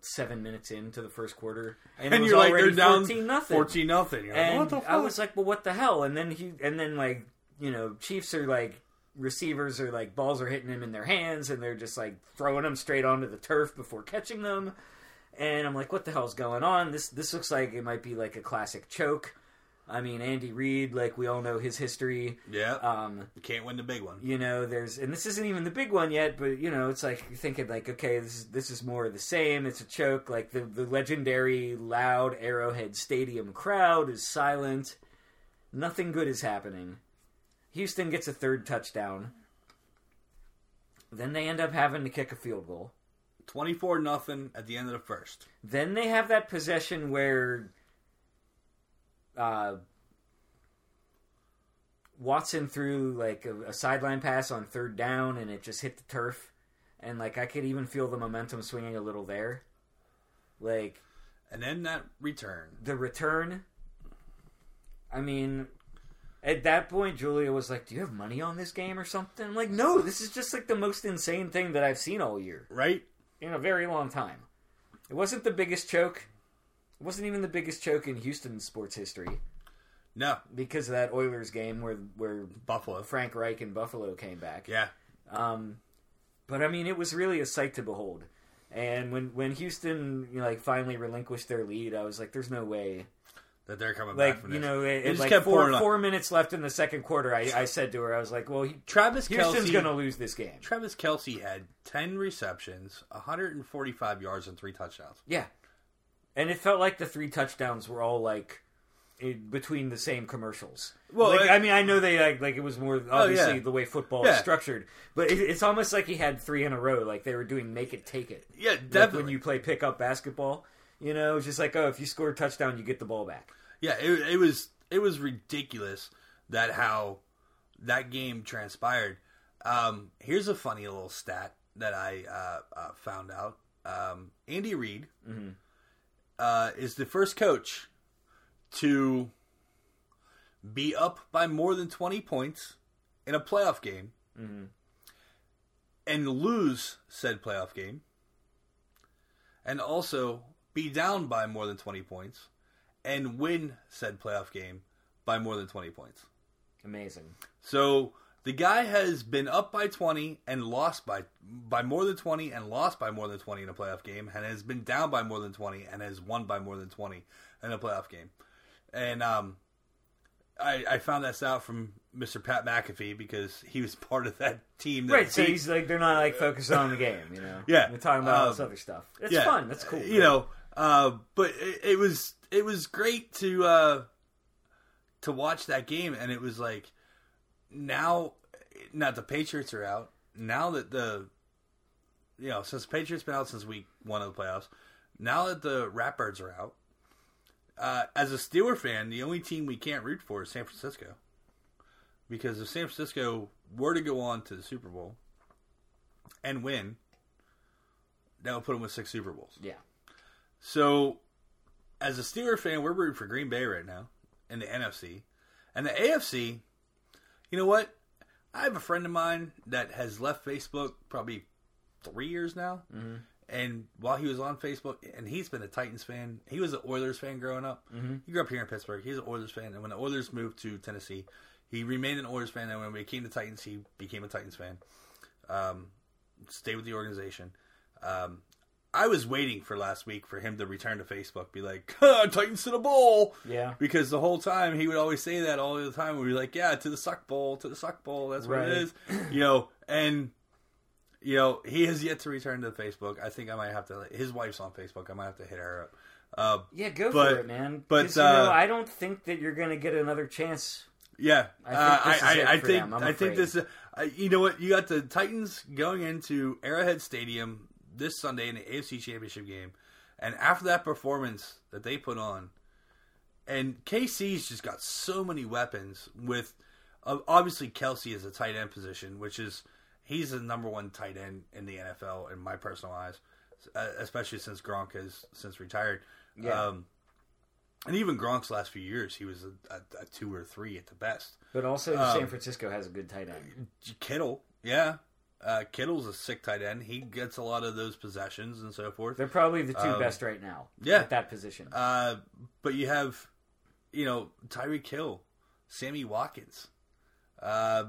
seven minutes into the first quarter, and, it and was you're like, already they're down fourteen nothing. 14 nothing. Like, and fuck? I was like, well, what the hell? And then he, and then like, you know, Chiefs are like, receivers are like, balls are hitting them in their hands, and they're just like throwing them straight onto the turf before catching them. And I'm like, what the hell's going on? This this looks like it might be like a classic choke. I mean, Andy Reid, like we all know his history. yeah, Um, you can't win the big one. you know, there's, and this isn't even the big one yet, but you know, it's like you're thinking like, okay, this is this is more of the same. It's a choke. Like the the legendary loud Arrowhead Stadium crowd is silent. Nothing good is happening. Houston gets a third touchdown. Then they end up having to kick a field goal. 24 nothing at the end of the first. Then they have that possession where uh, Watson threw like a, a sideline pass on third down, and it just hit the turf, and like I could even feel the momentum swinging a little there. Like And then that return. the return. I mean, at that point, Julia was like, "Do you have money on this game or something?" I'm like, "No, this is just like the most insane thing that I've seen all year." Right? In a very long time. It wasn't the biggest choke. It wasn't even the biggest choke in Houston sports history No. because of that Oilers game where where Buffalo. Frank Reich and Buffalo came back. Yeah. Um, but I mean, it was really a sight to behold. And when when Houston you know, like finally relinquished their lead, I was like, "There's no way." That they're coming back Like from you this. know, it, just like kept four, four minutes left in the second quarter. I, I said to her, I was like, "Well, he, Travis Houston's going to lose this game." Travis Kelce had 10 receptions, 145 yards, and three touchdowns. Yeah, and it felt like the three touchdowns were all like in between the same commercials. Well, like, it- I mean, I know they like like it was more oh, obviously yeah. the way football Yeah. is structured, but it, it's almost like he had three in a row. Like they were doing make it take it. Yeah, Like definitely. when you play pickup basketball, you know, it's just like oh, if you score a touchdown, you get the ball back. Yeah, it, it was it was ridiculous that how that game transpired. Um, here's a funny little stat that I uh, uh, found out. Um, Andy Reid uh, is the first coach to be up by more than 20 points in a playoff game and lose said playoff game, and also be down by more than 20 points and win said playoff game by more than 20 points. Amazing. So the guy has been up by 20 and lost by by more than 20 and lost by more than 20 in a playoff game and has been down by more than 20 and has won by more than 20 in a playoff game. And um I, I found that out from Mr. Pat McAfee because he was part of that team. That Right, so beat- he's like they're not like focused on the game, you know. Yeah. they're talking about all this Um, other stuff. It's yeah, fun. That's cool. You know, uh, but it, it was it was great to uh, to watch that game, and it was like now, now the Patriots are out. Now that the you know since the Patriots been out since week one of the playoffs, now that the Ratbirds are out. Uh, as a Steeler fan, the only team we can't root for is San Francisco. Because if San Francisco were to go on to the Super Bowl and win, that would put them with six Super Bowls. yeah, So, as a Steeler fan, we're rooting for Green Bay right now in the NFC. And the AFC, you know what? I have a friend of mine that has left Facebook probably three years now. Mm-hmm. And while he was on Facebook, and he's been a Titans fan, he was an Oilers fan growing up. Mm-hmm. He grew up here in Pittsburgh. He's an Oilers fan. And when the Oilers moved to Tennessee, he remained an Oilers fan. And when we came to Titans, he became a Titans fan. Um, stayed with the organization. Um, I was waiting for last week for him to return to Facebook, be like, Titans to the bowl. Yeah. Because the whole time he would always say that all the time. We'd be like, yeah, to the suck bowl, to the suck bowl. That's what Right. it is. You know, and, you know, he has yet to return to Facebook. I think I might have to, his wife's on Facebook. I might have to hit her up. Uh, Yeah, go But- for it, man. but, 'Cause, you know, uh, I don't think that you're going to get another chance. Yeah, I think uh, this is I, I, I for think them, I'm think this. Uh, you know what? You got the Titans going into Arrowhead Stadium this Sunday in the AFC Championship game, and after that performance that they put on, and KC's just got so many weapons. With uh, obviously Kelce is a tight end position, which is he's the number one tight end in the NFL in my personal eyes, uh, especially since Gronk has since retired. Yeah. Um, and even Gronk's last few years, he was a, a, a two or three at the best. But also, Um, San Francisco has a good tight end. Kittle, yeah. Uh, Kittle's a sick tight end. He gets a lot of those possessions and so forth. They're probably the two Um, best right now. yeah. At that position. Uh, but you have, you know, Tyreek Hill, Sammy Watkins. Uh,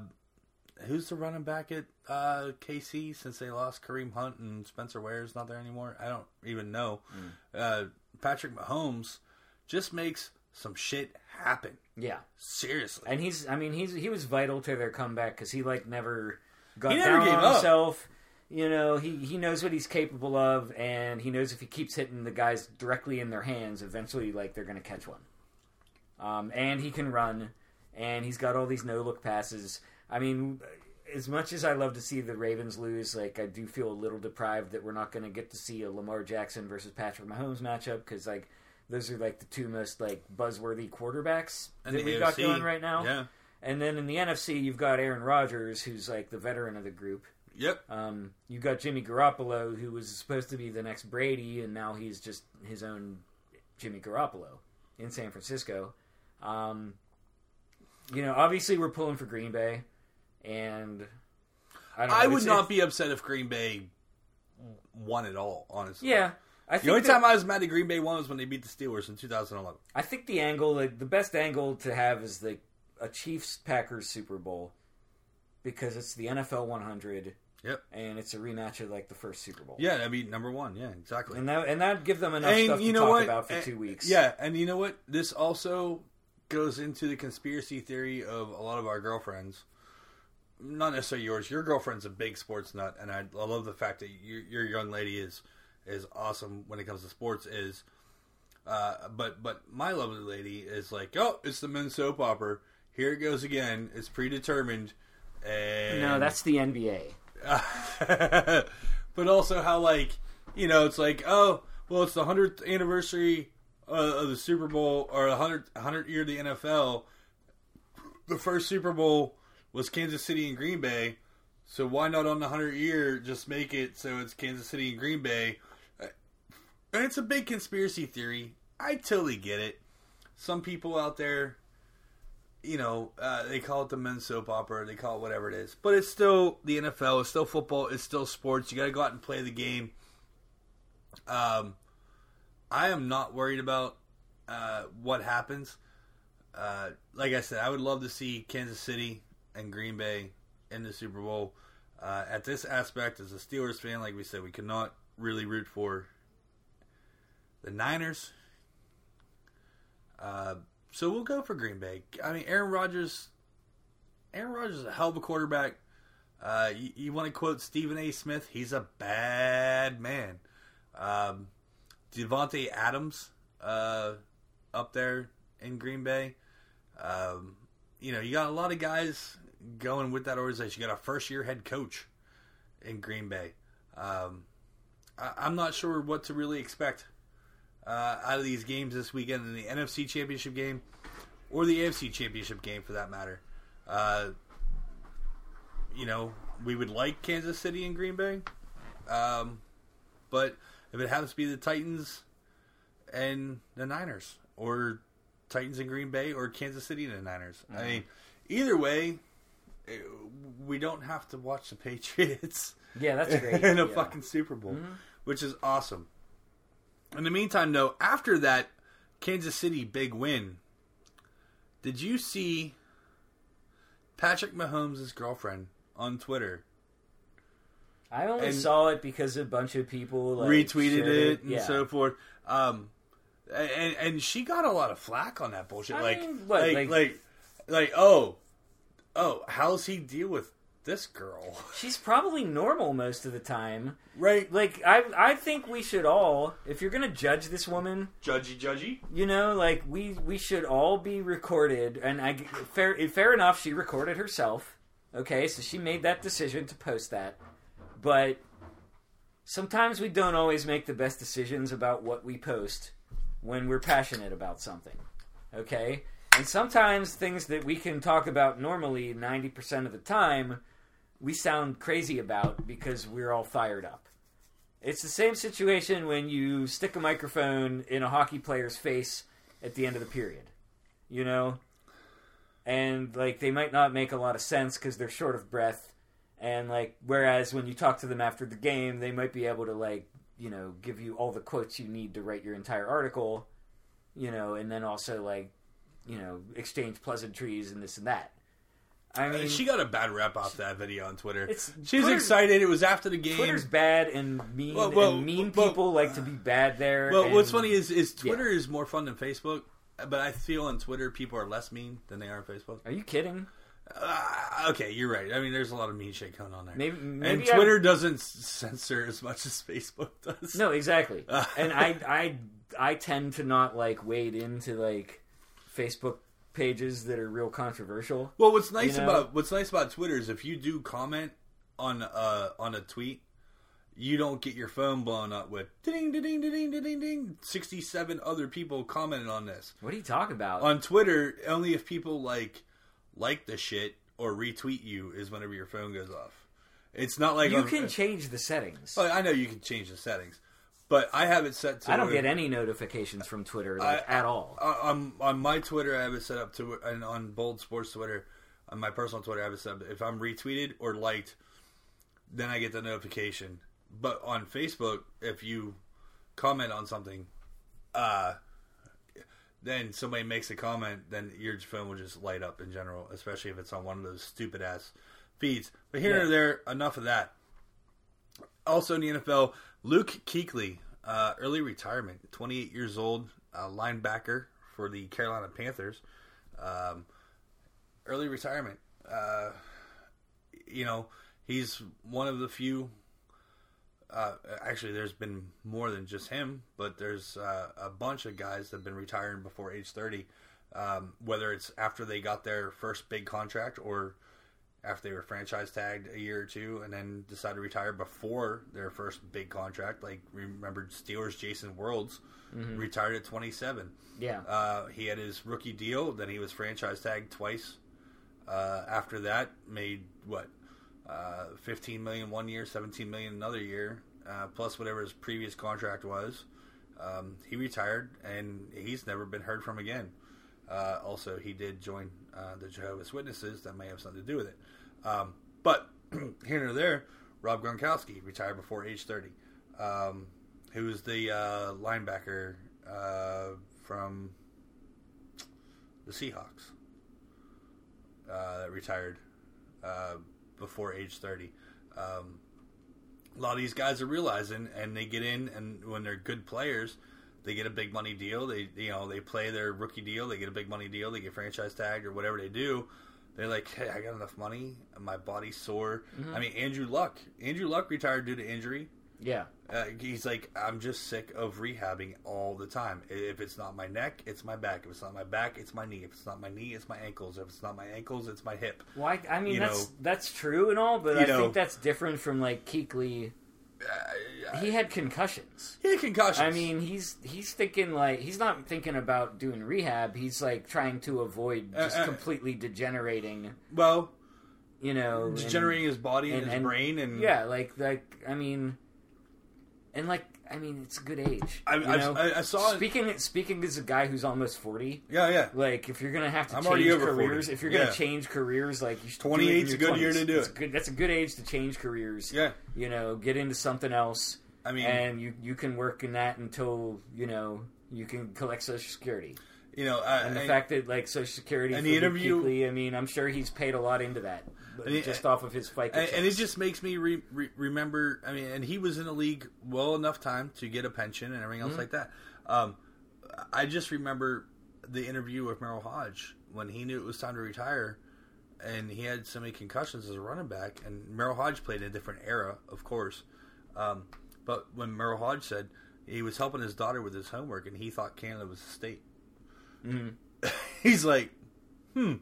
who's the running back at uh, KC since they lost Kareem Hunt and Spencer Ware is not there anymore? I don't even know. Uh, Patrick Mahomes just makes some shit happen. yeah. Seriously. And he's, I mean, he's he was vital to their comeback because he like never got He never down gave on up. himself. You know, he he knows what he's capable of, and he knows if he keeps hitting the guys directly in their hands, eventually, like they're going to catch one. Um, and he can run, and he's got all these no look passes. I mean, as much as I love to see the Ravens lose, like I do feel a little deprived that we're not going to get to see a Lamar Jackson versus Patrick Mahomes matchup because like those are like the two most like buzzworthy quarterbacks And that we've got going right now. Yeah. And then in the NFC, you've got Aaron Rodgers, who's like the veteran of the group. Yep. Um, you've got Jimmy Garoppolo, who was supposed to be the next Brady, and now he's just his own Jimmy Garoppolo in San Francisco. Um, you know, obviously we're pulling for Green Bay, and I, don't know, I would not it's- be upset if Green Bay won it all, honestly. Yeah, I The only that- time I was mad at Green Bay won was when they beat the Steelers in 2011. I think the angle, like, the best angle to have is the a Chiefs Packers Super Bowl because it's the NFL 100 Yep. and it's a rematch of like the first Super Bowl. Yeah, I mean number one. Yeah, exactly. and that and that give them enough And stuff you to know talk what? about for And- two weeks. Yeah, and you know what? This also goes into the conspiracy theory of a lot of our girlfriends. Not necessarily yours. Your girlfriend's a big sports nut, and I, I love the fact that your, your young lady is is awesome when it comes to sports. Is uh, but but my lovely lady is like, oh, it's the men's soap opera. Here it goes again. It's predetermined. And no, that's the NBA. but also how like you know it's like oh well it's the hundredth anniversary uh, of the Super Bowl or the hundred hundred year of the NFL. The first Super Bowl was Kansas City and Green Bay, so why not on the hundred year just make it so it's Kansas City and Green Bay? And it's a big conspiracy theory. I totally get it. Some people out there you know, uh, they call it the men's soap opera, they call it whatever it is, but it's still the NFL, it's still football, it's still sports. You got to go out and play the game. Um, I am not worried about uh, what happens. Uh, like I said, I would love to see Kansas City and Green Bay in the Super Bowl. Uh, at this aspect, as a Steelers fan, like we said, we cannot really root for the Niners. So we'll go for Green Bay. I mean, Aaron Rodgers. Aaron Rodgers is a hell of a quarterback. Uh, you, you want to quote Stephen A. Smith? He's a bad man. Um, Davante Adams uh, up there in Green Bay. Um, you know, you got a lot of guys going with that organization. You got a first year head coach in Green Bay. Um, I, I'm not sure what to really expect uh, out of these games this weekend in the NFC Championship game or the AFC Championship game for that matter. Uh, you know, we would like Kansas City and Green Bay, um, but if it happens to be the Titans and the Niners, or Titans and Green Bay, or Kansas City and the Niners, I mean, either way, eh, we don't have to watch the Patriots Yeah, that's great. in a Yeah. fucking Super Bowl, which is awesome. In the meantime, though, after that Kansas City big win, did you see Patrick Mahomes' girlfriend on Twitter I only And- saw it because a bunch of people like, retweeted it and Yeah. so forth. Um, and and she got a lot of flack on that bullshit. Like, mean, what, like, like- like, like, oh, oh, how's he deal with this girl? She's probably normal most of the time. Right, Like I, I think we should all, if you're gonna judge this woman, judgy, judgy. you know, like we we should all be recorded. And I fair fair enough, she recorded herself. Okay, so she made that decision to post that. But sometimes we don't always make the best decisions about what we post when we're passionate about something. Okay? And sometimes things that we can talk about normally 90% of the time, we sound crazy about because we're all fired up. It's the same situation when you stick a microphone in a hockey player's face at the end of the period. You know? And, like, they might not make a lot of sense because they're short of breath. And, like, whereas when you talk to them after the game, they might be able to, like, you know, give you all the quotes you need to write your entire article, you know, and then also, like, you know, exchange pleasantries and this and that. I mean, she got a bad rep off that video on Twitter. She's Twitter's- excited. It was after the game. Twitter's bad and mean, Well, well, and mean well, people like to be bad there. well, and- what's funny is is Twitter is more fun than Facebook, but I feel on Twitter people are less mean than they are on Facebook. Are you kidding? Uh, okay, you're right. I mean, there's a lot of mean shit going on there. Maybe, and maybe Twitter doesn't censor as much as Facebook does. No, exactly. and I, I, I tend to not like wade into like Facebook pages that are real controversial. Well, what's nice You know? about what's nice about Twitter is if you do comment on uh on a tweet, you don't get your phone blown up with ding ding ding ding ding ding ding. Sixty seven other people commented on this. What are you talking about? On Twitter, only if people like like the shit or retweet you is whenever your phone goes off. It's not like you on- can change the settings. Well, I know you can change the settings, but I have it set to. I don't get any notifications from Twitter like I- at all. On on my Twitter, I have it set up to, and on Bold Sports Twitter, on my personal Twitter, I have it set up. If I'm retweeted or liked, then I get the notification. But on Facebook, if you comment on something, uh, then somebody makes a comment, then your phone will just light up in general, especially if it's on one of those stupid ass feeds. But here Yeah. or there, enough of that. Also in the NFL, Luke Kuechly, uh, early retirement, 28 years old, uh, linebacker for the Carolina Panthers. Um, early retirement. Uh, you know, he's one of the few. Uh, actually, there's been more than just him, but there's uh, a bunch of guys that have been retiring before age 30. Um, whether it's after they got their first big contract or after they were franchise tagged a year or two and then decided to retire before their first big contract. Like remember Steelers Jason Worilds retired at 27. yeah. Uh, he had his rookie deal, then he was franchise tagged twice. Uh, after that, made what uh, 15 million one year, 17 million another year, uh, plus whatever his previous contract was. Um, he retired, and he's never been heard from again. Uh, also, he did join uh, the Jehovah's Witnesses. That may have something to do with it. Um, but here and there, Rob Gronkowski retired before age 30. Um, who's the uh, linebacker uh, from the Seahawks uh, that retired uh, before age 30. Um, a lot of these guys are realizing, and they get in, and when they're good players, they get a big money deal. They, you know, they play their rookie deal. They get a big money deal. They get franchise tagged or whatever they do. They're like, hey, I got enough money. My body's sore. I mean, Andrew Luck. Andrew Luck retired due to injury. yeah. Uh, he's like, I'm just sick of rehabbing all the time. If it's not my neck, it's my back. If it's not my back, it's my knee. If it's not my knee, it's my ankles. If it's not my ankles, it's my hip. Well, I, I mean You that's know- that's true and all, but I know- think that's different from like Kuechly. He had concussions. He had concussions. I mean, he's he's thinking like he's not thinking about doing rehab. He's like trying to avoid just Uh, uh, completely degenerating. well, You know, and- degenerating his body and, and- his and- brain, and Yeah, like like I mean, and like I mean, it's a good age. I- I-? I- I saw it- Speaking speaking as a guy who's almost forty, yeah, yeah. like if you're gonna have to I'm change careers, 40. if you're gonna change careers, like you should do it in 28 's a good year to do That's it. Good, that's a good age to change careers. Yeah. you know, get into something else. I mean- and you you can work in that until you know you can collect Social Security. You know, uh, And the fact that like Social Security and the interview- Kuechly, I mean, I'm sure he's paid a lot into that, he- just off of his FICA. and, and it just makes me re- re- remember. I mean, and he was in the league well enough time to get a pension and everything else Mm-hmm. like that. Um, I just remember the interview with Merril Hoge when he knew it was time to retire, and he had so many concussions as a running back. And Merril Hoge played in a different era, of course. Um, but when Merril Hoge said he was helping his daughter with his homework, and he thought Canada was a state, he's like, hmm,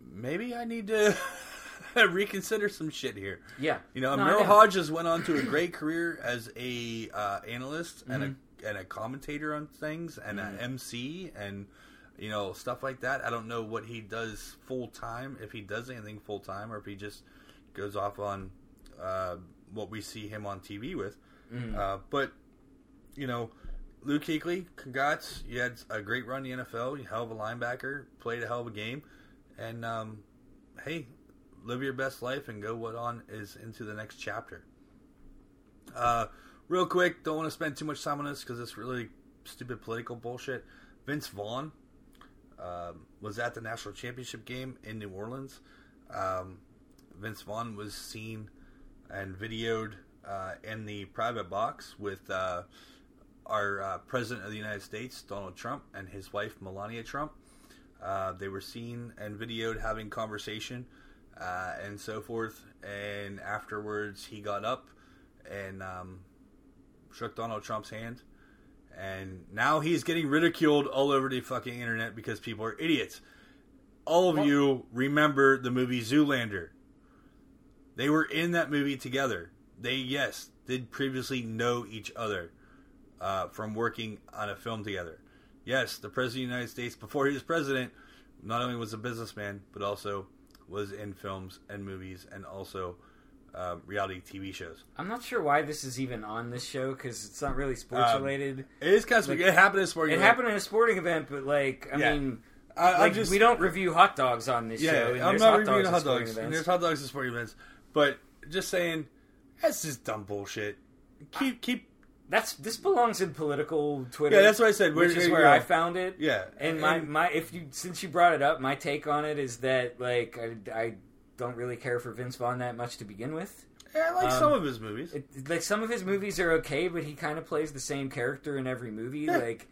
maybe I need to reconsider some shit here. yeah, You know, No, Merril. Hodges went on to a great career as a uh, analyst and Mm-hmm. a and a commentator on things and an MC and you know stuff like that. I don't know what he does full time if he does anything full time or if he just goes off on uh, what we see him on TV with. Mm-hmm. Uh, but you know, Luke Kuechly, congrats! You had a great run in the NFL. You hell of a linebacker, played a hell of a game, and um, hey, live your best life and go what on is into the next chapter. Uh, real quick, don't want to spend too much time on this because it's really stupid political bullshit. Vince Vaughn um, was at the national championship game in New Orleans. Um, Vince Vaughn was seen and videoed uh, in the private box with uh, our uh, president of the United States, Donald Trump, and his wife Melania Trump. Uh, they were seen and videoed having conversation uh, and so forth. And afterwards, he got up and um, shook Donald Trump's hand. And now he's getting ridiculed all over the fucking internet because people are idiots. All of you remember the movie Zoolander. They were in that movie together. They, yes, did previously know each other uh, from working on a film together. Yes, the President of the United States, before he was president, not only was a businessman, but also was in films and movies and also uh, reality TV shows. I'm not sure why this is even on this show because it's not really sports Um, related. It is kind of Like, it happened in sporting. It event. happened in a sporting event, but like, I Yeah. mean, I, like, just we don't review hot dogs on this Yeah, show. and I'm not hot reviewing dogs hot dogs. And there's hot dogs at sporting events, but just saying, that's just dumb bullshit. Keep keep. That's this belongs in political Twitter. Yeah, that's what I said. Where- Which is where go. I found it. Yeah, and my and- my if you since you brought it up, my take on it is that like I, I don't really care for Vince Vaughn that much to begin with. Yeah, I like Um, some of his movies. It, like some of his movies are okay, but he kind of plays the same character in every movie. Yeah. Like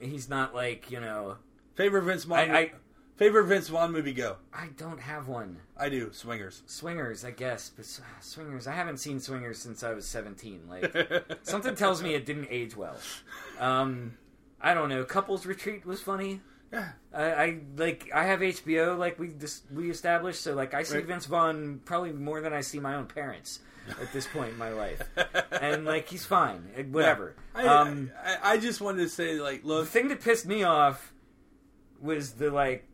he's not like you know. favorite Vince Vaughn. I, I favorite Vince Vaughn movie. Go. I don't have one. I do. Swingers. Swingers, I guess, but s- Swingers. I haven't seen Swingers since I was seventeen. Like something tells me it didn't age well. Um, I don't know. Couples Retreat was funny. Yeah. I, I like. I have HBO, like we dis- we established. So like, I see Right. Vince Vaughn probably more than I see my own parents at this point in my life, and like he's fine. eh, Whatever. I, um, I, I just wanted to say, like, the look, thing that pissed me off was the like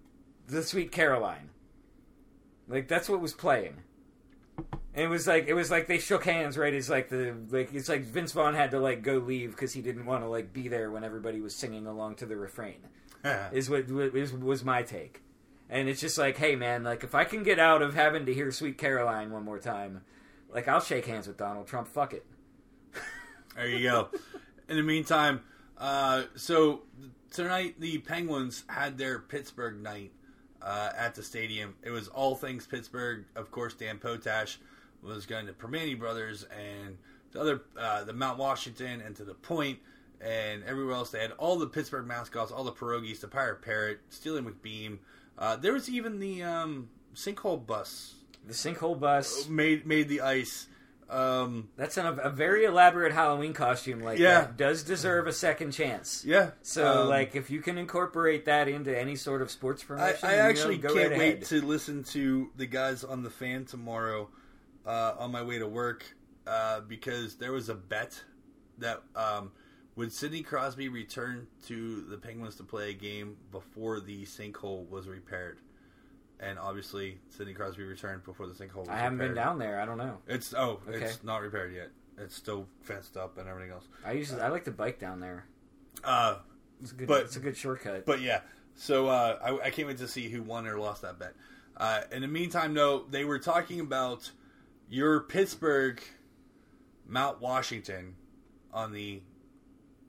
the Sweet Caroline. Like that's what was playing. And it was like it was like they shook hands right as like the like it's like Vince Vaughn had to like go leave because he didn't want to like be there when everybody was singing along to the refrain. Is what was was my take. And it's just like, hey man, like if I can get out of having to hear Sweet Caroline one more time, like I'll shake hands with Donald Trump. Fuck it. There you go. In the meantime, uh, so tonight the Penguins had their Pittsburgh night uh, at the stadium. It was all things Pittsburgh. Of course, Dan Potash was going to Primanti Brothers and the other, uh, the Mount Washington and to the Point and everywhere else. They had all the Pittsburgh mascots, all the pierogies, the Pirate Parrot, Steely McBeam. Uh, there was even the um, sinkhole bus The sinkhole bus. made made the ice. Um, That's an, a very elaborate Halloween costume like Yeah. that does deserve a second chance. yeah. So, um, like, if you can incorporate that into any sort of sports I, promotion, I you know, actually go can't right wait ahead. to listen to the guys on the fan tomorrow uh, on my way to work uh, because there was a bet that um, would Sidney Crosby return to the Penguins to play a game before the sinkhole was repaired, and obviously Sidney Crosby returned before the sinkhole. was I haven't been down there. I don't know. It's oh, Okay. it's not repaired yet. It's still fenced up and everything else. I usually I like to bike down there. Uh, It's a good, But- it's a good shortcut. But yeah, so uh, I, I can't wait to see who won or lost that bet. Uh, in the meantime, though, they were talking about your Pittsburgh Mount Washington on the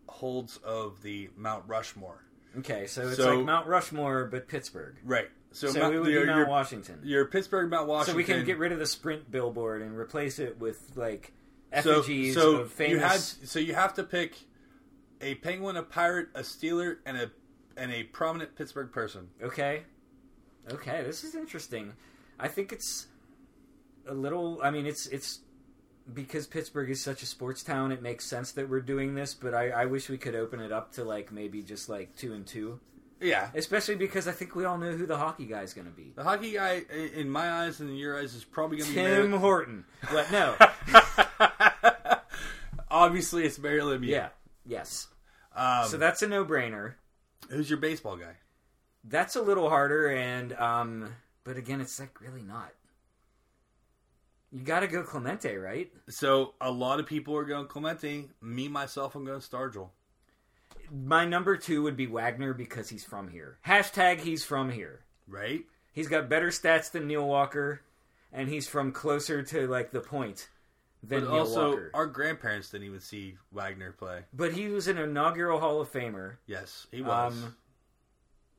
holds of the Mount Rushmore. Okay, so it's So- like Mount Rushmore, but Pittsburgh. Right. So, So, Mount- it would your, be Mount your, Washington. your Pittsburgh Mount Washington. So we can get rid of the Sprint billboard and replace it with like so, effigies so of famous. you had so you have to pick a penguin, a pirate, a Steeler, and a and a prominent Pittsburgh person. Okay. Okay, this is interesting. I think it's a little I mean it's it's because Pittsburgh is such a sports town, it makes sense that we're doing this, but I, I wish we could open it up to like maybe just like two and two. Yeah. Especially because I think we all know who the hockey guy is gonna be. The hockey guy, in my eyes and in your eyes, is probably going to be Tim Mar- Horton. But no. Obviously, it's Barry Lemieux. yeah. Yes. Um, So that's a no brainer. who's your baseball guy? That's a little harder and um but again it's like really not. You gotta go Clemente, right? So a lot of people are going Clemente. Me myself, I'm going Stargell. My number two would be Wagner because he's from here. Hashtag he's from here. Right? He's got better stats than Neil Walker, and he's from closer to like the point than But Neil also, Walker. our grandparents didn't even see Wagner play. But he was an inaugural Hall of Famer. Yes, he was. Um,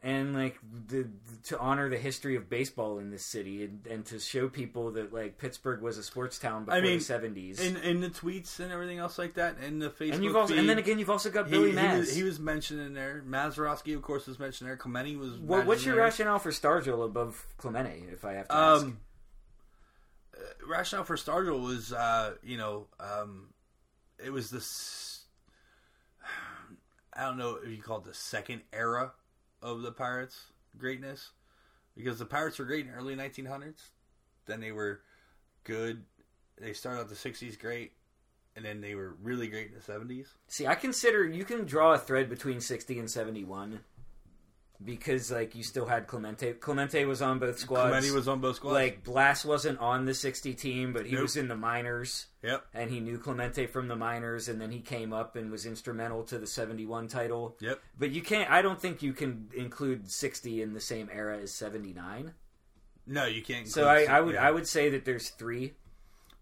and like the, to honor the history of baseball in this city and, and to show people that like Pittsburgh was a sports town before I mean, the seventies. in in the tweets and everything else like that, and the Facebook. And you've also, feed, and then again, you've also got he, Billy he Maz. was, he was mentioned in there. Mazeroski, of course, was mentioned there. Clemente was. What, what's your there. rationale for Stargell above Clemente? If I have to ask, Um, uh, rationale for Stargell was, uh, you know, um, it was this. I don't know if you call it the second era of the Pirates' greatness, because the Pirates were great in the early 1900s. Then they were good. They started out the 60s great, and then they were really great in the 70s. see, I consider you can draw a thread between sixty and seventy one because like you still had Clemente. Clemente was on both squads. Clemente was on both squads. like Blass wasn't on the sixty team, but he Nope. was in the minors. yep, and he knew Clemente from the minors, and then he came up and was instrumental to the '71 title. yep. But you can't. I don't think you can include '60 in the same era as '79. No, you can't. So I, I would yeah. I would say that there's three.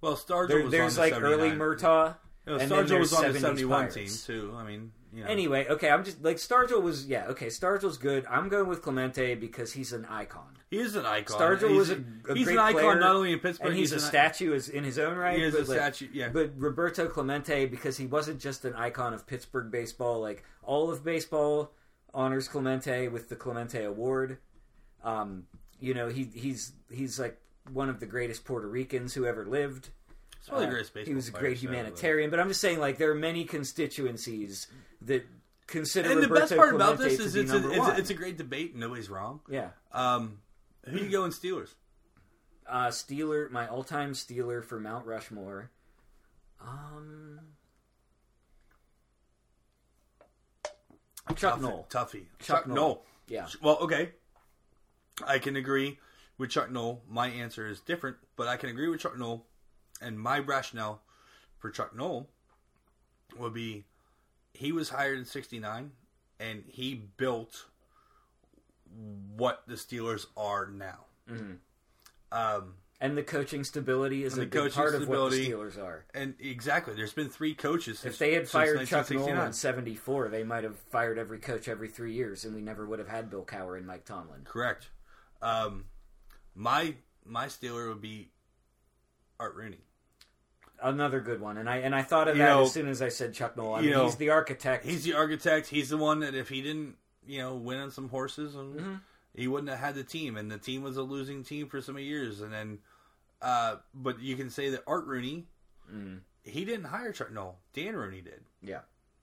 Well, Stargell There, was there's on the like early Murtaugh. You know, Stargell was on the 71 team too. I mean, you know. Anyway, okay, I'm just like Stargell was yeah okay Stargell's good. I'm going with Clemente because he's an icon. he is an icon. Stargell he's, was a, a he's great an icon player, not only in Pittsburgh, and he's, a statue is in his own right. He is a like- statue. Yeah, But Roberto Clemente, because he wasn't just an icon of Pittsburgh baseball, like all of baseball honors Clemente with the Clemente Award. Um, you know, he he's he's like one of the greatest Puerto Ricans who ever lived. Of the Uh, greatest baseball he was a great humanitarian, but I'm just saying, like there are many constituencies that consider. And the best part about this is it's a, it's, a, it's a great debate. Nobody's wrong. yeah. Um, who you go in Steelers? Uh, Steeler, my all-time Steeler for Mount Rushmore. Um, Chuck Tuffy- Noll. Tuffy. Chuck Noll. Yeah. Well, okay. I can agree with Chuck Noll. My answer is different, but I can agree with Chuck Noll. And my rationale for Chuck Noll would be he was hired in 69 and he built what the Steelers are now. Um, And the coaching stability is a big part of what the Steelers are. and exactly, there's been three coaches. If they had fired Chuck Noll 1969. in '74, they might have fired every coach every three years, and we never would have had Bill Cowher and Mike Tomlin. Correct. Um, my my Steeler would be Art Rooney. Another good one, and I and I thought of You that know- as soon as I said Chuck Noll. I mean, know, he's the architect. He's the architect. He's the one that if he didn't, you know, win on some horses, and Mm-hmm. he wouldn't have had the team. And the team was a losing team for some years. And then, uh, but you can say that Art Rooney, Mm-hmm. he didn't hire Chuck Noll. Dan Rooney did. yeah,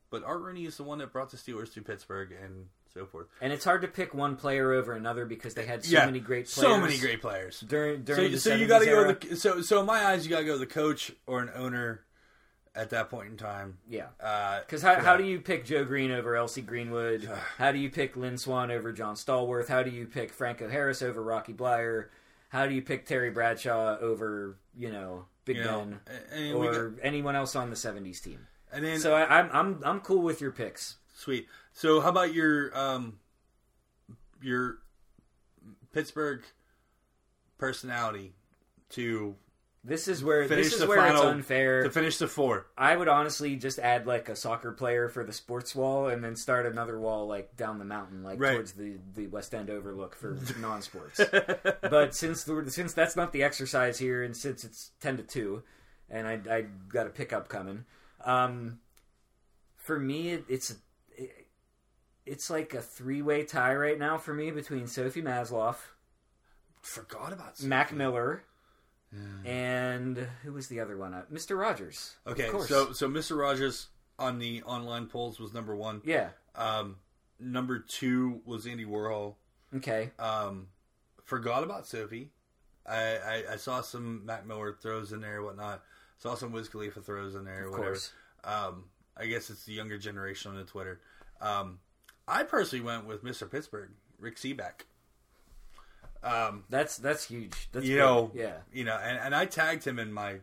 But Art Rooney is the one that brought the Steelers to Pittsburgh and so forth. and it's hard to pick one player over another because they had so yeah, many great players. so many great players. during So, during the so you got to go the so so in my eyes you got to go with the coach or an owner at that point in time. yeah. Uh, Because how, for how do you pick Joe Greene over L.C. Greenwood? How do you pick Lynn Swann over John Stallworth? How do you pick Franco Harris over Rocky Bleier? How do you pick Terry Bradshaw over you know Big You Ben or anyone else on the '70s team? and then So I, I'm I'm I'm cool with your picks. Sweet. So how about your um your Pittsburgh personality to This is where Finish this is the where it's unfair. to finish the four. I would honestly just add like a soccer player for the sports wall, and then start another wall like down the mountain, like Right. towards the, the West End Overlook for non-sports. but since the, since that's not the exercise here, and since it's ten to two, and I I got a pickup coming, um, for me it, it's it, it's like a three way tie right now for me between Sophie Masloff. Forgot about Mac Miller. And who was the other one? Uh, Mr. Rogers. Okay, of so so Mr. Rogers on the online polls was number one. yeah, Um, number two was Andy Warhol. okay. Um, forgot about Sophie. I, I, I saw some Mac Miller throws in there, whatnot. Saw some Wiz Khalifa throws in there, Of whatever. course. Um, I guess it's the younger generation on the Twitter. Um, I personally went with Mr. Pittsburgh, Rick Sebak. Um, That's that's huge. That's you big. know, yeah, you know, and, and I tagged him in my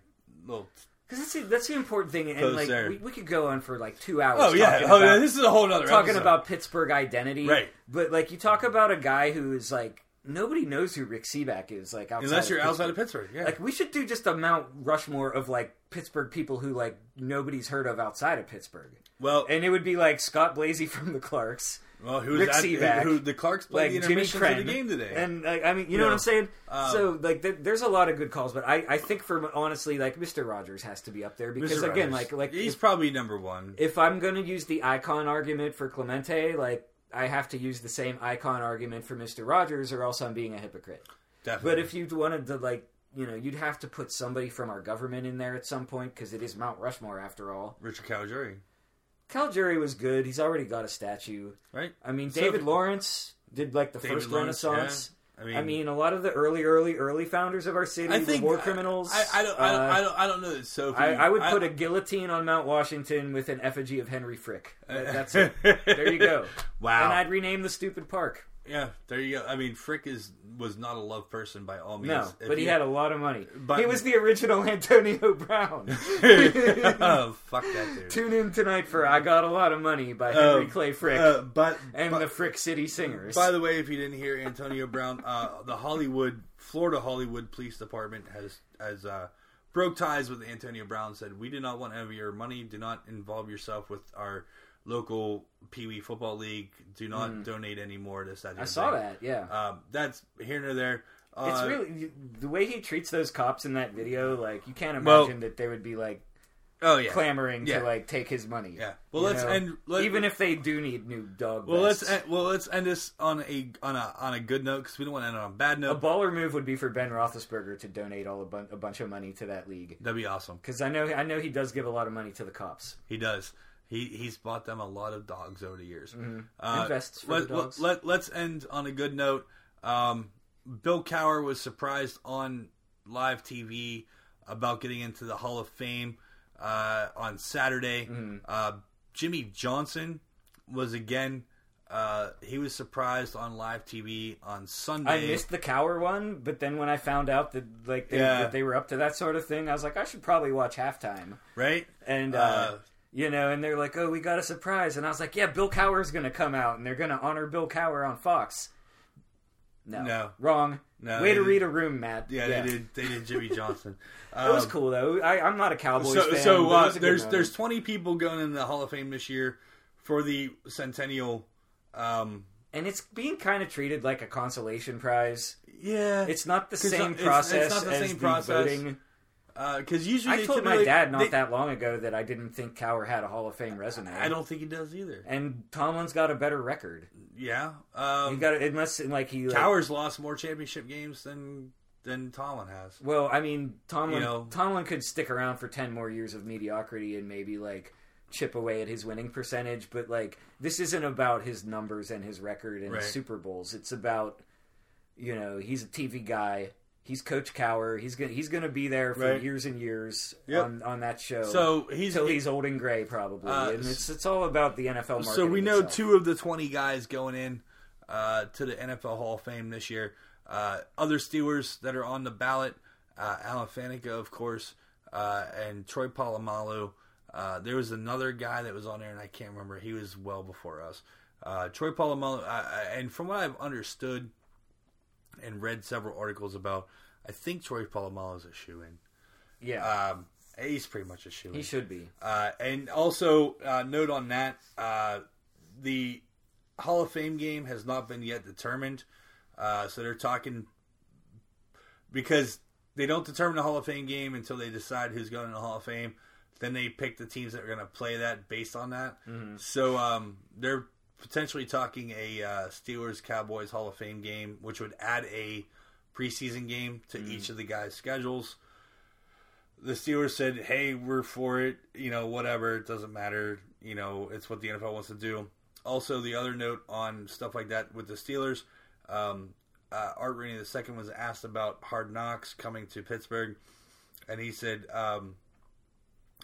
little. because that's the, that's the important thing. And like we, we could go on for like two hours. Oh yeah, oh, about, yeah, this is a whole other talking episode. about Pittsburgh identity, Right. But like you talk about a guy who is like nobody knows who Rick Sebak is. Like outside unless you're outside of Pittsburgh. Yeah, Like we should do just a Mount Rushmore of like Pittsburgh people who like nobody's heard of outside of Pittsburgh, well, and it would be like Scott Blasey from the Clarks. well, who was Rick at, Sebak, who the Clarks played like the Jimmy Crenn the game today, and like, I mean, you know Yeah. what I'm saying. Um, so like, th- there's a lot of good calls, but I, I think for honestly, like Mr. Rogers has to be up there because Mr. again, Rogers, like like he's if, probably number one. if I'm going to use the icon argument for Clemente, like I have to use the same icon argument for Mr. Rogers, or else I'm being a hypocrite. Definitely. But if you wanted to like. You know, you'd have to put somebody from our government in there at some point because it is Mount Rushmore after all. Richard Caliguiri, Cal Jury was good. He's already got a statue. right? I mean, So- David Lawrence did like the David first Lawrence, Renaissance. yeah. I mean, I mean, a lot of the early, early, early founders of our city I think were war criminals. I, I, don't, I, don't, Uh, I don't. I don't know that Sophie. I, I would put a guillotine on Mount Washington with an effigy of Henry Frick. That- That's it. There you go. Wow. And I'd rename the stupid park. Yeah, there you go. I mean, Frick is was not a love person by all means. No, If but he you- had a lot of money. But- he was the original Antonio Brown. oh, fuck that dude. Tune in tonight for "I Got a Lot of Money" by Henry Um, Clay Frick Uh, but and but- the Frick City Singers. By the way, if you didn't hear Antonio Brown, uh, the Hollywood, Florida Hollywood Police Department has has uh, broke ties with Antonio Brown. Said we do not want any of your money. Do not involve yourself with our local Pee Wee football league. Do not donate any more. This that. Mm. I saw thing. that. Yeah. Um, that's here nor there. Uh, It's really the way he treats those cops in that video. Like you can't Well- imagine that they would be like oh yeah. clamoring Yeah. to like take his money. Yeah. Well, let's know? end. Let, Even if they do need new dog. well, let's end, well let's end this on a on a on a good note because we don't want to end on a bad note. a baller move would be for Ben Roethlisberger to donate all a, bun- a bunch of money to that league That'd be awesome. because I know I know he does give a lot of money to the cops. He does. He he's bought them a lot of dogs over the years. And vests for let, the dogs. Let, let, us end on a good note. Um, Bill Cowher was surprised on live TV about getting into the Hall of Fame uh, on Saturday. Mm-hmm. Uh, Jimmy Johnson was again. Uh, he was surprised on live TV on Sunday. I missed the Cowher one, but then when I found out that like they, Yeah. that they were up to that sort of thing, I was like, I should probably watch halftime. right. And uh, Uh, you know, and they're like, "Oh, we got a surprise," and I was like, "Yeah, Bill Cowher's going to come out, and they're going to honor Bill Cowher on Fox." No, No. wrong. No, Way to did- read a room, Matt. Yeah, they did. They did Jimmy Johnson. It was Um, cool though. I, I'm not a Cowboys So, fan. so uh, there's there's 20 people going in the Hall of Fame this year for the centennial. Um, and it's being kind of treated like a consolation prize. yeah, It's not the same it's- it's process not the as same the process. voting. Because uh, usually I told my dad not they- that long ago that I didn't think Cowher had a Hall of Fame resume. I don't think he does either. And Tomlin's got a better record. Yeah, He um, got it unless like he like, Towers lost more championship games than than Tomlin has. Well, I mean, Tomlin You know- Tomlin could stick around for ten more years of mediocrity and maybe like chip away at his winning percentage, but like this isn't about his numbers and his record and Right. Super Bowls. It's about you know he's a TV guy. He's Coach Cowher. He's gonna he's gonna be there for Right. years and years Yep. on on that show. So he's till he's old and gray, probably. Uh, and it's it's all about the NFL. So we know two of the 20 guys going in uh, to the NFL Hall of Fame this year. Uh, other Steelers that are on the ballot, uh, Alan Faneca, of course, uh, and Troy Polamalu. Uh, there was another guy that was on there, and I can't remember. He was well before us. Uh, Troy Polamalu, uh, and from what I've understood and read several articles about, I think Troy Polamalu is a shoe in. Yeah, Um, he's pretty much a shoe. in. he should be. Uh, and also, uh, note on that, uh, the Hall of Fame game has not been yet determined. Uh, so they're talking because they don't determine the Hall of Fame game until they decide who's going to the Hall of Fame. Then they pick the teams that are going to play that based on that. So um, they're potentially talking a uh, Steelers Cowboys Hall of Fame game, which would add a preseason game to each of the guys' schedules the Steelers said, "Hey, we're for it. You know, whatever. It doesn't matter. You know, it's what the NFL wants to do." Also, the other note on stuff like that with the Steelers, um, uh, Art Rooney II was asked about Hard Knocks coming to Pittsburgh, and he said, um,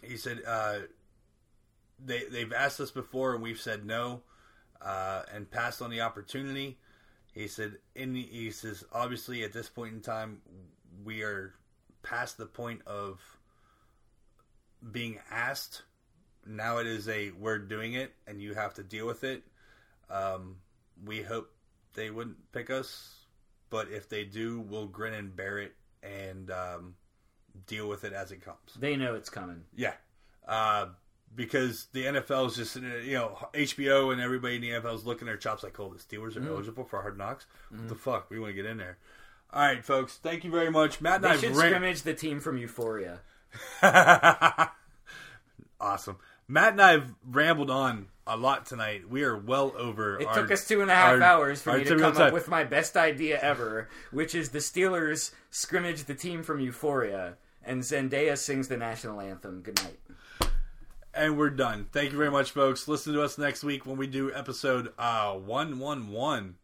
he said uh, they they've asked us before and we've said no, uh, and passed on the opportunity. He said, in the, he says, obviously at this point in time, we are past the point of being asked. Now it is a we're doing it and you have to deal with it. Um, we hope they wouldn't pick us, but if they do, we'll grin and bear it and um, deal with it as it comes. They know it's coming. Yeah, uh, because the NFL is just you know HBO and everybody in the NFL is looking at their chops like, oh, the Steelers are mm-hmm. eligible for Hard Knocks. What the mm-hmm. fuck? We want to get in there. All right, folks. Thank you very much, Matt. They should ran- scrimmage the team from Euphoria. awesome. Matt and I have rambled on a lot tonight. We are well over. It our- took us two and a half our- hours for me to come up with my best idea ever, which is the Steelers scrimmage the team from Euphoria, and Zendaya sings the national anthem. Good night. And we're done. Thank you very much, folks. Listen to us next week when we do episode uh, 111.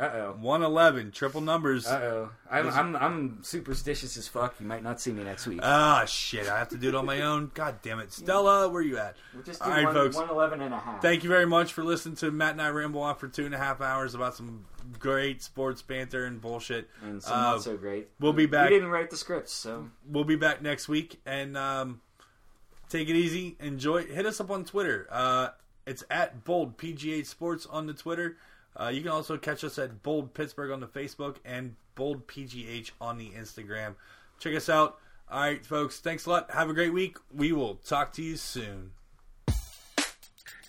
Uh oh. 111, triple numbers. Uh oh. I'm, I'm I'm superstitious as fuck. You might not see me next week. Ah, shit. I have to do it on my own. God damn it. Stella, where you at? We'll just do right, one, folks. 111 and a half. Thank you very much for listening to Matt and I ramble on for two and a half hours about some great sports banter and bullshit. and some Uh, not so great. we'll be back. We didn't write the scripts, so We'll be back next week and um, take it easy. Enjoy. Hit us up on Twitter. Uh, it's at Bold PGH Sports on the Twitter. Uh, you can also catch us at Bold Pittsburgh on the Facebook and Bold PGH on the Instagram. Check us out. All right, folks. Thanks a lot. Have a great week. We will talk to you soon.